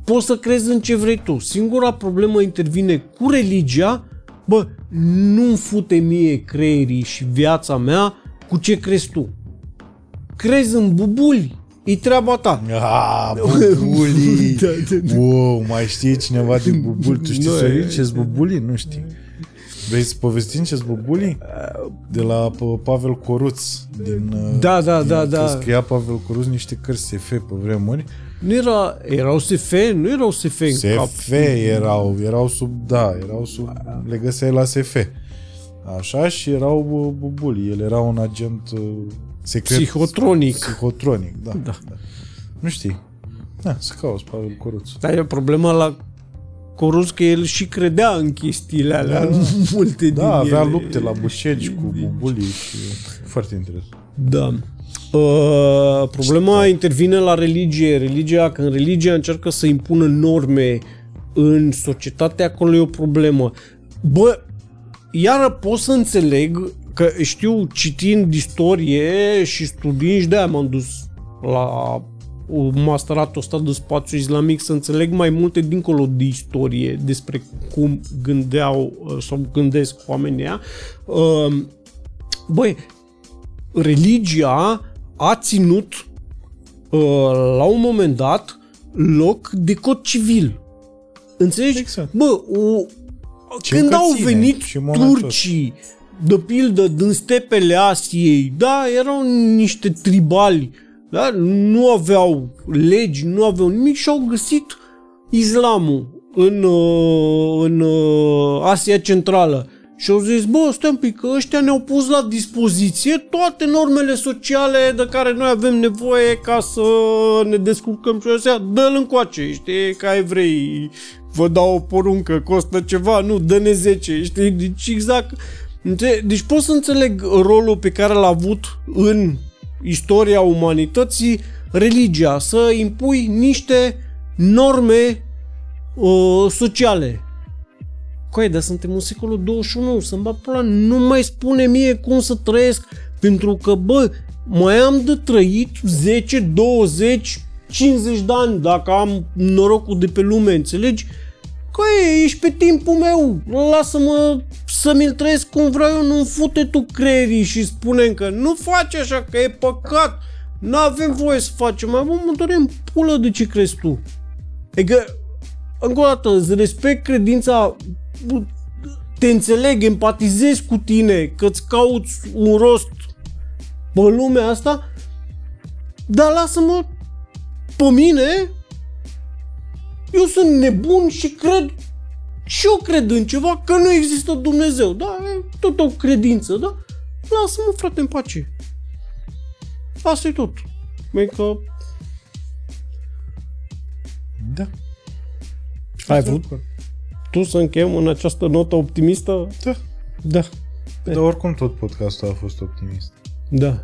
Poți să crezi în ce vrei tu. Singura problemă intervine cu religia, bă, nu-mi fute mie creierii și viața mea cu ce crezi tu. Crezi în bubuli, e treaba ta. Ah, bubulii! Da, da, da. Wow, mai știi cineva de bubuli? Tu știi Nu, să e- ce bubulii? Nu știi. Vrei să povestim ce bubulii? De la P- Pavel Coruț. Din, uh, Da, da, din, da, că da. Scria Pavel Coruț niște cărți SF pe vremuri. Nu era, erau SF, nu erau SF în cap. SF erau, erau sub, da, erau sub, le găseai la SF. Așa și erau uh, bubulii. El era un agent uh, secret. Psihotronic. Psihotronic, da. Da. da. Nu știi. Da, să cauți Pavel Coruț. Dar e problema la Corus că el și credea în chestiile alea, Da, în multe Da, din avea ele. lupte la bușegi cu bubulii și foarte interesant. Da. Uh, problema intervine la religie. Religia, când religia încearcă să impună norme în societate, acolo e o problemă. Bă, iară pot să înțeleg că știu, citind istorie și studiind, și de-aia m-am dus la masteratul ăsta de spațiu islamic să înțeleg mai multe dincolo de istorie despre cum gândeau uh, sau gândesc oamenii ăia. Uh, Băi, religia a ținut uh, la un moment dat loc de cod civil. Înțelegi? Exact. Bă, o, Ce când încă au ține venit și în momentul turcii, de pildă, din stepele Asiei, da, erau niște tribali, da, nu aveau legi, nu aveau nimic și au găsit islamul în, uh, în uh, Asia Centrală. Și au zis, bă, stai un pic, că ăștia ne-au pus la dispoziție toate normele sociale de care noi avem nevoie ca să ne descurcăm și astea, dă-l încoace, știi, ca evrei, vă dau o poruncă, costă ceva, nu, dă-ne 10, știi, deci exact, Înțe- Deci pot să înțeleg rolul pe care l-a avut în istoria umanității religia, să impui niște norme uh, sociale. Coai, dar suntem în secolul 21, să-mi bat pula, nu mai spune mie cum să trăiesc, pentru că, bă, mai am de trăit 10, 20, 50 de ani, dacă am norocul de pe lume, înțelegi? Că ești pe timpul meu, lasă-mă să mi-l trăiesc cum vreau eu, nu fute tu creierii și spune că nu faci așa, că e păcat, nu avem voie să facem, mai mă dorem pulă de ce crezi tu. E că, încă o dată, îți respect credința, te înțeleg, empatizez cu tine, că îți cauți un rost pe lumea asta, dar lasă-mă pe mine, eu sunt nebun și cred și eu cred în ceva că nu există Dumnezeu, da? E tot o credință, da? Lasă-mă, frate, în pace. Asta e tot. că Da. ai vrut tu să încheiem în această notă optimistă? Da. Da. Dar oricum tot podcastul a fost optimist. Da.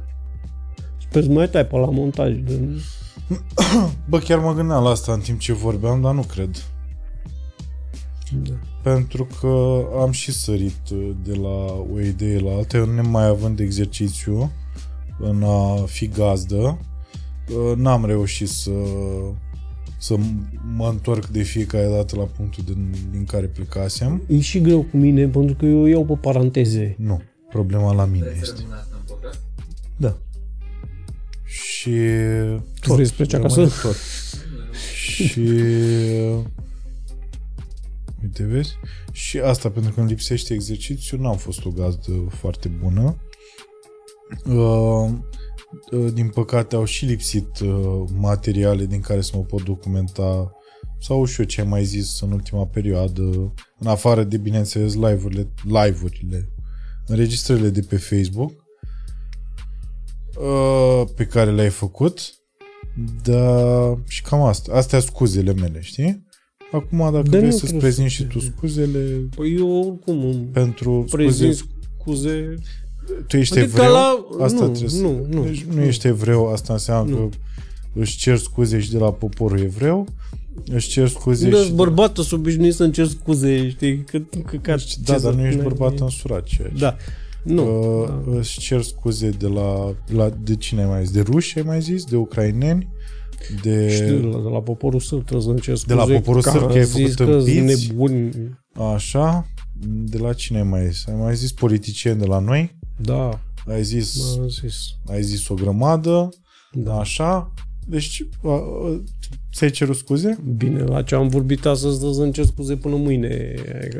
Sper să mai tai pe la montaj. De... Bă, chiar mă gândeam la asta în timp ce vorbeam, dar nu cred. Da. Pentru că am și sărit uh, de la o idee la alta, eu nemai având exercițiu în a fi gazdă, uh, n-am reușit să să mă întorc de fiecare dată la punctul din, din care plecasem. E și greu cu mine, pentru că eu iau pe paranteze. Nu, problema la mine este. Da. Și... Tu vrei să pleci acasă? Tot. și... Uite, vezi? Și asta pentru că îmi lipsește exercițiu, n-am fost o gazdă foarte bună. Uh, uh, din păcate au și lipsit uh, materiale din care să mă pot documenta sau și eu ce ai mai zis în ultima perioadă, în afară de, bineînțeles, live-urile, live-urile înregistrările de pe Facebook pe care le-ai făcut, dar și cam asta. Astea scuzele mele, știi? Acum, dacă Dar vrei nu să-ți cred prezinți să- și tu scuzele Păi eu oricum pentru prezint scuze, scuze... tu ești Adică evreu, la- asta nu, trebuie să... nu, nu, deci nu nu. ești evreu, asta înseamnă Nu. că își cer scuze și de la poporul evreu, își cer scuze Nu și... ești bărbat, să obișnuit să-mi cer scuze, știi? Că, că, că, Da, dar nu ești bărbat însurat ceea ce. Da. Nu. Uh, da. Își cer scuze de la, la... De cine ai mai zis? De ruși ai mai zis? De ucraineni? De... Știu, de la, de la poporul sârb trebuie să-mi cer scuze. De la poporul că sârb că am ai zis făcut că sunt tâmpiți? nebuni. Așa? De la cine ai mai zis? Ai mai zis politicieni de la noi? Da, Ai zis, am zis. ai zis o grămadă? Da. Așa? Deci, a, a, ți-ai cerut scuze? Bine, la ce am vorbit astăzi, dă să-mi cer scuze până mâine.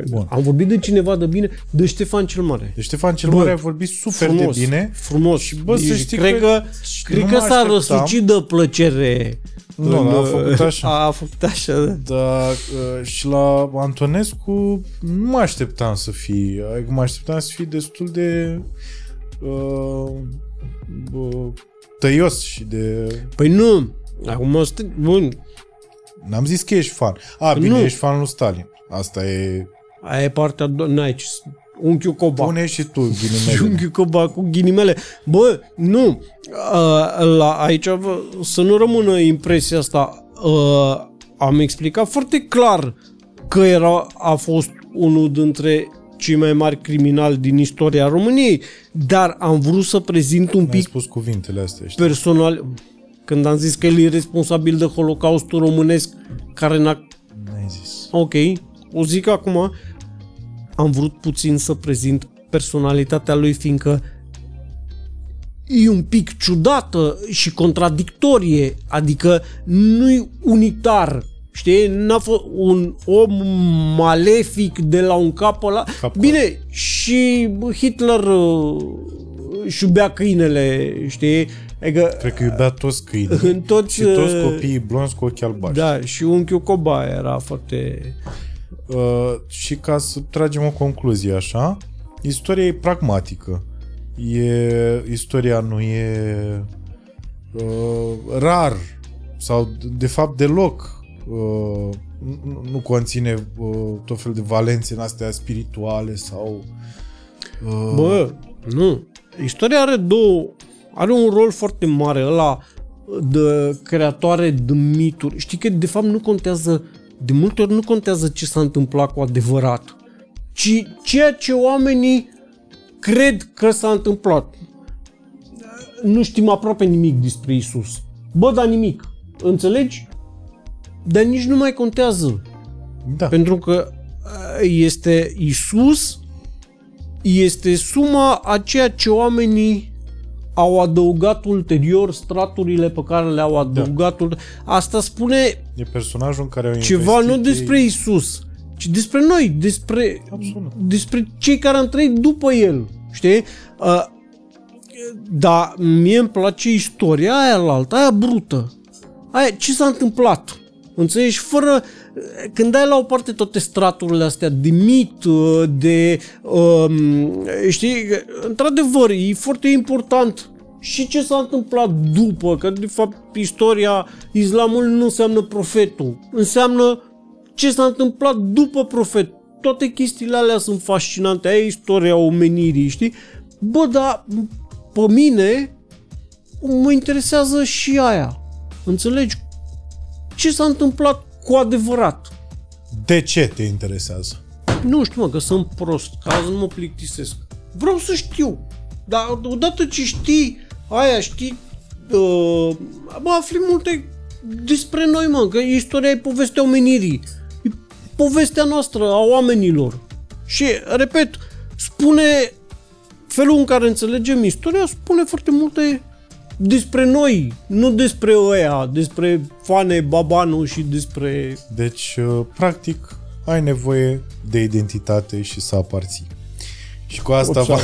Bun. Am vorbit de cineva de bine, de Ștefan cel Mare. Deci Ștefan cel Bă, Mare a vorbit super frumos, de bine. Frumos. Și, bă, să Deci, știi cred că- că, și cred nu că mă s-a așteptam. răsucit de plăcere. Nu, în, a făcut așa. A, a făcut așa, da. Dar uh, și la Antonescu nu mă așteptam să fii. Adică mă așteptam să fii destul de uh, uh, tăios și de... Păi nu, acum stă, bun, N-am zis că ești fan. A, bine, Nu. ești fan lui Stalin. Asta e... aia e partea, do- n-ai ce să- unchiul Coba. Pune și tu ghilimele. Unchiul Coba cu ghinimele. Bă, nu, a, la, aici vă, să nu rămână impresia asta. A, am explicat foarte clar că era, a fost unul dintre cei mai mari criminali din istoria României, dar am vrut să prezint un Mi-ai pic spus cuvintele astea, știi? personal, când am zis că el e responsabil de Holocaustul românesc care n-a... N-ai zis. Ok, o zic acum, am vrut puțin să prezint personalitatea lui, fiindcă e un pic ciudată și contradictorie, adică nu-i unitar, știi? N-a fost un om malefic de la un cap la... Cap Bine, și Hitler uh, își iubea câinele, știi? Adică Cred că iubea toți câinii. în toți... și toți uh, copiii blonzi cu ochi albaștri. Da, și unchiul Coba era foarte... Uh, și ca să tragem o concluzie așa, istoria e pragmatică. E, istoria nu e uh, rar sau de fapt deloc uh, nu, nu conține uh, tot fel de valențe în astea spirituale sau Uh, Bă, nu. Istoria are două... Are un rol foarte mare ăla de creatoare de mituri. Știi că de fapt nu contează, de multe ori nu contează ce s-a întâmplat cu adevărat, ci ceea ce oamenii cred că s-a întâmplat. Nu știm aproape nimic despre Isus. Bă, dar nimic. Înțelegi? Dar nici nu mai contează. da. Pentru că uh, este Isus, este suma a ceea ce oamenii au adăugat ulterior, straturile pe care le-au adăugat. Da. Asta spune E personajul în care au ceva investit nu despre ei. Isus, ci despre noi, despre, Absolut. despre cei care am trăit după el. Știi? Uh, dar mie îmi place istoria aia la altă, aia brută. Aia, ce s-a întâmplat? Înțelegi? Fără... Când dai la o parte toate straturile astea de mit, uh, de... Um, știi? Într-adevăr, e foarte important și ce s-a întâmplat după, că de fapt istoria islamului nu înseamnă profetul, înseamnă ce s-a întâmplat după profet. Toate chestiile alea sunt fascinante, aia e istoria omenirii, știi? Bă, dar pe mine mă interesează și aia. Înțelegi? Ce s-a întâmplat cu adevărat? De ce te interesează? Nu știu, mă, că sunt prost, ca să nu mă plictisesc. Vreau să știu. Dar odată ce știi aia, știi, uh, bă, afli multe despre noi, mă, că istoria e povestea omenirii. E povestea noastră, a oamenilor. Și, repet, spune felul în care înțelegem istoria, spune foarte multe despre noi, nu despre ăia, despre Fane, Babanu și despre... Deci, uh, practic, ai nevoie de identitate și să aparții. Și cu asta Opsa.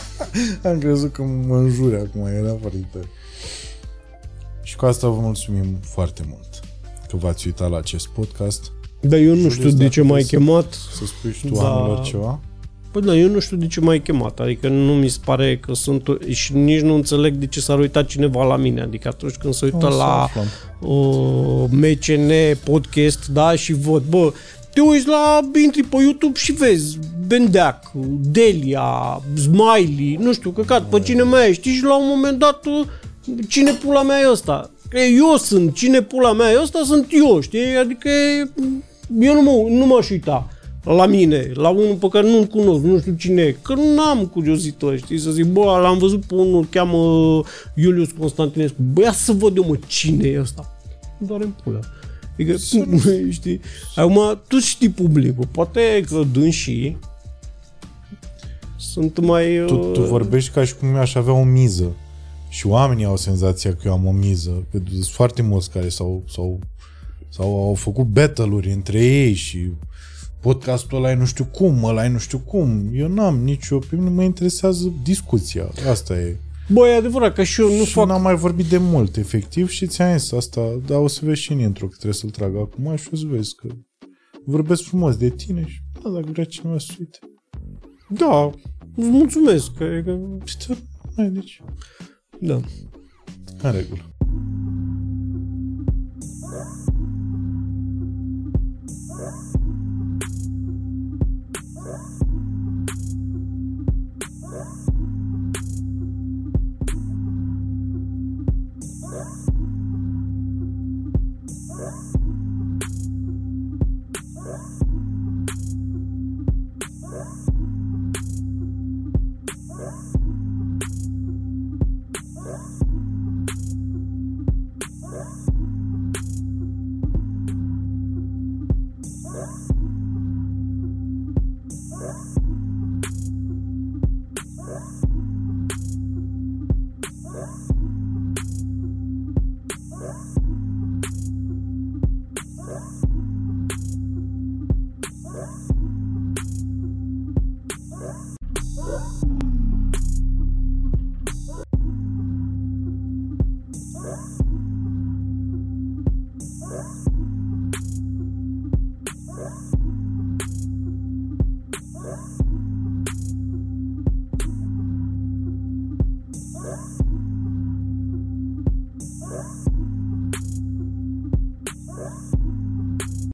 Am crezut că mă înjuri acum, era foarte tare. Și cu asta vă mulțumim foarte mult că v-ați uitat la acest podcast. Dar eu nu Julius, știu de dacă ce m-ai vrei să- chemat. Să spui și tu Da. oamenilor ceva. Păi da, eu nu știu de ce m-ai chemat, adică nu mi se pare că sunt și nici nu înțeleg de ce s-ar uita cineva la mine, adică atunci când se uită O să la aflăm. uh, MCN podcast, da, și văd, bă, te uiți la, intri pe YouTube și vezi Bendeac, Delia, Smiley, nu știu, căcat, pe cine mai e, știi, și la un moment dat, uh, cine pula mea e ăsta? Că eu sunt, cine pula mea e ăsta, sunt eu, știi, adică eu nu, mă, nu m-aș uita la mine, la unul pe care nu-l cunosc, nu știu cine e, că n-am curiozitate, știi, să zic, bă, l-am văzut pe unul, îl cheamă Iulius Constantinescu, bă, ia să văd eu, mă, cine e ăsta? Doar în pula. Adică, știi, acum, tu știi publicul, poate că dânsii sunt mai... Tu, tu uh, vorbești ca și cum eu aș avea o miză. Și oamenii au senzația că eu am o miză. Că sunt foarte mulți care s-au, s-au, sau au făcut battle-uri între ei și podcastul ăla e nu știu cum, ăla e nu știu cum. Eu n-am nicio... Pe mine mă interesează discuția. Asta e. Bă, e adevărat că și eu nu și fac... n-am mai vorbit de mult, efectiv, și ți-am zis asta, dar o să vezi și în intro că trebuie să-l trag acum și o să vezi că vorbesc frumos de tine și da, dacă vrea cineva să uite. Da, îți mulțumesc, că, că Și te- Hai, deci, da. în regulă.